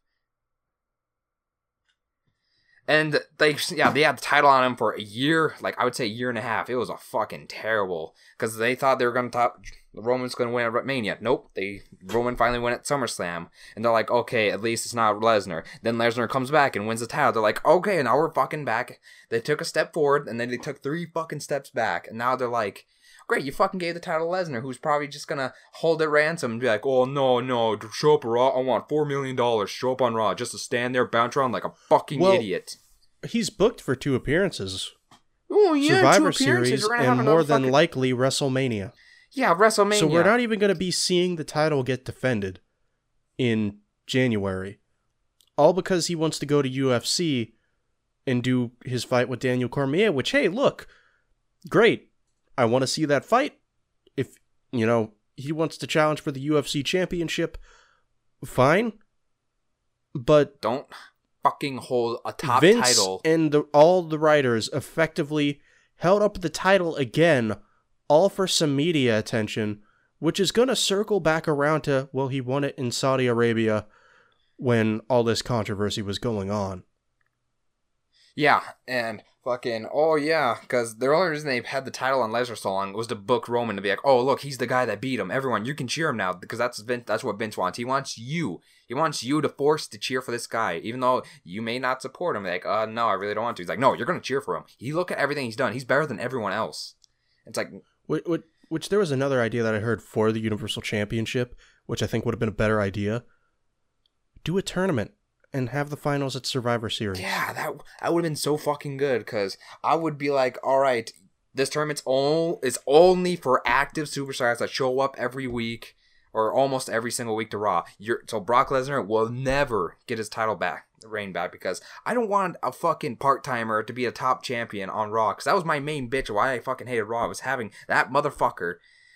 And they, yeah, they had the title on him for a year, like I would say a year and a half. It was a fucking terrible because they thought they were gonna top Roman's gonna win at Mania. Nope, they Roman finally went at SummerSlam, and they're like, okay, at least it's not Lesnar. Then Lesnar comes back and wins the title. They're like, okay, now we're fucking back. They took a step forward, and then they took three fucking steps back, and now they're like, great, you fucking gave the title to Lesnar, who's probably just gonna hold it ransom and be like, oh no, no, show up Raw, I want four million dollars. Show up on Raw just to stand there, bounce around like a fucking Well, idiot. He's booked for two appearances. Oh yeah, Survivor two appearances. Series We're gonna have and more than fucking- likely WrestleMania. yeah, WrestleMania. So we're not even going to be seeing the title get defended in January. All because he wants to go to UFC and do his fight with Daniel Cormier, which hey, look, great. I want to see that fight. If, you know, he wants to challenge for the UFC championship, fine. But don't fucking hold a top Vince title. and the, all the writers effectively held up the title again, all for some media attention, which is going to circle back around to, well, he won it in Saudi Arabia when all this controversy was going on. Yeah, and fucking oh yeah, because the only reason they had the title on Lesnar so long was to book Roman to be like, oh look, he's the guy that beat him. Everyone, you can cheer him now because that's Vince. That's what Vince wants. He wants you. He wants you to force to cheer for this guy, even though you may not support him. Like, uh, no, I really don't want to. He's like, no, you're gonna cheer for him. You look at everything he's done. He's better than everyone else. It's like, which, which there was another idea that I heard for the Universal Championship, which I think would have been a better idea. Do a tournament and have the finals at Survivor Series. Yeah, that that would have been so fucking good because I would be like, all right, this tournament's all is only for active superstars that show up every week or almost every single week to Raw. You're, so Brock Lesnar will never get his title back, reign back, because I don't want a fucking part timer to be a top champion on Raw. Because that was my main bitch why I fucking hated Raw was having that motherfucker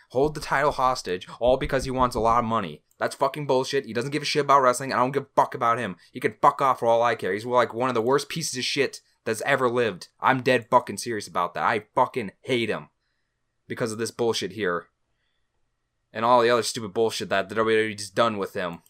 hold the title hostage all because he wants a lot of money. That's fucking bullshit. He doesn't give a shit about wrestling. I don't give a fuck about him. He can fuck off for all I care. He's like one of the worst pieces of shit that's ever lived. I'm dead fucking serious about that. I fucking hate him because of this bullshit here. And all the other stupid bullshit that the WWE's done with him.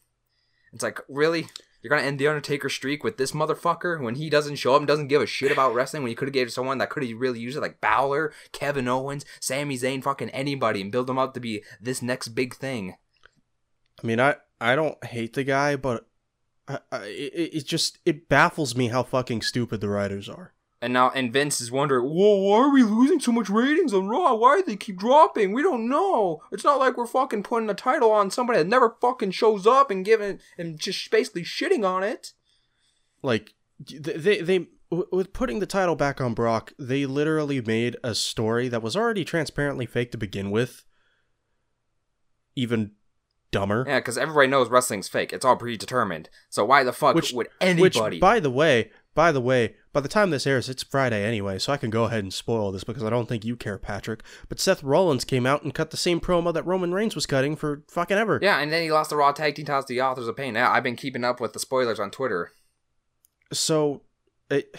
It's like, really? You're gonna end the Undertaker streak with this motherfucker when he doesn't show up and doesn't give a shit about wrestling when you could have gave someone that could have really used it like Balor, Kevin Owens, Sami Zayn, fucking anybody and build them up to be this next big thing. I mean, I I don't hate the guy, but I, I, it, it just it baffles me how fucking stupid the writers are. And now, and Vince is wondering, whoa, why are we losing so much ratings on Raw? Why do they keep dropping? We don't know. It's not like we're fucking putting a title on somebody that never fucking shows up and giving and just basically shitting on it. Like they they, they with putting the title back on Brock, they literally made a story that was already transparently fake to begin with. Even dumber. Yeah, because everybody knows wrestling's fake. It's all predetermined. So why the fuck Which- would Which, anybody? by the way, by the way, by the time this airs, it's Friday anyway, so I can go ahead and spoil this because I don't think you care, Patrick. But Seth Rollins came out and cut the same promo that Roman Reigns was cutting for fucking ever. yeah, and then he lost the Raw Tag Team titles to the Authors of Pain. Now I've been keeping up with the spoilers on Twitter. So, it,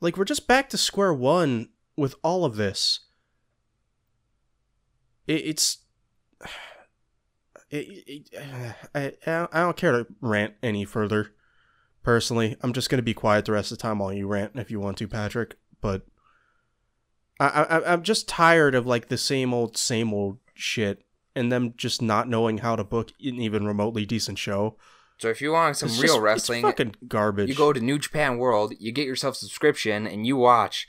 like, we're just back to square one with all of this. It, it's. It, it, I, I I don't care to rant any further. Personally, I'm just gonna be quiet the rest of the time while you rant if you want to, Patrick. But I, I I'm just tired of like the same old same old shit, and them just not knowing how to book an even remotely decent show. So if you want some It's real just- wrestling, it's fucking garbage. you go to New Japan World, you get yourself a subscription, and you watch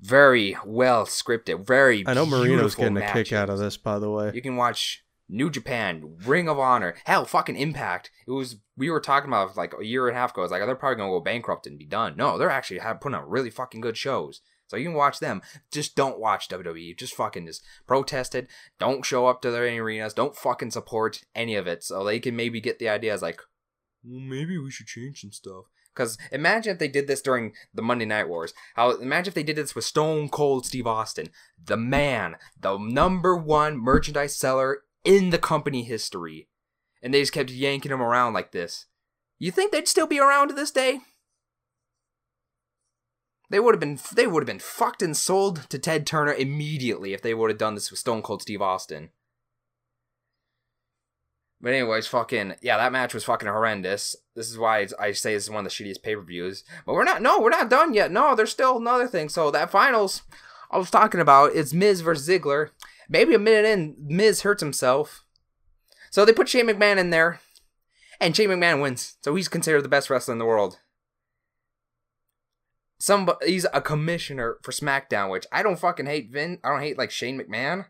very well scripted, very I know Marino's getting a kick out of this, by the way. You can watch New Japan, Ring of Honor, hell, fucking Impact. It was we were talking about like a year and a half ago. It's like they're probably gonna go bankrupt and be done. No, they're actually putting on really fucking good shows. So you can watch them. Just don't watch WWE. Just fucking just protest it. Don't show up to their arenas. Don't fucking support any of it. So they can maybe get the ideas like, well, maybe we should change some stuff. Because imagine if they did this during the Monday Night Wars. How imagine if they did this with Stone Cold Steve Austin, the man, the number one merchandise seller in the company history, and they just kept yanking him around like this. You think they'd still be around to this day? They would have been they would have been fucked and sold to Ted Turner immediately if they would have done this with Stone Cold Steve Austin. But anyways, fucking yeah, that match was fucking horrendous. This is why I say this is one of the shittiest pay per views. But we're not. No, we're not done yet. No, there's still another thing. So that finals I was talking about is Miz versus Ziggler. Maybe a minute in, Miz hurts himself. So they put Shane McMahon in there, and Shane McMahon wins. So he's considered the best wrestler in the world. Some he's a commissioner for SmackDown, which I don't fucking hate. Vin, I don't hate like Shane McMahon,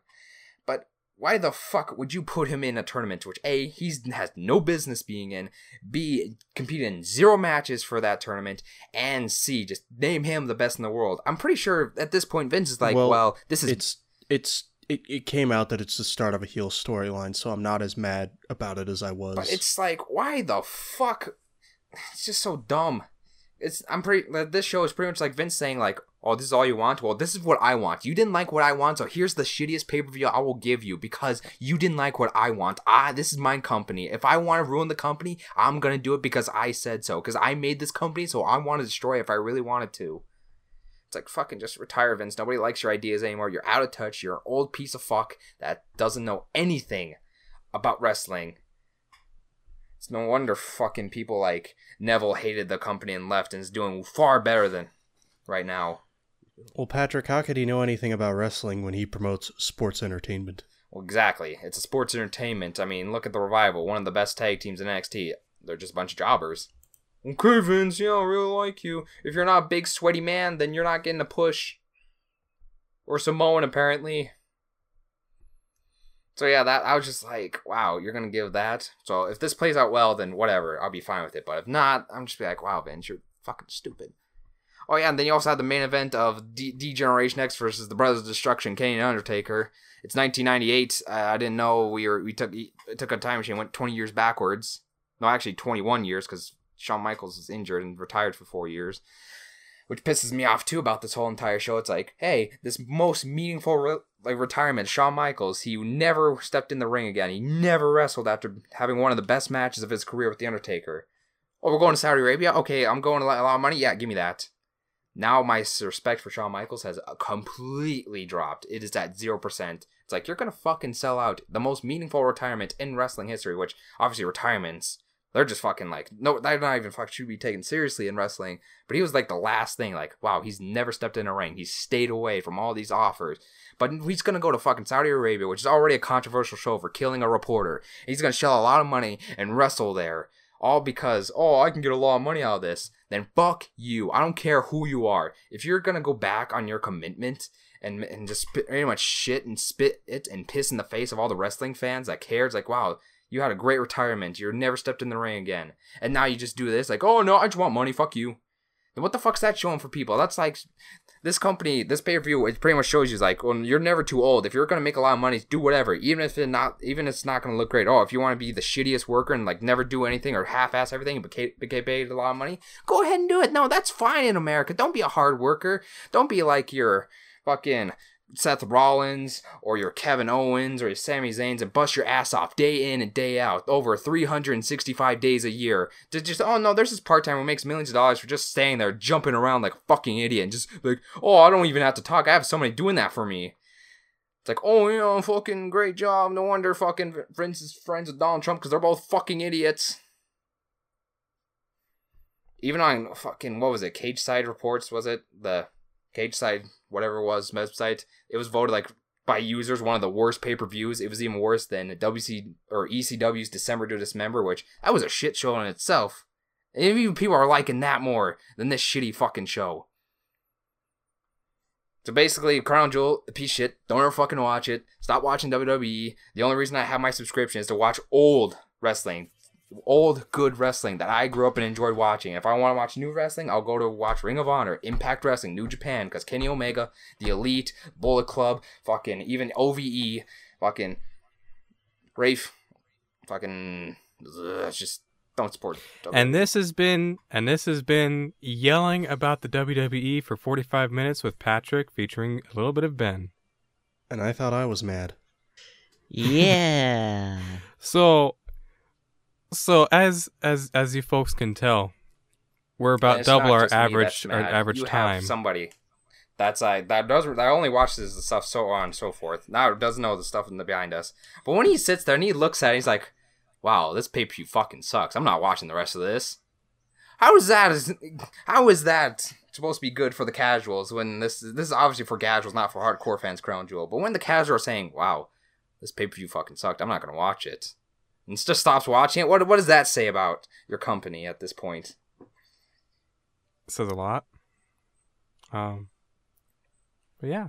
but why the fuck would you put him in a tournament which a he has no business being in, b competed in zero matches for that tournament, and c just name him the best in the world? I'm pretty sure at this point Vince is like, well, well this is it's it's it, it came out that it's the start of a heel storyline, so I'm not as mad about it as I was. But it's like, why the fuck? It's just so dumb it's I'm pretty this show is pretty much like Vince saying like, "Oh, this is all you want. Well, this is what I want. You didn't like what I want, so here's the shittiest pay-per-view I will give you because you didn't like what I want. I this is my company. If I want to ruin the company, I'm going to do it because I said so cuz I made this company, so I want to destroy it if I really wanted to." It's like fucking just retire, Vince. Nobody likes your ideas anymore. You're out of touch. You're an old piece of fuck that doesn't know anything about wrestling. It's no wonder fucking people like Neville hated the company and left and is doing far better than right now. Well, Patrick, how could he know anything about wrestling when he promotes sports entertainment? Well, exactly. It's a sports entertainment. I mean, look at the Revival, one of the best tag teams in NXT. They're just a bunch of jobbers. Okay, Vince, yeah, I really like you. If you're not a big, sweaty man, then you're not getting a push. Or Samoan, apparently. So yeah, that I was just like, wow, you're gonna give that. So if this plays out well, then whatever, I'll be fine with it. But if not, I'm just be like, wow, Vince, you're fucking stupid. Oh yeah, and then you also had the main event of D, Generation X versus the Brothers of Destruction, Kane and Undertaker. It's 1998. Uh, I didn't know we were we took took a time machine, went 20 years backwards. No, actually 21 years because Shawn Michaels is injured and retired for four years which pisses me off too about this whole entire show. It's like, hey, this most meaningful re- like retirement, Shawn Michaels, he never stepped in the ring again. He never wrestled after having one of the best matches of his career with the Undertaker. Oh, we're going to Saudi Arabia. Okay, I'm going to a lot of money. Yeah, give me that. Now my respect for Shawn Michaels has uh, completely dropped. It is at zero percent. It's like you're gonna fucking sell out the most meaningful retirement in wrestling history, which obviously retirements they're just fucking like no, they're not even fucking should be taken seriously in wrestling. But he was like the last thing. Like wow, he's never stepped in a ring. He's stayed away from all these offers. But he's gonna go to fucking Saudi Arabia, which is already a controversial show for killing a reporter. He's gonna shell a lot of money and wrestle there, all because oh I can get a lot of money out of this. Then fuck you. I don't care who you are. If you're gonna go back on your commitment and and just pretty much shit and spit it and piss in the face of all the wrestling fans that cares, like wow you had a great retirement. You never stepped in the ring again. And now you just do this, like, oh no, I just want money. Fuck you. And what the fuck's that showing for people? That's like this company, this pay per view. It pretty much shows you like, well, you're never too old. If you're gonna make a lot of money, do whatever, even if it not, even if it's not gonna look great. Oh, if you want to be the shittiest worker and like never do anything or half-ass everything, but get paid a lot of money, go ahead and do it. No, that's fine in America. Don't be a hard worker. Don't be like your fucking Seth Rollins or your Kevin Owens or your Sami Zayn's and bust your ass off day in and day out over 365 days a year. To just oh no there's this part time who makes millions of dollars for just staying there jumping around like a fucking idiot and just like oh I don't even have to talk. I have somebody doing that for me. It's like oh you know fucking great job. No wonder fucking Vince is friends with Donald Trump because they're both fucking idiots. Even on fucking what was it? Cage Side Reports was it? The Cage Side whatever it was website. It was voted like by users one of the worst pay per views. It was even worse than WC or ECW's December to Dismember, which that was a shit show in itself. And even people are liking that more than this shitty fucking show. So basically, Crown Jewel, a piece of shit. Don't ever fucking watch it. Stop watching WWE. The only reason I have my subscription is to watch old wrestling old good wrestling that I grew up and enjoyed watching. If I want to watch new wrestling, I'll go to watch Ring of Honor, Impact Wrestling, New Japan, because Kenny Omega, The Elite, Bullet Club, fucking even OVE, fucking Rafe, fucking ugh, just don't support. WWE. And this has been and this has been yelling about the WWE for 45 minutes with Patrick featuring a little bit of Ben. And I thought I was mad. Yeah. so so as as as you folks can tell, we're about double our average our average you time. somebody that's I that does that only watches the stuff so on and so forth. Now it doesn't know the stuff in the behind us. But when he sits there and he looks at it, he's like, wow, this pay per view fucking sucks. I'm not watching the rest of this. How is that? Is how is that supposed to be good for the casuals when this this is obviously for casuals, not for hardcore fans, Crown Jewel. But when the casuals are saying, "Wow, this pay per view fucking sucked," I'm not gonna watch it, and just stops watching it. What what does that say about your company at this point? says a lot. Um, but yeah,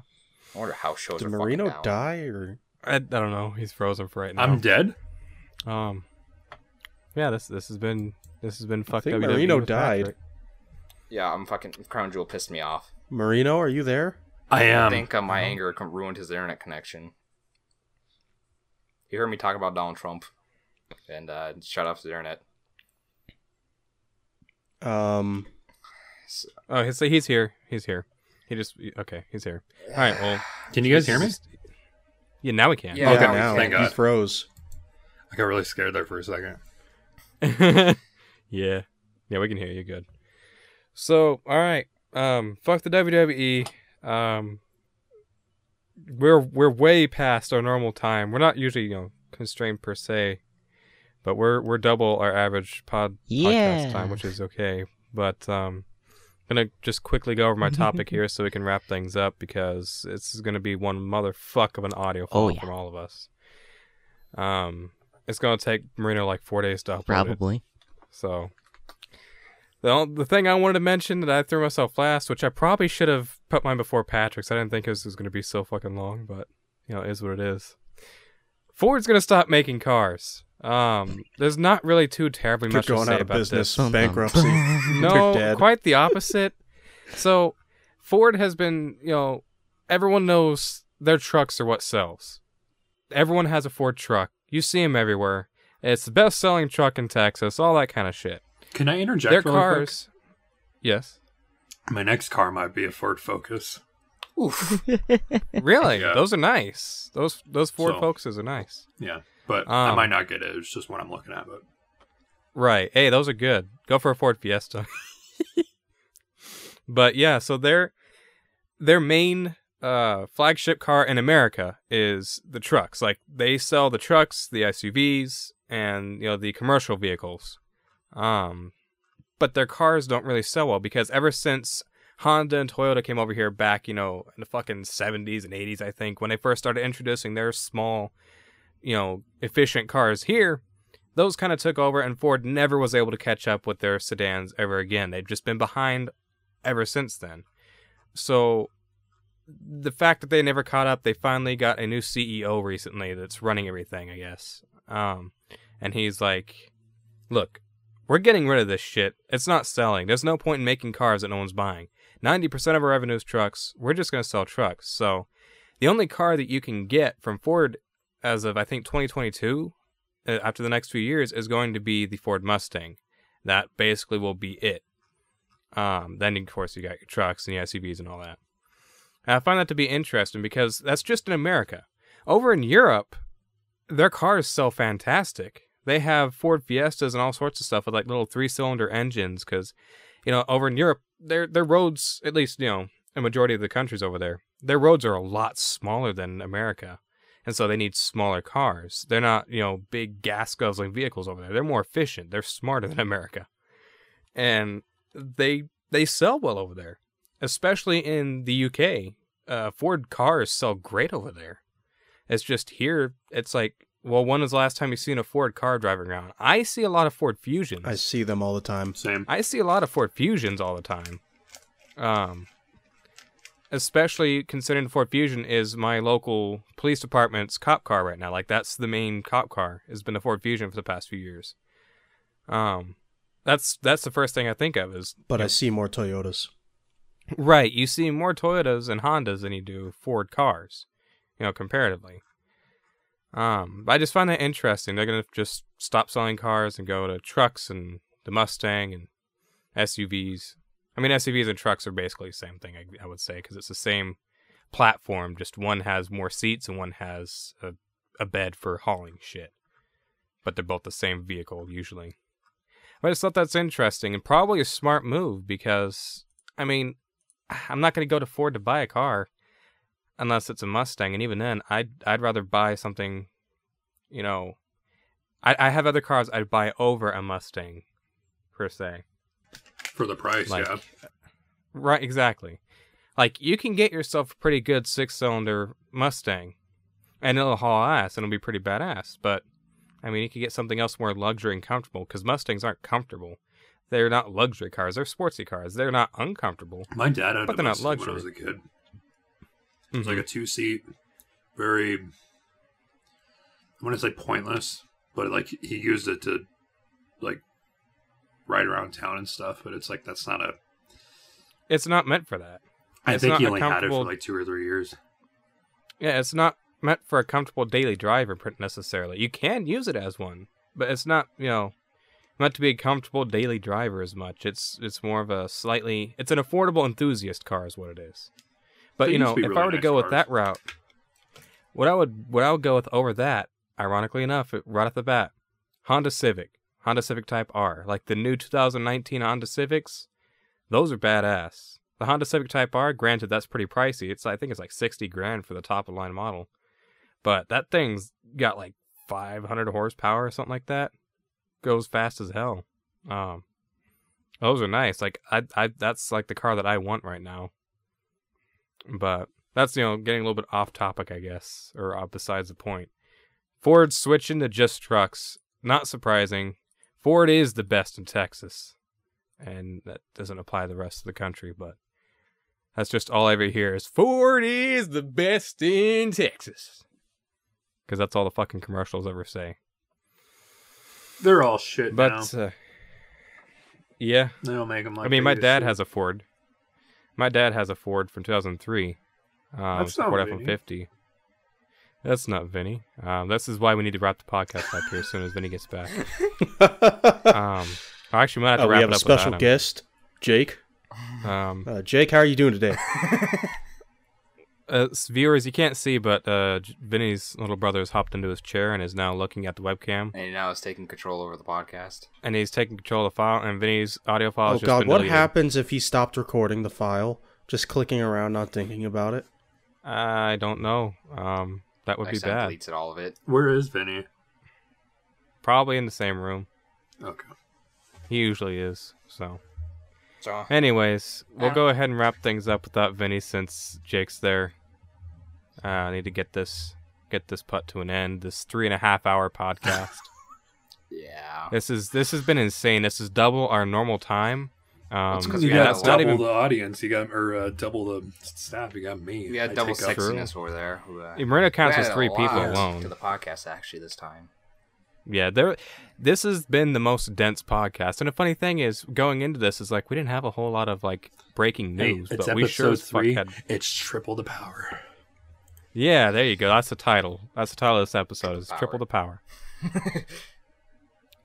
I wonder how shows Did are Marino fucking down. die or I, I don't know. He's frozen for right now. I'm dead. Um, yeah, this this has been this has been fucked think WWE Marino died. Patrick. Yeah, I'm fucking Crown Jewel pissed me off. Marino? Are you there? I am. I think uh, my anger ruined his internet connection. He heard me talk about Donald Trump, and uh, shut off the internet. Um, Oh, he's he's here. He's here. He just okay. He's here. All right. Well, Can you guys hear me? just- Yeah, now we can. Yeah, Okay, now we now thank he froze. I got really scared there for a second. yeah. Yeah, we can hear you good. So, all right. Um, fuck the WWE. Um, we're we're way past our normal time. We're not usually you know constrained per se, but we're we're double our average pod Yeah. podcast time, which is okay. But um, I'm gonna just quickly go over my topic here so we can wrap things up because this is gonna be one motherfuck of an audio file Oh, yeah. from all of us. Um, it's gonna take Marino like four days to upload it. Probably. So the the thing I wanted to mention that I threw myself last, which I probably should have put mine before Patrick's. I didn't think this was going to be so fucking long, but you know, it is what it is. Ford's going to stop making cars. Um, there's not really too terribly They're much to say out of about business, Bum, bum, bankruptcy. no, dead. quite the opposite. so, Ford has been, you know, everyone knows their trucks are what sells. Everyone has a Ford truck. You see them everywhere. It's the best selling truck in Texas, all that kind of shit. Can I interject Their really cars. Yes. My next car might be a Ford Focus. Oof. Really? Yeah. Those are nice. Those those Ford So- Focuses are nice. Yeah, but I Um, might not get it. It's just what I'm looking at. But Right. Hey, those are good. Go for a Ford Fiesta. but yeah, so their their main uh flagship car in America is the trucks. Like they sell the trucks, the SUVs, and you know the commercial vehicles. Um but their cars don't really sell well because ever since Honda and Toyota came over here back, you know, in the fucking 70s and 80s, I think, when they first started introducing their small, you know, efficient cars here, those kind of took over, and Ford never was able to catch up with their sedans ever again. They've just been behind ever since then. So, the fact that they never caught up, they finally got a new CEO recently that's running everything, I guess. Um, and he's like, "Look, we're getting rid of this shit. It's not selling. There's no point in making cars that no one's buying. 90% of our revenue is trucks. We're just going to sell trucks. So, the only car that you can get from Ford as of I think 2022 uh, after the next few years is going to be the Ford Mustang. That basically will be it. Um, then of course you got your trucks and your SUVs and all that. And I find that to be interesting because that's just in America. Over in Europe, their cars sell fantastic. They have Ford Fiestas and all sorts of stuff with like little three-cylinder engines because, you know, over in Europe, their their roads, at least you know, a majority of the countries over there, their roads are a lot smaller than America and so they need smaller cars. They're not, you know, big gas guzzling vehicles over there. They're more efficient. They're smarter than America, and they they sell well over there, especially in the UK. Uh, Ford cars sell great over there. It's just here, it's like, well, when was the last time you seen a Ford car driving around? I see a lot of Ford Fusions. I see them all the time. same. I see a lot of Ford Fusions all the time. Um, especially considering the Ford Fusion is my local police department's cop car right now. Like that's the main cop car has been the Ford Fusion for the past few years. Um, that's that's the first thing I think of is But I see more Toyotas. right. You see more Toyotas and Hondas than you do Ford cars, you know, comparatively. Um, I just find that interesting. They're gonna just stop selling cars and go to trucks and the Mustang and SUVs. I mean, SUVs and trucks are basically the same thing. I, I would say because it's the same platform. Just one has more seats and one has a, a bed for hauling shit. But they're both the same vehicle usually. But I just thought that's interesting and probably a smart move because I mean, I'm not going to go to Ford to buy a car unless it's a Mustang, and even then, I'd I'd rather buy something, you know, I, I have other cars I'd buy over a Mustang, per se. For the price, Like, yeah. Right, exactly. Like you can get yourself a pretty good six-cylinder Mustang, and it'll haul ass, and it'll be pretty badass. But I mean, you could get something else more luxury and comfortable because Mustangs aren't comfortable. They're not luxury cars. They're sportsy cars. They're not uncomfortable. My dad had But a they're not Mustang when I was a kid. It was Mhm. like a two seat, very. I want to say pointless, but like he used it to, like, ride around town and stuff. But it's like that's not a. It's not meant for that. I It's think he only had it for like two or three years. Yeah, it's not meant for a comfortable daily driver necessarily. You can use it as one, but it's not, you know, meant to be a comfortable daily driver as much. It's it's more of a slightly it's an affordable enthusiast car is what it is. But They you know, if really I were to nice go with that route, what I would what I would go with over that, ironically enough, right off the bat, Honda Civic, Honda Civic Type R, like the new 2019 Honda Civics, those are badass. The Honda Civic Type R, granted, that's pretty pricey. It's I think it's like 60 grand for the top of line model, but that thing's got like 500 horsepower or something like that. Goes fast as hell. Um, those are nice. Like I, I, that's like the car that I want right now. But that's you know getting a little bit off topic, I guess, or uh, besides the point. Ford switching to just trucks, not surprising. Ford is the best in Texas, and that doesn't apply to the rest of the country. But that's just all I ever hear is Ford is the best in Texas, because that's all the fucking commercials ever say. They're all shit But now. uh, yeah, They don't make them like. I mean, my dad to. has a Ford. My dad has a Ford from 2003. Um, That's not Ford F-150. That's not Vinny. Um, this is why we need to wrap the podcast up here as soon as Vinny gets back. Um, I actually might have to Uh, we have it a special guest, Jake. Um, Uh, Jake, how are you doing today? uh, viewers, you can't see, but uh, Vinny's little brother has hopped into his chair and is now looking at the webcam, And now it's taking control over the podcast. and he's taking control of the file. And Vinny's audio file oh has just God, been what deleted. happens if he stopped recording the file, just clicking around, not thinking about it? I don't know. Um, that would I be sent bad. deletes it all of it. Where is Vinny? Probably in the same room. Okay. He usually is. So. So Anyways, we'll go ahead and wrap things up without Vinny since Jake's there. Uh, I need to get this get this put to an end. This three and a half hour podcast. yeah. this is this has been insane. This is double our normal time. Um, It's 'cause You we and had got that's a not double even. the audience. You got or uh, double the staff. You got me. We had I double take sexiness over there. Who, uh, Marino counts as added a three people alone. to the podcast actually this time. Yeah, there. This has been the most dense podcast, and the funny thing is, going into this is like we didn't have a whole lot of like breaking Hey, news, it's but we sure episode as fuck three. had. It's triple the power. Yeah, there you go. That's the title. That's the title of this episode. Is Power. triple the power.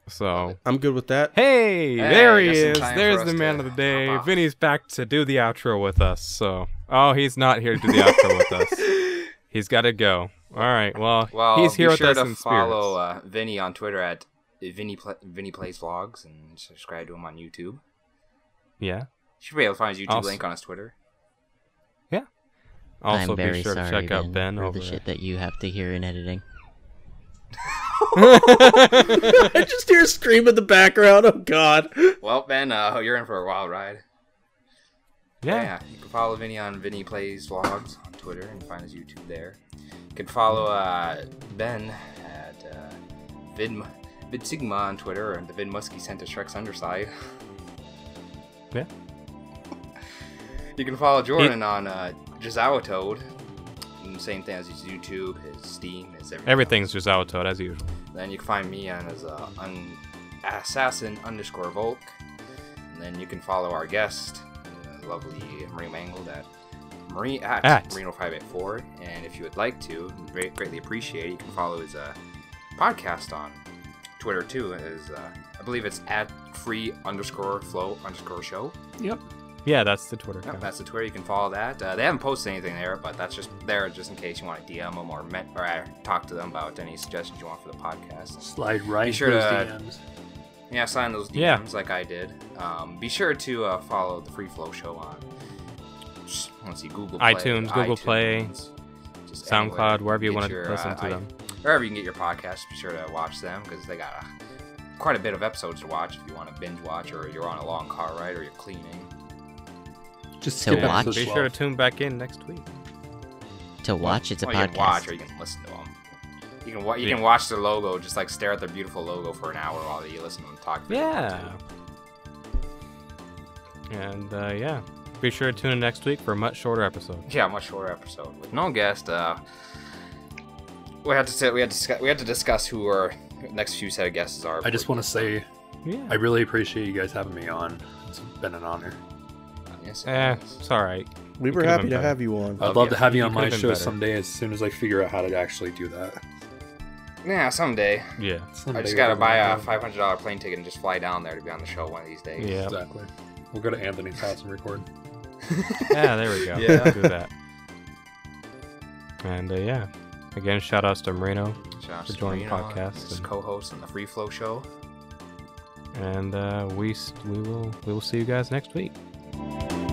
so I'm good with that. Hey, Hey, there he is. There's the man of the day. hop. Vinny's back to do the outro with us. So, oh, he's not here to do the outro with us. He's got to go. All right. Well, Well, he's here be with sure us to in follow spirits. uh, Vinny on Twitter at Vinny Pla- Vinny Plays Vlogs and subscribe to him on YouTube. yeah. You should be able to find his YouTube Also- link on his Twitter. Yeah. Also, I'm very be sure to sorry, check out Ben, Ben for over the shit that you have to hear in editing. I just hear a scream in the background. Oh God. Well, Ben, uh, you're in for a wild ride. Yeah. you can follow Vinny on Vinny Plays Vlogs on Twitter and find his YouTube there. You can follow uh, Ben at uh, Vid, Vid Sigma on Twitter and the Vid Muskie sent to Shrek's underside. Yeah. You can follow Jordan on uh, Jazawa Toad. And Same thing as his YouTube, his Steam, his everything. Everything's just out toad as usual. Then you can find me on as uh, un- assassin underscore Volke. And then you can follow our guest, uh, lovely Marie Mangled at Marie at, At. Marino five eight four. And if you would like to, great, greatly appreciate it. You can follow his uh, podcast on Twitter too. Is uh, I believe it's at free underscore flow underscore show. Yep. Yeah, that's the Twitter Yep, account. that's the Twitter. You can follow that. Uh, they haven't posted anything there, but that's just there just in case you want to DM them or, met, or uh, talk to them about any suggestions you want for the podcast. Slide right Be sure those to- DMs. Yeah, sign those DMs Yeah. like I did. Um, be sure to uh, follow the Free Flow Show on let's see, Google Play, iTunes, Google Play, just SoundCloud, anywhere. wherever you Get want to your, listen uh, to i- them. wherever you can get your podcasts. Be sure to watch them because they got a, quite a bit of episodes to watch if you want to binge watch or you're on a long car ride or you're cleaning. Just To skip watch? episode Be sure to tune back in next week. To watch, it's a Well, you can watch or you can listen to them. You can wa- you Yeah. can watch the logo, just like stare at their beautiful logo for an hour while you listen to them talk. if you want Yeah. And uh, yeah, be sure to tune in next week for a much shorter episode. Yeah, much shorter episode with no guest. Uh, we had to sit, we had to discuss, we had to discuss who our next few set of guests are. I just want to say Yeah. I really appreciate you guys having me on. It's been an honor. Yes, Eh, yes. it's all right. We It were happy to better. have you on. Oh, I'd love yeah. to have you You on my show better. someday as soon as I figure out how to actually do that. Yeah, someday. Yeah. I just gotta buy a five hundred dollar plane ticket and just fly down there to be on the show one of these days. Yeah. Exactly. We'll go to Anthony's house and record. Yeah, there we go. Yeah. Do that. And uh, yeah. Again, shout outs to Marino. Shout For to joining the podcast his and- co-host on the Free Flow Show. And uh, we we will we will see you guys next week you